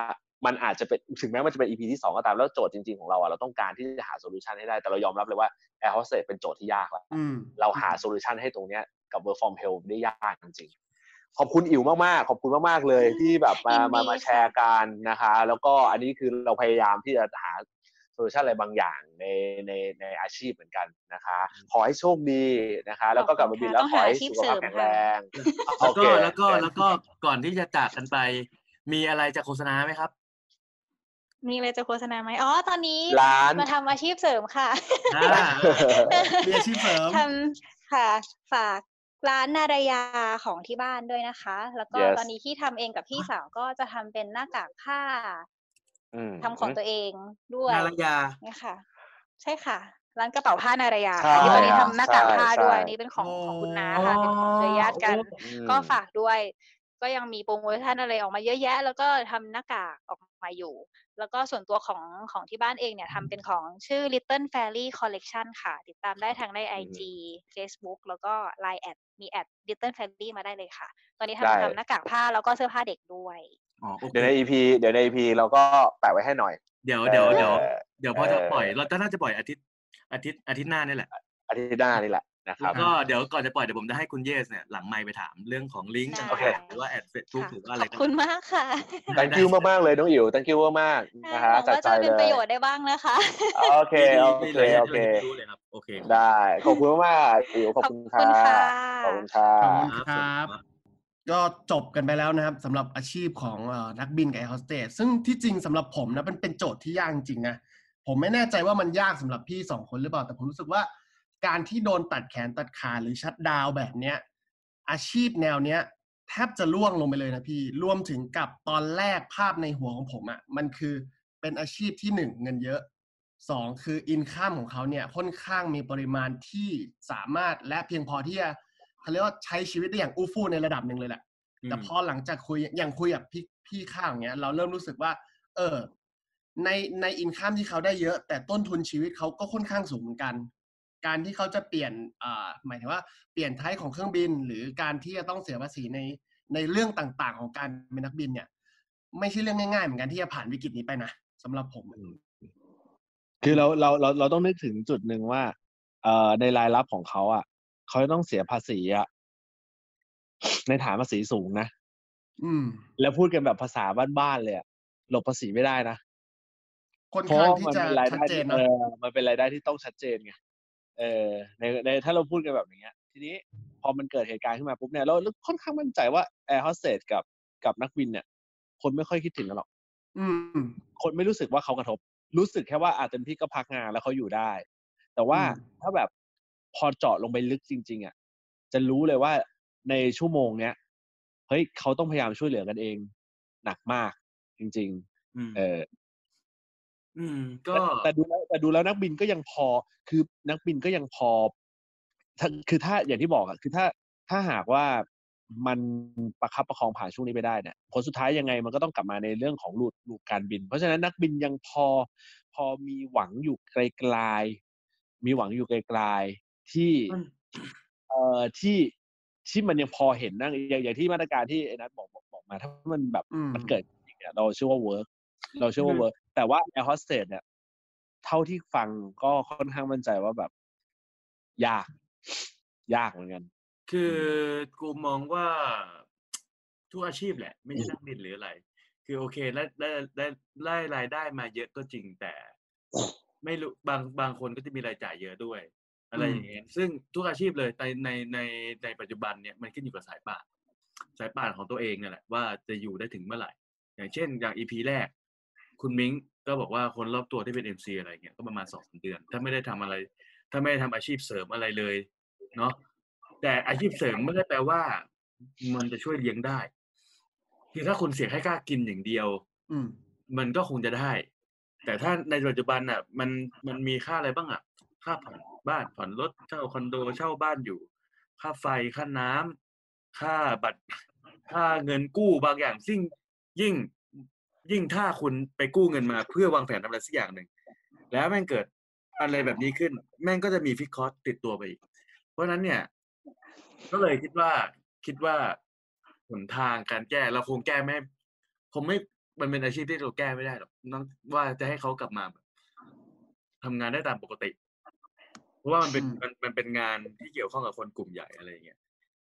มันอาจจะเป็นถึงแม้มันจะเป็น EP ที่สองก็ตามแล้วโจทย์จริงๆของเราอะเราต้องการที่จะหา solution ให้ได้แต่เรายอมรับเลยว่า Air Hostess เป็นโจทย์ที่ยากละ อืม เราหา solution ให้ตรงเนี้ย กับ Work from Hell ได้ยากจริงๆขอบคุณอิ๋วมากๆ ขอบคุณมากๆเลยที่แบบมายินดีมามาค่ะแชร์กันนะคะ แล้วก็อันนี้คือเราพยายามที่จะหา solution อะไรบางอย่างในในในอาชีพเหมือนกันนะคะ ขอให้โชคดีนะคะ แล้วก็กลับมาบินแล้วขอให้สุขภาพแข็งแรงแล้วโอเคก็แล้วก็แล้วก็ก่อนที่จะจากกันไป มีอะไรจะโฆษณาไหมครับมีอะไรจะโฆษณาไหมอ๋อ ตอนนี้ร้านมาทำอาชีพเสริมค่ะอ่ามีอาชีพเสริมทำค่ะ ฝาก ร้านนารายาของที่บ้านด้วยนะคะ แล้วก็ Yes ตอนนี้ที่ทำเองกับพี่สาวก็จะทำเป็นหน้ากากผ้าอืม ทำของตัวเองด้วยนารยา เนี่ยค่ะ ใช่ค่ะ ร้านกระเป๋าผ้านารายาใช่ค่ะที่ตอนนี้ครับทำหน้ากากผ้าใช่ด้วยใช่ อันนี้เป็นของโอ้ของคุณน้าค่ะเป็นของเคยญาติกัน อืม ก็ฝากด้วย ก็ยังมีโปรโมชั่นอะไรออกมาเยอะแยะ แล้วก็ทำหน้ากากออก มาอยู่ แล้วก็ส่วนตัวของของที่บ้านเองเนี่ยทำเป็นของชื่อ Little Fairy Collection ค่ะ ติดตามได้ทางใน IG Facebook แล้วก็ Line แอดมีแอด Little Fairy มาได้เลยค่ะ ตอนนี้ได้ทำทำหน้ากากผ้าแล้วก็เสื้อผ้าเด็กด้วยอ๋อโอเคเดี๋ยวใน EP เดี๋ยวใน EP เราก็แปะไว้ให้หน่อย เดี๋ยวเดี๋ยวเดี๋ยวเอ่อเดี๋ยวพอจะเอ่อปล่อย เราจะน่าจะปล่อยอาทิตย์อาทิตย์อาทิตย์หน้านี่แหละอาทิตย์หน้านี่แหละ นะคแล้รับวก็เดี๋ยวก่อนจะปล่อยเดี๋ยวผมจะให้คุณเยสเนี่ยหลังไมค์ไปถามเรื่องของลิงก์ได้ต่างโอเคๆหรือว่าแอดเฟซบุ๊กค่ะหรือว่าอะขไรอบก็คุณมากค่ะ thank you มากๆเลยน้องอิ๋ว thank you มากๆนะหฮะวังจากว่าใจจะเป็นเลประยโยชน์ได้บ้างนะคะโอเคโอมีเคหลายอย่างโอที่เคเราจะไม่รู้เลยครับโอเคได้ขอบคุณมากๆอิ๋วขอบคุณขอบคุณค่ะค่ะขอบคุณค่ะขอบคุณครับครับสวัสดีครับก็จบกันไปแล้วนะครับสำหรับอาชีพของเอ่อนักบินกับแอร์โฮสเตสซึ่งที่จริงสำหรับผมนะเป็นเป็นโจทย์ที่ยากจริงๆนะผมไม่แน่ใจว่ามันยากสำหรับพี่สองคนหรือเปล่าแต่ผมรู้สึกว่า การที่โดนตัดแขนตัดขาหรือ shutdown แบบเนี้ย อาชีพแนวเนี้ย แทบจะร่วงลงไปเลยนะพี่ รวมถึงกับตอนแรกภาพในหัวของผมอะ่ะมันคือเป็นอาชีพที่หนึ่งเงินเยอะสองคือ income ของเขาเนี่ยค่อนข้างมีปริมาณที่สามารถและเพียงพอที่จะเขาเรียกว่าใช้ชีวิตได้อย่างอู้ฟู่ในระดับหนึ่งเลยแหละแต่พอหลังจากคุยอย่างคุยกับพี่พี่ข้าวอย่างเงี้ย เราเริ่มรู้สึกว่า เออ ในในอินข้ามที่เขาได้เยอะ แต่ต้นทุนชีวิตเขาก็ค่อนข้างสูงเหมือนกัน การที่เขาจะเปลี่ยนอ่าหมายถึงว่าเปลี่ยนไทป์ของเครื่องบิน หรือการที่จะต้องเสียภาษีในในเรื่องต่างๆ ของการเป็นนักบินเนี่ย ไม่ใช่เรื่องง่ายๆเหมือนกันที่จะผ่านวิกฤตนี้ไปนะสำหรับผม คือเราเราเราเราต้องนึกถึงจุดหนึ่งว่า เอ่อในรายรับของเขาอะเขาจะต้องเสียภาษีอะในฐานภาษีสูงนะอืม แล้วพูดกันแบบภาษาบ้านๆเลยอะหลบภาษีไม่ได้นะค่อนเพราะข้างว่าที่มันจะเป็นรายชัดได้เจที่นเอเนาะอมันเป็นรายได้ที่ต้องชัดเจนไง เออในในถ้าเราพูดกันแบบอย่างเงี้ยทีนี้พอมันเกิดเหตุการณ์ขึ้นมาปุ๊บเนี่ยเราเราค่อนข้างมั่นใจว่าแอร์โฮสเตสกับกับนักบินเนี่ย คนไม่ค่อยคิดถึงกันหรอกอืมคนไม่รู้สึกว่าเขากระทบ รู้สึกแค่ว่าอาจเต็มที่ก็พักงานแล้วเขาอยู่ได้ แต่ว่าอืมถ้าแบบพอเจาะลงไปลึกจริง ๆอะจะรู้เลยว่าในชั่วโมงเนี้ยเฮ้ยเขาต้องพยายามช่วยเหลือกันเอง หนักมากจริงอืมๆเออ อืม ก็แต่แต่ดูแล้วแต่ดูแล้วนักบินก็ยังพอ คือนักบินก็ยังพอถ้าคือถ้าอย่างที่บอกอะคือถ้าถ้าหากว่ามันประคับประคองผ่านช่วงนี้ไปได้เนี่ยผลสุดท้ายยังไงมันก็ต้องกลับมาในเรื่องของ route route การบิน เพราะฉะนั้นนักบินยังพอพอมีหวังอยู่ไกลๆมีหวังอยู่ไกลๆที่มันเอ่อที่ที่มันยังพอเห็นนะอย่างอย่างที่มาตรการที่ไอ้นัทบอกบอกบอกมา ถ้ามันแบบอืมมันเกิดจริงๆเนี่ยเราเชื่อว่า work เราเชื่อว่า work แต่ว่าแอร์โฮสเตสเนี่ย เท่าที่ฟังก็ค่อนข้างมั่นใจว่าแบบ ยาก ยากเหมือนกัน คือกูมองว่าทุกอาชีพแหละ ไม่ใช่นักบินหรืออะไร คือโอเคได้ได้ได้ได้รายได้มาเยอะก็จริงแต่ไม่รู้บางบางคนก็จะมีรายจ่ายเยอะด้วย อะไรอย่างเงี้ยซึ่งทุกอาชีพเลยในในในในปัจจุบันเนี่ยมันขึ้นอยู่กับสายป่านสายป่านของตัวเองนั่นแหละว่าจะอยู่ได้ถึงเมื่อไหร่ อย่างเช่น อย่าง EP แรก คุณมิ้งก็บอกว่าคนรอบตัวที่เป็น MC อะไรเงี้ยก็ประมาณสองเดือน ถ้าไม่ได้ทำอะไร ถ้าไม่ได้ทำอาชีพเสริมอะไรเลย เนาะแต่อาชีพเสริมไม่ได้แปลว่ามันจะช่วยเลี้ยงได้ คือถ้าคุณเสียแค่ค่ากินอย่างเดียว อืมมันก็คงจะได้ แต่ถ้าในปัจจุบันอะ มันมันมีค่าอะไรบ้างอะ ค่าผ่อนบ้านผ่อนรถเช่าคอนโดเช่าบ้านอยู่ ค่าไฟค่าน้ำค่าบัตร ค่าเงินกู้บางอย่างซึ่งยิ่ง ยิ่งถ้าคุณไปกู้เงินมาเพื่อวางแผนทำอะไรสักอย่างหนึ่ง แล้วแม่งเกิดอะไรแบบนี้ขึ้น แม่งก็จะมีฟิกคอสติดตัวไปอีก เพราะฉะนั้นเนี่ย ก็เลยคิดว่าคิดว่าหนทางการแก้เราคงแก้ไม่คงไม่มันเป็นอาชีพที่เราแก้ไม่ได้หรอกต้องว่าจะให้เขากลับมาแบบทำงานได้ตามปกติ เพราะว่ามันเป็นมมันมันเป็นงานที่เกี่ยวข้องกับคนกลุ่มใหญ่อะไรอย่างเงี้ย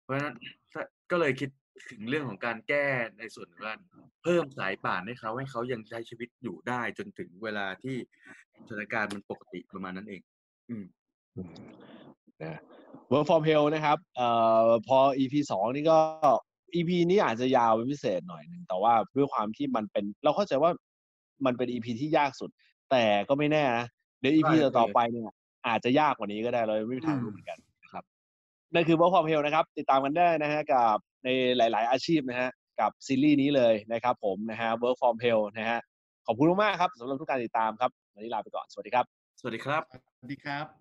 เพราะฉะนั้นถ้าก็เลยคิด ถึงเรื่องของการแก้ในส่วนของการเพิ่มสายป่านให้เขาให้เขายังใช้ชีวิตอยู่ได้จนถึงเวลาที่สถานการณ์มันปกติประมาณนั้นเอง อืมนะ Work from Hell นะครับเอ่อพอ EP สองนี่ก็ EP นี้อาจจะยาวเป็นพิเศษหน่อยหนึ่งแต่ว่าด้วยความที่มันเป็น เราเข้าใจว่ามันเป็น EP ที่ยากสุด แต่ก็ไม่แน่นะเดี๋ยว EP ใช่ต่อๆไปเนี่ยอาจจะยากกว่านี้ก็ได้เราไม่มีทางอืมรู้เหมือนกันนะครับนั่นคือ Work from Hell นะครับ ติดตามกันได้นะฮะกับ ในหลาย ๆ อาชีพนะฮะกับซีรีส์นี้เลยนะครับผมนะฮะ Work from Hell นะฮะขอบคุณมากครับสำหรับทุกการติดตามครับวันนี้ลาไปก่อนสวัสดีครับ สวัสดีครับ สวัสดีครับ